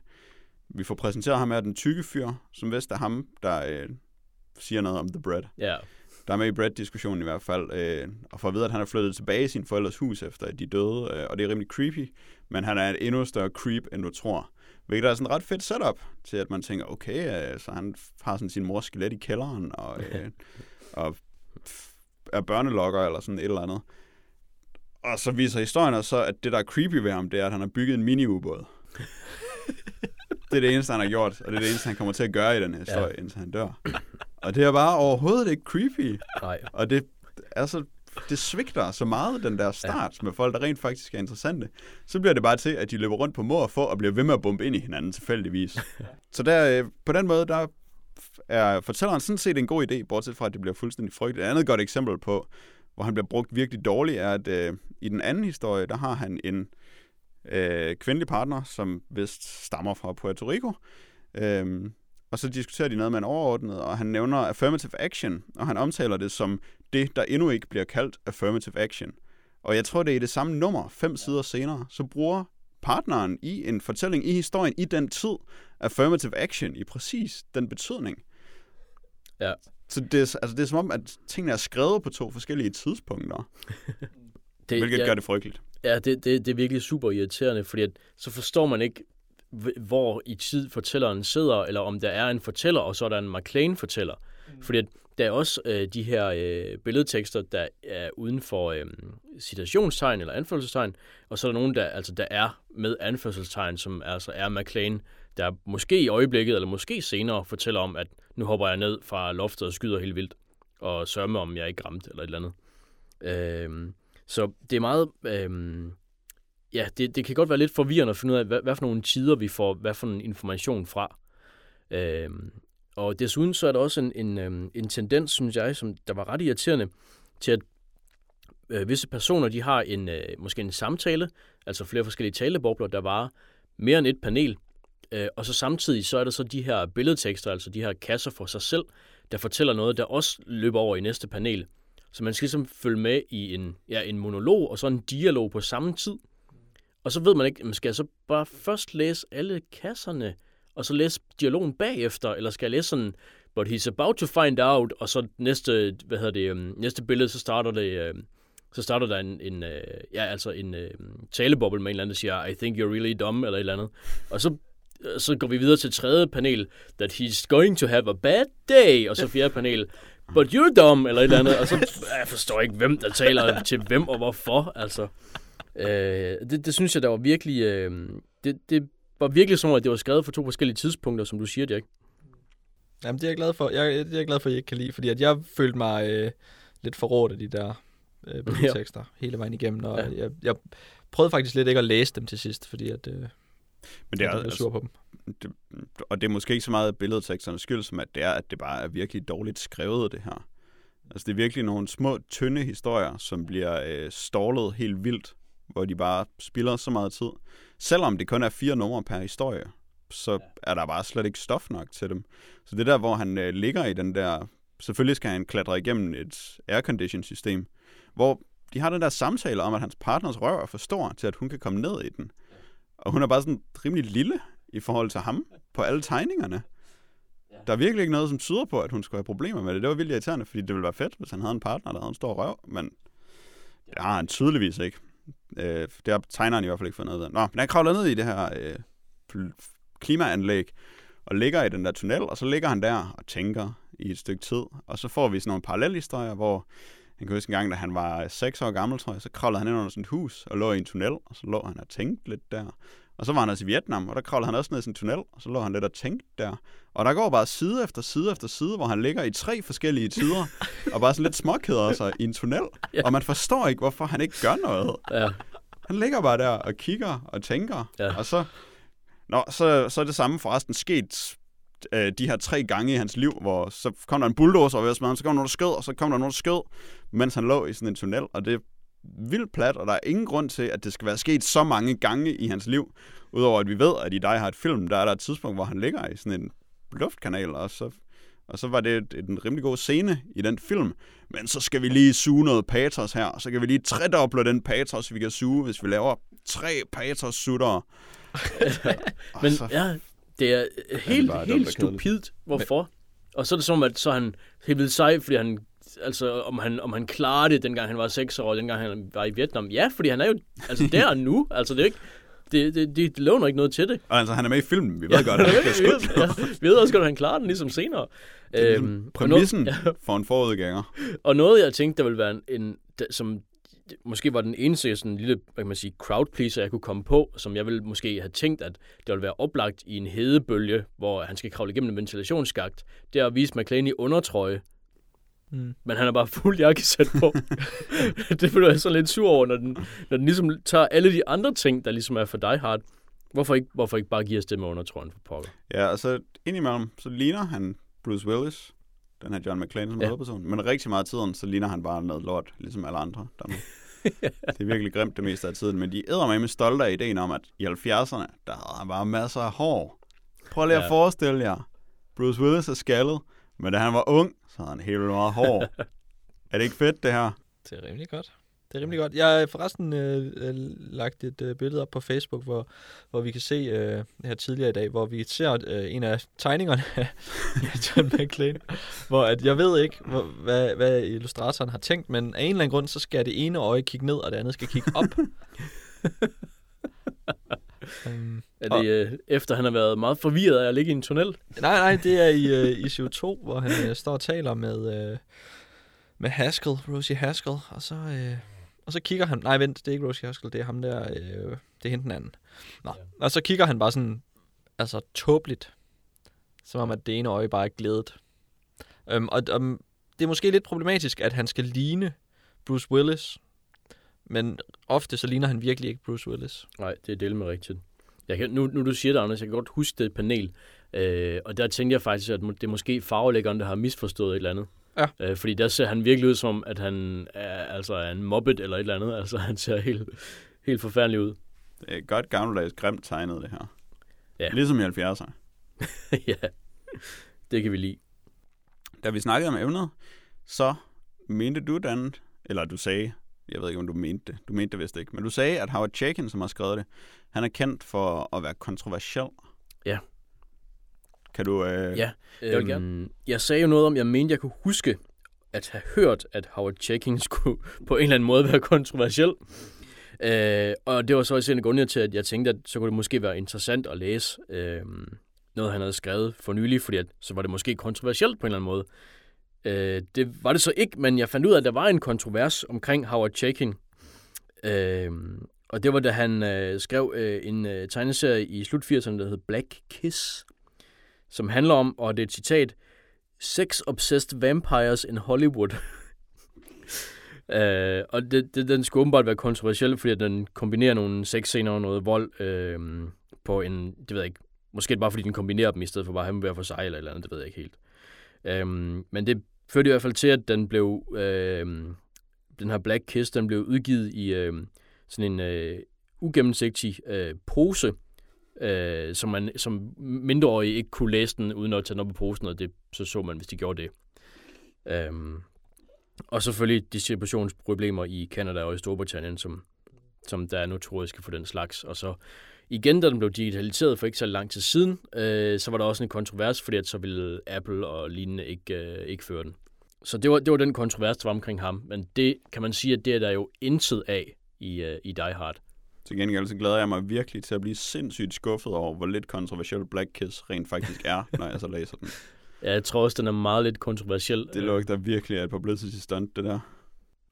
vi får præsenteret ham af den tykke fyr, som vist er ham, der øh, siger noget om The Bread Ja. der er med i Brett-diskussionen i hvert fald, øh, og for at vide, at han er flyttet tilbage i sin forældres hus, efter at de døde, øh, og det er rimelig creepy, men han er et endnu større creep, end du tror. Hvilket er sådan et ret fedt setup, til at man tænker, okay, øh, så han har sådan sin mors skelet i kælderen, og, øh, *laughs* og er børnelokker, eller sådan et eller andet. Og så viser historien så, at det, der er creepy ved ham, det er, at han har bygget en mini-ubåd. *laughs* det er det eneste, han har gjort, og det er det eneste, han kommer til at gøre i den her historie, ja. indtil han dør. Og det er bare overhovedet ikke creepy. Nej. Og det, altså, det svigter så meget, den der start ja. med folk, der rent faktisk er interessante. Så bliver det bare til, at de løber rundt på mor og få og bliver ved med at bombe ind i hinanden tilfældigvis. *laughs* så der, øh, på den måde, der er fortælleren sådan set en god idé, bortset fra, at det bliver fuldstændig frygteligt. Et andet godt eksempel på, hvor han bliver brugt virkelig dårligt, er, at øh, i den anden historie, der har han en øh, kvindelig partner, som vist stammer fra Puerto Rico. Øhm, og så diskuterer de noget med en overordnet, og han nævner affirmative action, og han omtaler det som det, der endnu ikke bliver kaldt affirmative action. Og jeg tror, det er i det samme nummer, fem sider senere, så bruger partneren i en fortælling i historien i den tid affirmative action i præcis den betydning. Ja. Så det er, altså, det er som om, at tingene er skrevet på to forskellige tidspunkter, *laughs* Det, hvilket ja, gør det frygteligt. Ja, det, det, det er virkelig super irriterende, fordi at, så forstår man ikke, hv- hvor i tid fortælleren sidder, eller om der er en fortæller, og så er der en McLean-fortæller. Mm. Fordi at der er også øh, de her øh, billedtekster, der er uden for øh, citationstegn eller anførselstegn, og så er der nogen, der, altså, der er med anførselstegn, som altså er McLean, der måske i øjeblikket, eller måske senere, fortæller om, at nu hopper jeg ned fra loftet og skyder helt vildt, og sørger om jeg er ikke ramt, eller et eller andet. Øh, så det er meget... Øh, ja, det, det kan godt være lidt forvirrende at finde ud af, hvad, hvad for nogle tider vi får, hvad for en information fra. Øhm, og desuden så er der også en, en, øhm, en tendens, synes jeg, som der var ret irriterende, til at øh, visse personer, de har en øh, måske en samtale, altså flere forskellige talebobler, der varer mere end et panel, øh, og så samtidig så er der så de her billedtekster, altså de her kasser for sig selv, der fortæller noget, der også løber over i næste panel. Så man skal ligesom følge med i en, ja, en monolog og så en dialog på samme tid. Og så ved man ikke, skal jeg så bare først læse alle kasserne, og så læse dialogen bagefter, eller skal jeg læse sådan, but he's about to find out, og så næste, hvad hedder det, um, næste billede, så starter det, um, så starter der en, en uh, ja, altså en uh, taleboble med en eller anden, der siger, I think you're really dumb, eller et eller andet. Og så, øh, så går vi videre til tredje panel, that he's going to have a bad day, og så fjerde panel, but you're dumb, eller et eller andet, og så jeg forstår ikke, hvem der taler til hvem og hvorfor, altså. Øh, det, det synes jeg, der var virkelig... Øh, det, det var virkelig som, at det var skrevet for to forskellige tidspunkter, som du siger, Jack. Jamen, det er jeg glad for. Jeg, det er jeg glad for, at I ikke kan lide, fordi at jeg følte mig øh, lidt forrådt af de der øh, billedtekster ja. hele vejen igennem, og ja. jeg, jeg prøvede faktisk lidt ikke at læse dem til sidst, fordi at, øh, Men det er, jeg blev sur altså, på dem. det, og det er måske ikke så meget billedteksternes skyld, som at det er, at det bare er virkelig dårligt skrevet, det her. Altså, det er virkelig nogle små, tynde historier, som bliver øh, stålet helt vildt, hvor de bare spilder så meget tid. Selvom det kun er fire numre per historie, så er der bare slet ikke stof nok til dem. Så det der, hvor han øh, ligger i den der... Selvfølgelig skal han klatre igennem et aircondition-system, hvor de har den der samtale om, at hans partners røv er for stor til, at hun kan komme ned i den. Og hun er bare sådan rimelig lille i forhold til ham på alle tegningerne. Der er virkelig ikke noget, som tyder på, at hun skulle have problemer med det. Det var vildt irriterende, fordi det ville være fedt, hvis han havde en partner, der havde en stor røv, men det har han tydeligvis ikke. Øh, det har tegneren i hvert fald ikke fundet ud af. Nå, men han kravler ned i det her øh, klimaanlæg, og ligger i den der tunnel, og så ligger han der og tænker i et stykke tid. Og så får vi sådan nogle parallelhistorier, hvor jeg kan huske en gang, da han var 6 år gammel, tror jeg, så kravlede han ind under sådan et hus og lå i en tunnel, og så lå han og tænkte lidt der. Og så var han også i Vietnam, og der kravlede han også ned i en tunnel, og så lå han lidt og tænkte der. Og der går bare side efter side efter side, hvor han ligger i tre forskellige tider, *laughs* og bare sådan lidt småkeder sig i en tunnel. Ja. Og man forstår ikke, hvorfor han ikke gør noget. Ja, Han ligger bare der og kigger og tænker, Ja. og så, nå, så, så er det samme forresten sket øh, de her tre gange i hans liv, hvor så kom der en bulldozer ved at smadre ham, så kom der nogen, der skød, og så kom der nogen, der skød, mens han lå i sådan en tunnel, og det er vildt plat, og der er ingen grund til, at det skal være sket så mange gange i hans liv, udover at vi ved, at i Die Hard film, der er der et tidspunkt, hvor han ligger i sådan en luftkanal, og så, og så var det et, en rimelig god scene i den film, men så skal vi lige suge noget patos her, og så kan vi lige tredoble den patos, vi kan suge, hvis vi laver tre patos-sutter. *laughs* men så- ja, det er helt, bare dumt helt og stupidt. Hvorfor? Og så er det som, at så er han helt vildt sej, fordi han, altså, om han, om han klarer det, dengang han var 6 år, dengang han var i Vietnam. Ja, fordi han er jo altså, der og nu. *laughs* Altså, det er ikke, det, det, det låner ikke noget til det. Og altså, han er med i filmen, vi ved godt, at han *laughs* kan skudt. ja, vi ved også godt, at han klarer den ligesom senere. Det er ligesom Øhm, og præmissen *laughs* noget, for en forudgænger. og noget, jeg tænkte, der ville være en, en som måske var den eneste sådan lille, hvad kan man sige, crowd pleaser, jeg kunne komme på, som jeg ville måske have tænkt, at det ville være oplagt i en hedebølge, hvor han skal kravle igennem en ventilationsskagt. Det er at vise McLean i undertrøje, Mm. men han er bare fuld jakkesæt på. *laughs* *laughs* det bliver jeg så lidt sur over, når den, når den ligesom tager alle de andre ting, der ligesom er for Die Hard. Hvorfor ikke, hvorfor ikke bare give os det med undertrøjen for pokker? Ja, og så indimellem, så ligner han Bruce Willis, den her John McClane som Ja. ja. hovedperson. Men rigtig meget af tiden, så ligner han bare noget lort, ligesom alle andre. Der *laughs* det er virkelig grimt det meste af tiden, men de æder med stolte af ideen om, at i 70'erne, der havde han bare masser af hår. Prøv lige at Ja. forestille jer, Bruce Willis er skaldet, men da han var ung, så havde han helt meget hår. *laughs* er det ikke fedt, det her? Det er rimelig godt. Det er rimelig godt. Jeg har forresten øh, øh, lagt et øh, billede op på Facebook, hvor, hvor vi kan se øh, her tidligere i dag, hvor vi ser øh, en af tegningerne *laughs* af John McClane, hvor at jeg ved ikke, hvor, hvad, hvad illustratoren har tænkt, men af en eller anden grund, så skal det ene øje kigge ned, og det andet skal kigge op. um, *laughs* Er det øh, efter, han har været meget forvirret af at ligge i en tunnel? nej, nej, det er i, øh, i CO2, hvor han øh, står og taler med, øh, med Haskell, Rosie Haskell, og så... Øh, og så kigger han... Nej, vent, det er ikke Rosie Haskell, det er ham der... Øh, det er hende den anden. Nå. Ja. Og så kigger han bare sådan... Altså, tåbeligt. Som om, at det ene øje bare er glædet. Øhm, og um, det er måske lidt problematisk, at han skal ligne Bruce Willis. Men ofte så ligner han virkelig ikke Bruce Willis. Nej, det er del med rigtigt. Jeg kan, nu, nu du siger det, Anders, jeg kan godt huske det panel. Øh, og der tænkte jeg faktisk, at det er måske farvelæggeren, der har misforstået et eller andet. Ja. Øh, fordi der ser han virkelig ud som, at han er, altså er en mobbet eller et eller andet. *laughs* Altså han ser helt, helt forfærdelig ud. Det er godt gammeldags grimt tegnet, det her. Ja. Ligesom i 70'erne. *laughs* ja, det kan vi lide. Da vi snakkede om emnet, så mente du, Dan, eller du sagde, jeg ved ikke, om du mente det, du mente det vist ikke, men du sagde, at Howard Chaykin, som har skrevet det, han er kendt for at være kontroversiel. Ja. Kan du... Øh, Ja. Jeg vil Øhm, jeg sagde jo noget om, jeg mente, jeg kunne huske at have hørt, at Howard Chaykin *laughs* skulle på en eller anden måde være kontroversiel. Øh, og det var så også en af grundene til, at jeg tænkte, at så kunne det måske være interessant at læse øh, noget, han havde skrevet for nylig, fordi at, så var det måske kontroversielt på en eller anden måde. Øh, det var det så ikke, men jeg fandt ud af, at der var en kontrovers omkring Howard Chaykin. Øh, og det var, da han øh, skrev øh, en øh, tegneserie i slut 80'erne, der hed Black Kiss, som handler om, og det er et citat, Sex Obsessed Vampires in Hollywood. *laughs* øh, og det, det, den skulle åbenbart være kontroversiel, fordi den kombinerer nogle sexscener og noget vold øh, på en, det ved jeg ikke, måske bare fordi den kombinerer dem, i stedet for bare at have dem hver for sig eller eller andet, det ved jeg ikke helt. Øh, men det førte i hvert fald til, at den blev, øh, den her Black Kiss, den blev udgivet i øh, sådan en øh, ugennemsigtig øh, pose, øh, som, man, som mindreårige ikke kunne læse den, uden at tage den op på posen, og det så så man, hvis de gjorde det. Øhm, og selvfølgelig distributionsproblemer i Canada og i Storbritannien, som, som der er notoriske for den slags. Og så igen, da den blev digitaliseret for ikke så lang tid siden, øh, så var der også en kontrovers, fordi at så ville Apple og lignende ikke, øh, ikke føre den. Så det var, det var den kontrovers, der var omkring ham. Men det kan man sige, at det er der jo intet af i, øh, i Die Hard. Til gengæld så glæder jeg mig virkelig til at blive sindssygt skuffet over, hvor lidt kontroversiel Black Kiss rent faktisk er, *laughs* når jeg så læser den. Ja, jeg tror også, den er meget lidt kontroversiel. Det lugter virkelig af et publicity stunt, det der.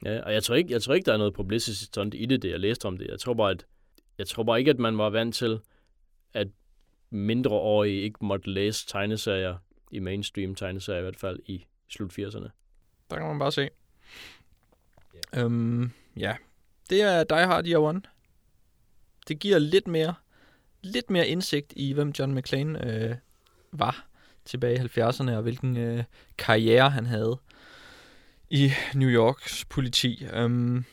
Ja, og jeg tror ikke, jeg tror ikke der er noget publicity stunt i det, det jeg læste om det. Jeg tror bare, at jeg tror bare ikke, at man var vant til, at mindreårige ikke måtte læse tegneserier i mainstream tegneserier i hvert fald i slut 80'erne. Der kan man bare se. Yeah. Øhm, ja, det er Die Hard Year One. Det giver lidt mere, lidt mere indsigt i, hvem John McClane øh, var tilbage i 70'erne, og hvilken øh, karriere han havde i New Yorks politi. Øhm,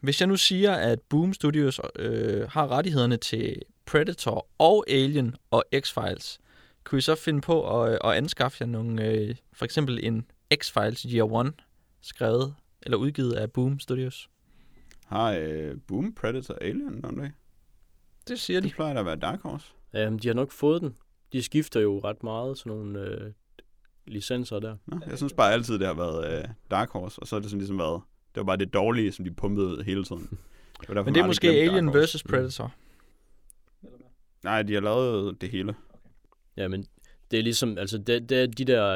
hvis jeg nu siger, at Boom Studios øh, har rettighederne til Predator og Alien og X-Files, kunne I så finde på at, øh, at anskaffe jer nogle, øh, for eksempel en X-Files Year One, skrevet eller udgivet af Boom Studios? Har øh, Boom Predator Alien nogle dag? Det siger de. Det plejer da at være Dark Horse. Um, de har nok fået den. De skifter jo ret meget sådan nogle øh, licenser der. Nå, jeg synes bare altid, det har været øh, Dark Horse, og så er det sådan ligesom været, det var bare det dårlige, som de pumpede ud hele tiden. *laughs* Det var derfor, Men det er måske Alien vs. Predator. Nej, de har lavet det hele. Ja, men det er ligesom, altså det, det er de der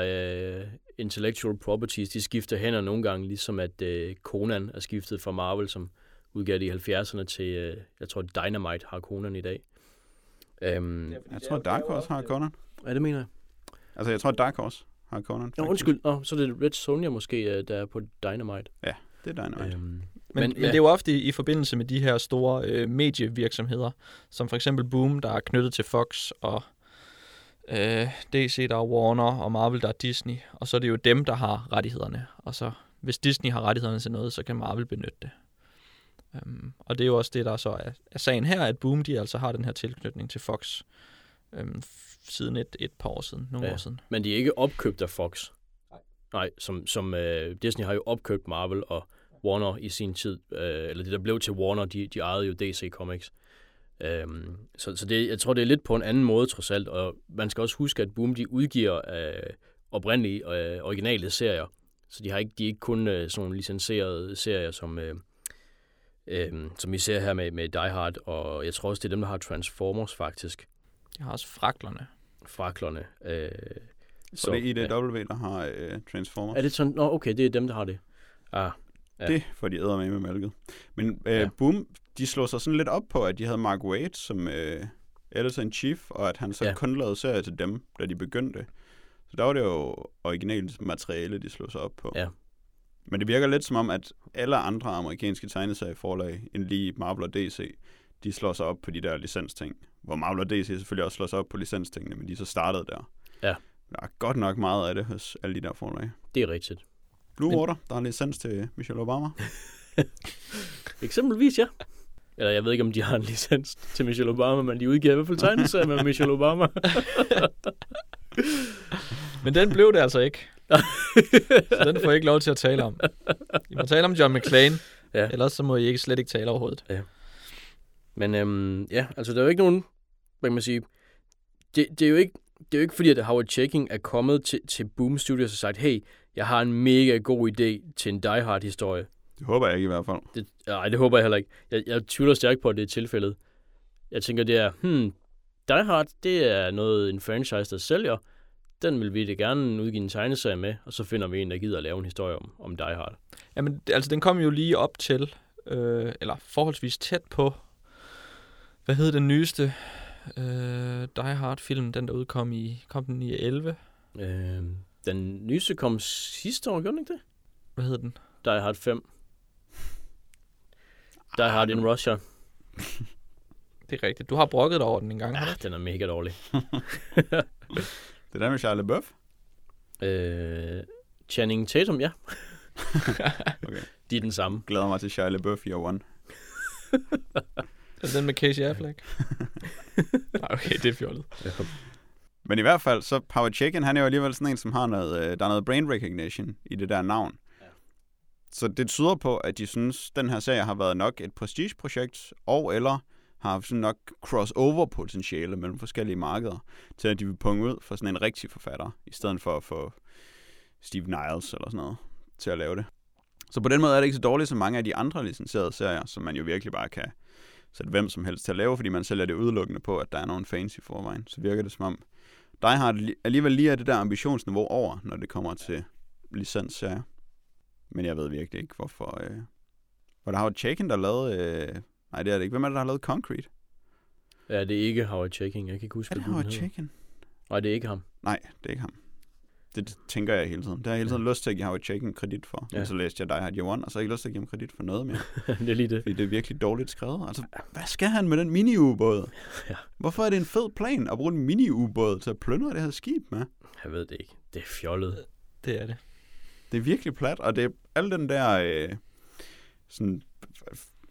øh, intellectual properties, de skifter hænder nogle gange, ligesom at øh, Conan er skiftet fra Marvel, som udgav det i 70'erne til, øh, jeg tror Dynamite har Conan i dag. Um, Jeg tror, Dark Horse har Conan. ja, det mener jeg. Altså, jeg tror, Dark Horse har Conan. Faktisk. undskyld. Nå, så er det Red Sonja måske, øh, der er på Dynamite. Det er Dynamite. Um, Men, Men, men ja. det er jo ofte i, i forbindelse med de her store øh, medievirksomheder, som for eksempel Boom, der er knyttet til Fox, og øh, DC, der er Warner, og Marvel, der er Disney. Og så er det jo dem, der har rettighederne. Og så hvis Disney har rettighederne til noget, så kan Marvel benytte det. Um, og det er jo også det, der så er, er sagen her, at Boom, de altså har den her tilknytning til Fox um, siden et, et par år siden, nogle Ja. år siden. Men de er ikke opkøbt af Fox. Nej, som, som øh, Disney har jo opkøbt Marvel og Warner i sin tid. Øh, eller det, der blev til Warner, de, de ejede jo DC Comics. Øhm, så så det, jeg tror, det er lidt på en anden måde trods alt. Og man skal også huske, at Boom de udgiver øh, oprindelige øh, originale serier. Så de har ikke, de er ikke kun øh, sådan nogle licenserede serier, som, øh, øh, som vi ser her med, med Die Hard. Og jeg tror også, det er dem, der har Transformers faktisk. Jeg har også fraklerne. Fraklerne. Øh, Så det er IDW, der har øh, Transformers. Er det sådan? Nå, okay, det er dem, der har det. Ah, Ja. Det får de æder med med mælket. Men øh, Ja. ja. Boom, de slog sig sådan lidt op på, at de havde Mark Waid som øh, editor-in-chief, og at han så Ja. ja. kun lavede serier til dem, da de begyndte. Så der var det jo originalt materiale, de slog sig op på. Ja. Men det virker lidt som om, at alle andre amerikanske tegneserieforlag, end lige Marvel og DC, de slår sig op på de der licensting. Hvor Marvel og DC selvfølgelig også slår sig op på licenstingene, men de så startede der. Ja. Der er godt nok meget af det hos alle de der forlag. det er rigtigt. Blue Men- Water, der har licens til Michelle Obama. *laughs* Eksempelvis, ja. Eller jeg ved ikke, om de har en licens til Michelle Obama, men de udgiver i hvert fald tegneserier med Michelle Obama. *laughs* Men den blev det altså ikke. *laughs* så den får jeg ikke lov til at tale om. I må tale om John McClane, Ja. ja. ellers så må I ikke slet ikke tale overhovedet. Men øhm, ja, altså der er jo ikke nogen, hvad kan man sige, det, det er jo ikke, det er jo ikke fordi, at Howard Checking er kommet til, til Boom Studios og sagt, hey, jeg har en mega god idé til en Die Hard historie. Det håber jeg ikke i hvert fald. Det, nej, det håber jeg heller ikke. Jeg, jeg tvivler stærkt på, at det er tilfældet. Jeg tænker, det er, hmm, Die Hard, det er noget, en franchise, der sælger. Den vil vi da gerne udgive en tegneserie med, og så finder vi en, der gider at lave en historie om, om Die Hard. Jamen, altså den kom jo lige op til, øh, eller forholdsvis tæt på, hvad hed den nyeste øh, Die Hard film, den der udkom i, kom den i 11? Øhm, Den nyeste kom sidste år, gjorde den ikke det? Hvad hedder den? Die Hard 5. Die Hard in Russia. *laughs* Det er rigtigt. Du har brokket dig over den en gang. Ja, ikke? den er mega dårlig. *laughs* Det der med Charlie Buff? Øh, Channing Tatum, ja. *laughs* Okay. *laughs* De er den samme. Glæder mig til Charlie Buff Year One. Er det den med Casey Affleck? *laughs* Nej, okay, det er fjollet. Men i hvert fald, så Power Chicken, han er jo alligevel sådan en, som har noget, øh, der er noget brain recognition i det der navn. Ja. Så det tyder på, at de synes, den her serie har været nok et prestigeprojekt, og eller har haft sådan nok crossover potentiale mellem forskellige markeder, til at de vil punge ud for sådan en rigtig forfatter, i stedet for at få Steve Niles eller sådan noget til at lave det. Så på den måde er det ikke så dårligt som mange af de andre licenserede serier, som man jo virkelig bare kan sætte hvem som helst til at lave, fordi man sælger det udelukkende på, at der er nogen fans i forvejen. Så virker det som om, dig har alligevel lige af det der ambitionsniveau over, når det kommer til licensserier. Men jeg ved virkelig ikke, hvorfor... Øh... Var det Howard Chaykin, der lavede... Øh... Nej, det er det ikke. Hvem er det, der har lavet Concrete? Ja, det er ikke Howard Checking. Jeg kan ikke huske, Er det Howard. Chaykin? Nej, det er ikke ham. Nej, det er ikke ham. Det tænker jeg hele tiden. Det har jeg hele tiden lyst til at give Howard Chaykin kredit for. Ja. Ja. Men så læste jeg Die Hard Year One, og så har jeg ikke lyst til at give ham kredit for noget mere. *laughs* det er lige det. Fordi det er virkelig dårligt skrevet. Altså, hvad skal han med den mini-ubåd? *laughs* Ja. Hvorfor er det en fed plan at bruge en mini-ubåd til at plyndre det her skib med? Jeg ved det ikke. Det er fjollet. Det er det. Det er virkelig plat, og det er al den der øh, sådan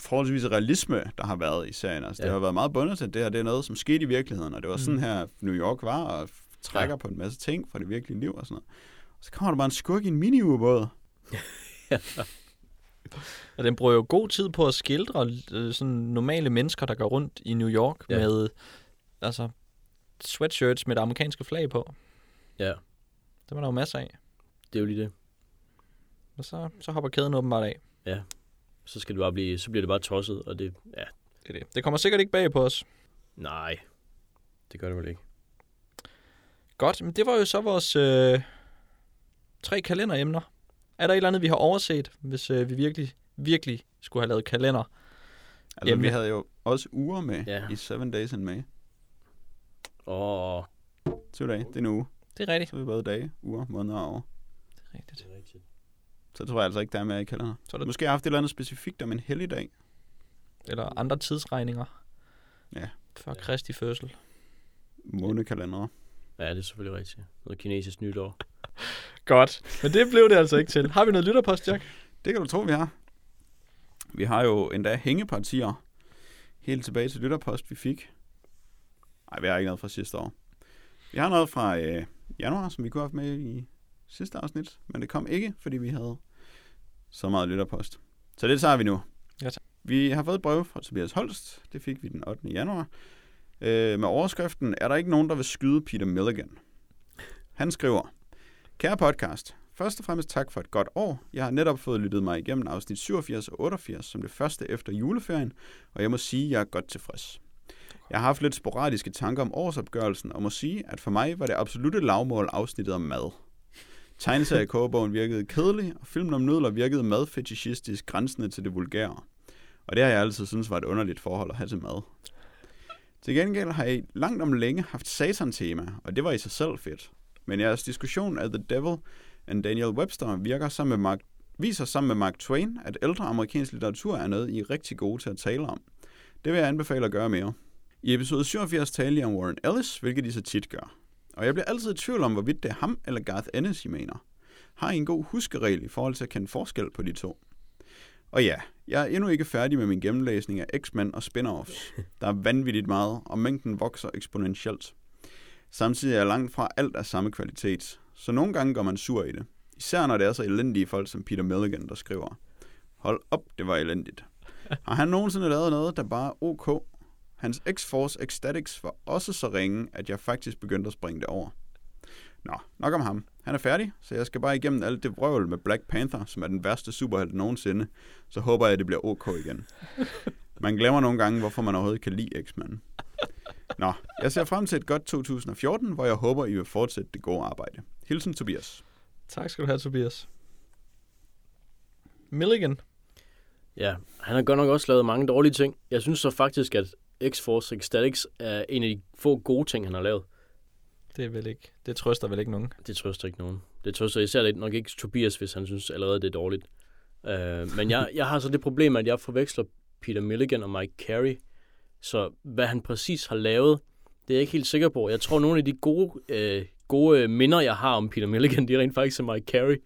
forholdsvis realisme, der har været i serien. Altså, ja. Ja. Det har været meget bundet til, at det her det er noget, som skete i virkeligheden, og det var sådan Mm. her, New York var, og trækker ja. Ja. på en masse ting fra det virkelige liv og sådan noget. Og så kommer der bare en skurk i en mini-ubåd. *laughs* Og den bruger jo god tid på at skildre øh, sådan normale mennesker, der går rundt i New York ja. Ja. med altså sweatshirts med det amerikanske flag på. Ja, Det var der jo masser af. det er jo lige det. Og så, så hopper kæden åbenbart af. Så skal det bare blive, så bliver det bare tosset, og det, ja, Det er det. Det kommer sikkert ikke bag på os. nej, det gør det vel ikke. Godt, men det var jo så vores øh, tre kalenderemner. Er der et eller andet, vi har overset, hvis øh, vi virkelig, virkelig skulle have lavet kalender? Altså, Jamen- vi havde jo også uger med Ja. i Seven Days in May. Åh, Syv dage, det er en uge. Det er rigtigt. Så er vi både dage, uger, måneder og år. Det er rigtigt. det er rigtigt. Så tror jeg altså ikke, der er med i kalender. Så er der, Måske har haft et eller andet specifikt om en helligdag. eller andre tidsregninger. Ja. Før Kristi fødsel. Månekalendere. Ja, det er selvfølgelig rigtigt. Noget kinesisk nytår. *laughs* Godt. Men det blev det altså ikke til. Har vi noget lytterpost, Jack? Det kan du tro, vi har. Vi har jo endda hængepartier. Helt tilbage til lytterpost, vi fik. Nej, vi har ikke noget fra sidste år. Vi har noget fra øh, januar, som vi kunne have haft med i sidste afsnit. Men det kom ikke, fordi vi havde så meget lytterpost. Så det tager vi nu. Ja, tak. Vi har fået et brev fra Tobias Holst. Det fik vi den 8. januar. Øh, med overskriften, er der ikke nogen, der vil skyde Peter Milligan? Han skriver, Kære podcast, først og fremmest tak for et godt år. Jeg har netop fået lyttet mig igennem afsnit 87 og 88 som det første efter juleferien, og jeg må sige, at jeg er godt tilfreds. Jeg har haft lidt sporadiske tanker om årsopgørelsen, og må sige, at for mig var det absolutte lavmål afsnittet om mad. Tegneseriekogebogen virkede kedelig, og filmen om nudler virkede madfetishistisk grænsende til det vulgære. Og det har jeg altid synes var et underligt forhold at have til mad. Til gengæld har jeg langt om længe haft satan-tema, og det var i sig selv fedt. Men jeres diskussion af The Devil and Daniel Webster virker sammen med Mark, viser sammen med Mark Twain, at ældre amerikansk litteratur er noget, I er rigtig gode til at tale om. Det vil jeg anbefale at gøre mere. I episode 87 taler jeg om Warren Ellis, hvilket de så tit gør. Og jeg bliver altid i tvivl om, hvorvidt det er ham eller Garth Ennis, I mener. Har I en god huskeregel i forhold til at kende forskel på de to? Og ja, jeg er endnu ikke færdig med min gennemlæsning af X-Men og spin-offs. Der er vanvittigt meget, og mængden vokser eksponentielt. Samtidig er langt fra alt af samme kvalitet, så nogle gange går man sur i det. Især når det er så elendige folk som Peter Milligan, der skriver. Hold op, det var elendigt. Har han nogensinde lavet noget, der bare er ok? Hans X-Force Ecstatics var også så ringe, at jeg faktisk begyndte at springe det over. Nå, nok om ham. Han er færdig, så jeg skal bare igennem alt det vrøvl med Black Panther, som er den værste superhelt nogensinde. Så håber jeg, at det bliver ok igen. Man glemmer nogle gange, hvorfor man overhovedet kan lide X-Men. Nå, jeg ser frem til et godt 2014, hvor jeg håber, I vil fortsætte det gode arbejde. Hilsen Tobias. Tak skal du have, Tobias. Milligan. Ja, han har godt nok også lavet mange dårlige ting. Jeg synes så faktisk, at X-Force Ecstatics er en af de få gode ting, han har lavet. Det er vel ikke. Det trøster vel ikke nogen. Det trøster ikke nogen. Det tror jeg især nok ikke Tobias, hvis han synes allerede, det er dårligt. Uh, men jeg, jeg har så det problem, at jeg forveksler Peter Milligan og Mike Carey. Så hvad han præcis har lavet, det er jeg ikke helt sikker på. Jeg tror, nogle af de gode, øh, gode minder, jeg har om Peter Milligan, *laughs* de er rent faktisk som Mike Carey.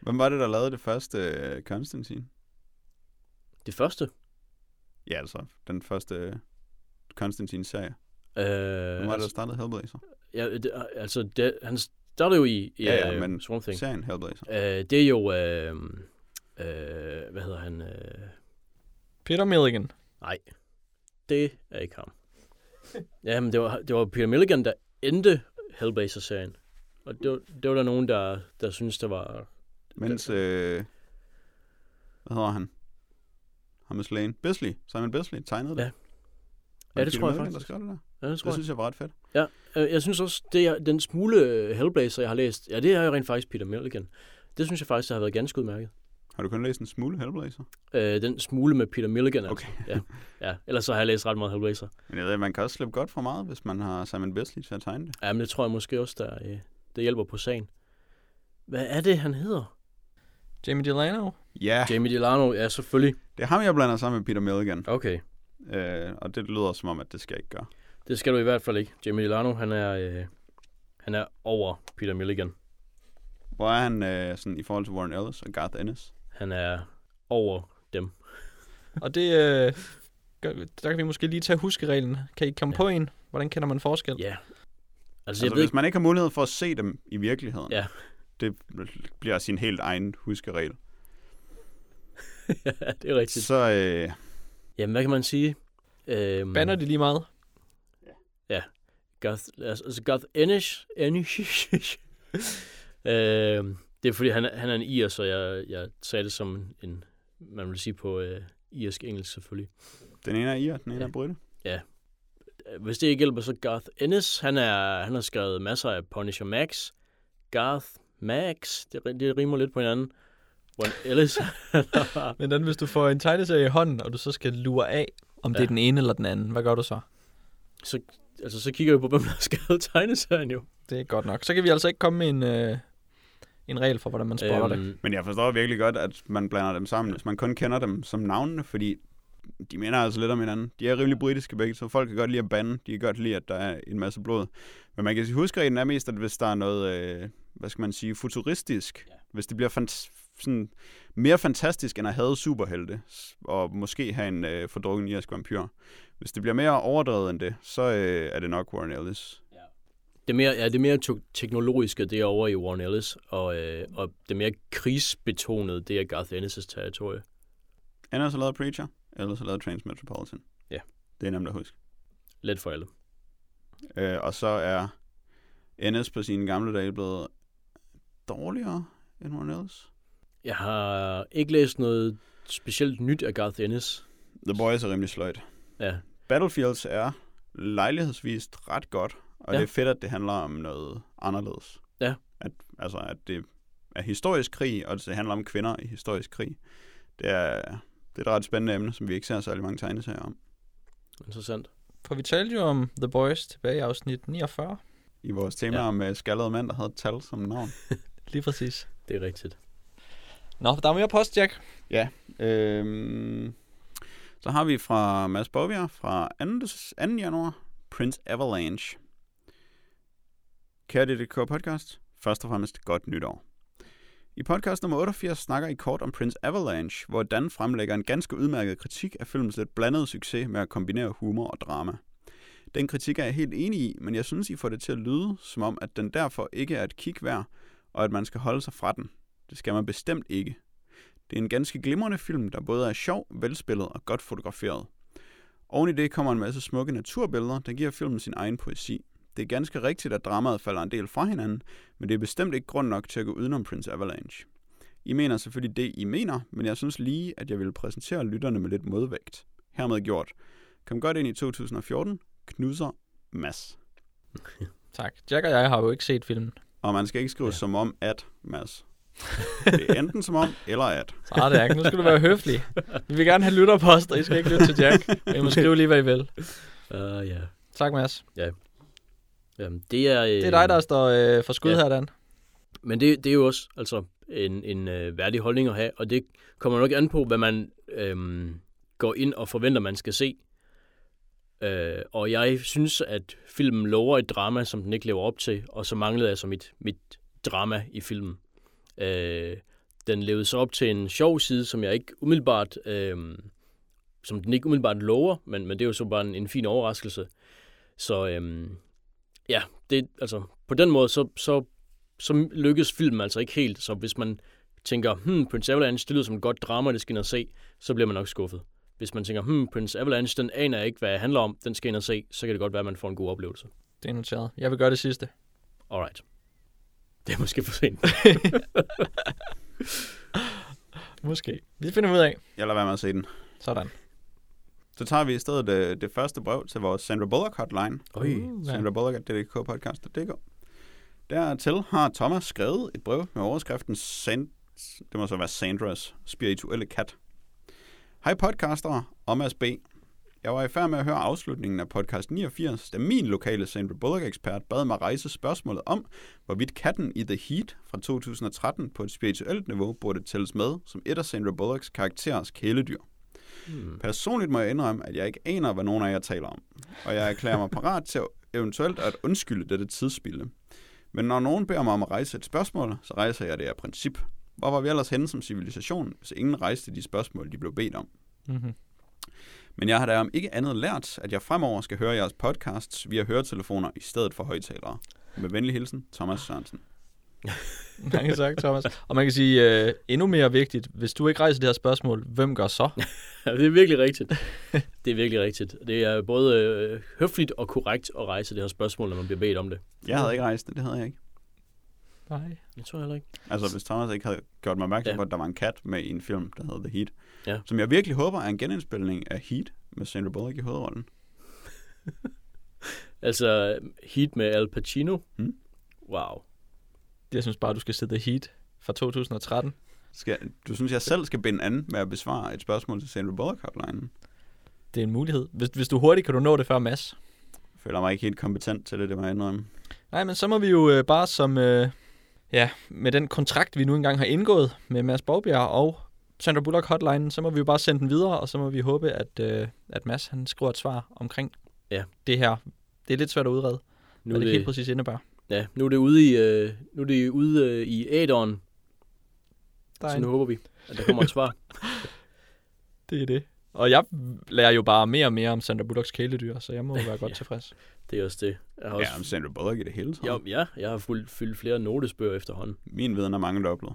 Hvem var det, der lavede det første uh, Constantine? Det første? Ja, altså den første uh, Constantine-serie. Øh, Hvem var det, der startede Hellblazer? Ja, det, altså, det, han startede jo i, i Ja, ja, øh, men Swamp Thing. serien Hellblazer. Øh, det er jo, øh, øh, hvad hedder han? Øh, Peter Milligan. nej, det er ikke ham. *laughs* Jamen, det var, det var Peter Milligan, der endte Hellblazer-serien. Og det var, det var der nogen, der, der synes det var... Mens, øh, hvad hedder han? Ham med Slane. Bisley. Simon Bisley tegnede det. Ja. Ja, det tror jeg faktisk. Der det der? Ja, det tror Det jeg. synes jeg var ret fedt. Øh, Jeg synes også, det er den smule øh, Hellblazer, jeg har læst, ja, det er jo rent faktisk Peter Milligan. Det synes jeg faktisk, der har været ganske udmærket. Har du kun læst en smule Hellblazer? Øh, den smule med Peter Milligan, altså. Okay. Ja, ja. Ellers så har jeg læst ret meget Hellblazer. Men jeg ved, man kan også slippe godt fra meget, hvis man har Simon Bisley til at tegne det. Ja, men det tror jeg måske også, der, øh, der hjælper på sagen. Hvad er det, han hedder? Jamie Delano. Ja, Jamie Delano, ja, selvfølgelig. det er ham, jeg blander sammen med Peter Milligan. Okay. Øh, og det lyder som om, at det skal jeg ikke gøre. Det skal du i hvert fald ikke. Jamie Delano, han er, øh, han er over Peter Milligan. Hvor er han øh, sådan, i forhold til Warren Ellis og Garth Ennis? Han er over dem. Og det, øh, der kan vi måske lige tage huskereglen. Kan I komme Ja. på en? Hvordan kender man forskel? Ja. Altså, Altså, jeg ved hvis ikke, man ikke har mulighed for at se dem i virkeligheden, Ja. det bliver sin helt egen huskeregel. *laughs* ja, det er rigtigt. Så øh, Jamen, hvad kan man sige? Øhm, Banner de lige meget? Garth, altså, altså Garth Ennis, Ennis *laughs* øhm, det er fordi, han, er- han er en ir, så jeg, jeg sagde det som en, man vil sige på øh, irsk engelsk selvfølgelig. den ene er ir, den ene Ja. er Brytte. Hvis det ikke hjælper, så Garth Ennis, han, er, han har skrevet masser af Punisher Max. Garth Max, det, det rimer lidt på hinanden. Warren Ellis, *laughs* Men den, hvis du får en tegneserie i hånden, og du så skal lure af, om ja. det er den ene eller den anden, hvad gør du så? så, altså, så kigger vi på, hvem der har skrevet *laughs* tegneserien jo. Det er godt nok. Så kan vi altså ikke komme med en, øh, en regel for, hvordan man spotter det. Øhm, Men jeg forstår virkelig godt, at man blander dem sammen, hvis man kun kender dem som navnene, fordi de minder altså lidt om hinanden. De er rimelig britiske begge, så folk kan godt lide at bande. De kan godt lide, at der er en masse blod. Men man kan sige, huskreglen er mest, at hvis der er noget, øh, hvad skal man sige, futuristisk, Ja. hvis det bliver fant- sådan mere fantastisk end at have superhelte, og måske have en øh, fordrukken irsk vampyr. Hvis det bliver mere overdrevet end det, så øh, er det nok Warren Ellis. Det er mere, ja, det er mere teknologiske, det er over i Warren Ellis, og, øh, og det mere krigsbetonede, det er Garth Ennis' territorie. Han har så lavet Preacher, eller så lavet Transmetropolitan. Ja. Det er nemt at huske. Let for alle. Øh, og så er Ennis på sine gamle dage blevet dårligere end Warren Ellis. Jeg har ikke læst noget specielt nyt af Garth Ennis. The Boys er rimelig sløjt. Ja, Battlefields er lejlighedsvist ret godt, og Ja. det er fedt, at det handler om noget anderledes. Ja. At, altså, at det er historisk krig, og det handler om kvinder i historisk krig. Det er, det er et ret spændende emne, som vi ikke ser særlig mange tegneserier om. interessant. For vi talte jo om The Boys tilbage i afsnit 49. I vores tema Ja. om uh, skaldede mænd, der havde et tal som navn. *laughs* Lige præcis. Det er rigtigt. Nå, der er mere post, Jack. Øhm, så har vi fra Mads Bovia fra 2. 2. januar, Prince Avalanche. Kære DDK podcast, først og fremmest godt nytår. I podcast nummer 88 snakker I kort om Prince Avalanche, hvor Dan fremlægger en ganske udmærket kritik af filmens lidt blandede succes med at kombinere humor og drama. Den kritik er jeg helt enig i, men jeg synes, I får det til at lyde, som om, at den derfor ikke er et kig værd, og at man skal holde sig fra den. Det skal man bestemt ikke. Det er en ganske glimrende film, der både er sjov, velspillet og godt fotograferet. Oven i det kommer en masse smukke naturbilleder, der giver filmen sin egen poesi. Det er ganske rigtigt, at dramaet falder en del fra hinanden, men det er bestemt ikke grund nok til at gå udenom Prince Avalanche. I mener selvfølgelig det, I mener, men jeg synes lige, at jeg vil præsentere lytterne med lidt modvægt. Hermed gjort. Kom godt ind i 2014. Knusser Mads. Tak. Jack og jeg har jo ikke set filmen. Og man skal ikke skrive ja. som om at, Mads. Det er enten som om, eller at. Så er det Jack. Nu skal du være høflig. Vi vil gerne have lytterpost, og I skal ikke lytte til Jack. Men I må skrive lige, hvad I vil. Uh, ja. Tak, Mads. Jamen, det er... Øh, Det er dig, der står øh, for skud Ja. her, Dan. Men det, det er jo også altså, en, en øh, værdig holdning at have, og det kommer nok an på, hvad man øh, går ind og forventer, man skal se. Øh, og jeg synes, at filmen lover et drama, som den ikke lever op til, og så manglede jeg så mit, mit drama i filmen. Øh, den levede så op til en sjov side, som jeg ikke umiddelbart, øh, som den ikke umiddelbart lover, men, men det er jo så bare en, en fin overraskelse. Så øh, ja, det, altså, på den måde, så, så, så lykkes filmen altså ikke helt. Så hvis man tænker, hmm, Prince Avalanche, det lyder som et godt drama, det skal ind og se, så bliver man nok skuffet. Hvis man tænker, hmm, Prince Avalanche, den aner ikke, hvad det handler om, den skal ind og se, så kan det godt være, at man får en god oplevelse. Det er noteret. Jeg vil gøre det sidste. Alright. Det er måske for sent. *laughs* Måske. Vi finder ud af. Jeg lader være med at se den. Sådan. Så tager vi i stedet det, det første brev til vores Sandra Bullock hotline. Øj. Uh, Sandra Bullock at ddkpodcast.dk. Dertil har Thomas skrevet et brev med overskriften Sand... Det må så være Sandras spirituelle kat. Hej podcastere og Mads B. Jeg var i færd med at høre afslutningen af podcast 89, da min lokale Sandra Bullock-ekspert bad mig rejse spørgsmålet om, hvorvidt katten i The Heat fra 2013 på et spirituelt niveau burde tælles med som et af Sandra Bullocks karakterers kæledyr. Hmm. Personligt må jeg indrømme, at jeg ikke aner, hvad nogen af jer taler om, og jeg erklærer mig parat til eventuelt at undskylde dette tidsspilde. Men når nogen beder mig om at rejse et spørgsmål, så rejser jeg det af princip. Hvor var vi ellers henne som civilisation, hvis ingen rejste de spørgsmål, de blev bedt om? Mm-hmm. Men jeg har da om ikke andet lært, at jeg fremover skal høre jeres podcasts via høretelefoner i stedet for højtalere. Med venlig hilsen, Thomas Sørensen. *laughs* Mange tak, Thomas. Og man kan sige, øh, endnu mere vigtigt, hvis du ikke rejser det her spørgsmål, hvem gør så? *laughs* Det er virkelig rigtigt. Det er virkelig rigtigt. Det er både øh, høfligt og korrekt at rejse det her spørgsmål, når man bliver bedt om det. Jeg havde ikke rejst det, det havde jeg ikke. Nej. Jeg tror heller ikke. Altså, hvis Thomas ikke havde gjort mig opmærksom Ja. på, at der var en kat med i en film, der hedder The Heat. Ja. Som jeg virkelig håber er en genindspilning af Heat med Sandra Bullock i hovedrollen. *laughs* Altså, Heat med Al Pacino. Hmm. Wow. Jeg synes bare, du skal sætte Heat fra 2013. Skal, du synes, jeg selv skal binde an med at besvare et spørgsmål til Sandra Bullock hotline? Det er en mulighed. Hvis, hvis du hurtigt kan du nå det før Mads. Jeg føler mig ikke helt kompetent til det, det må jeg indrømme. Nej, men så må vi jo øh, bare som... Øh, ja, med den kontrakt, vi nu engang har indgået med Mads Borgbjerg og Sandra Bullock Hotline, så må vi jo bare sende den videre, og så må vi håbe, at, øh, at Mads han skriver et svar omkring Ja. det her. Det er lidt svært at udrede, Nu hvad er det, det, helt præcis indebærer. ja, nu er det ude i, øh, nu er det ude øh, i æderen, Der er så nu håber vi, at der kommer et svar. *laughs* det er det. Og jeg lærer jo bare mere og mere om Sandra Bullocks kæledyr, så jeg må jo *laughs* være godt Ja. tilfreds. Det er også det. Jeg har også, Ja, om Sandra Bullock i det hele taget. ja, ja, jeg har fyldt, fyldt flere notesbøger efterhånden. Min viden er mange dobblet.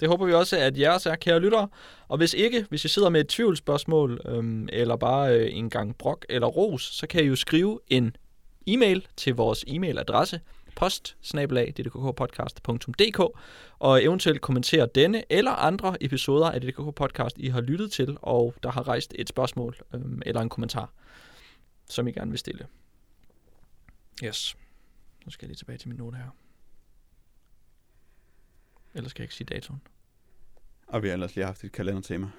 Det håber vi også, at jeres er, kære lyttere. Og hvis ikke, hvis I sidder med et tvivlsspørgsmål, øhm, eller bare øh, en gang brok eller ros, så kan I jo skrive en e-mail til vores e-mailadresse post og eventuelt kommentere denne eller andre episoder af DKK Podcast, I har lyttet til, og der har rejst et spørgsmål øhm, eller en kommentar, som I gerne vil stille. Yes. Nu skal jeg lige tilbage til min note her. Ellers skal jeg ikke sige datoen. Og vi har ellers lige haft et kalendertema.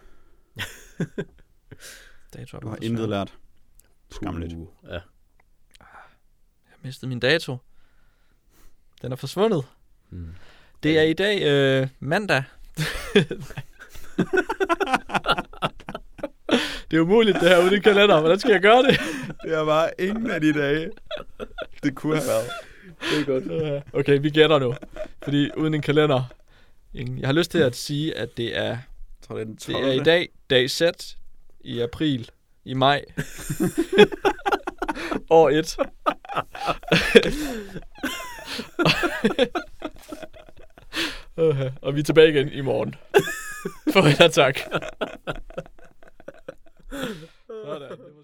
*laughs* Dato er Du har intet lært. Skamligt. Ja. Jeg har mistet min dato. Den er forsvundet. Hmm. Det er i dag øh, mandag. *laughs* *laughs* det er umuligt, det her uden en kalender. Hvordan skal jeg gøre det? *laughs* Det er bare ingen af de dage. Det kunne have været. Det er godt. Okay, vi gætter nu. Fordi uden en kalender... ingen- Jeg har lyst til at sige, at det er, Jeg tror, det er den det 12. er i dag, dag Z, i april, i maj. *laughs* År 1. *laughs* og vi er tilbage igen i morgen. Og tak. Sådan.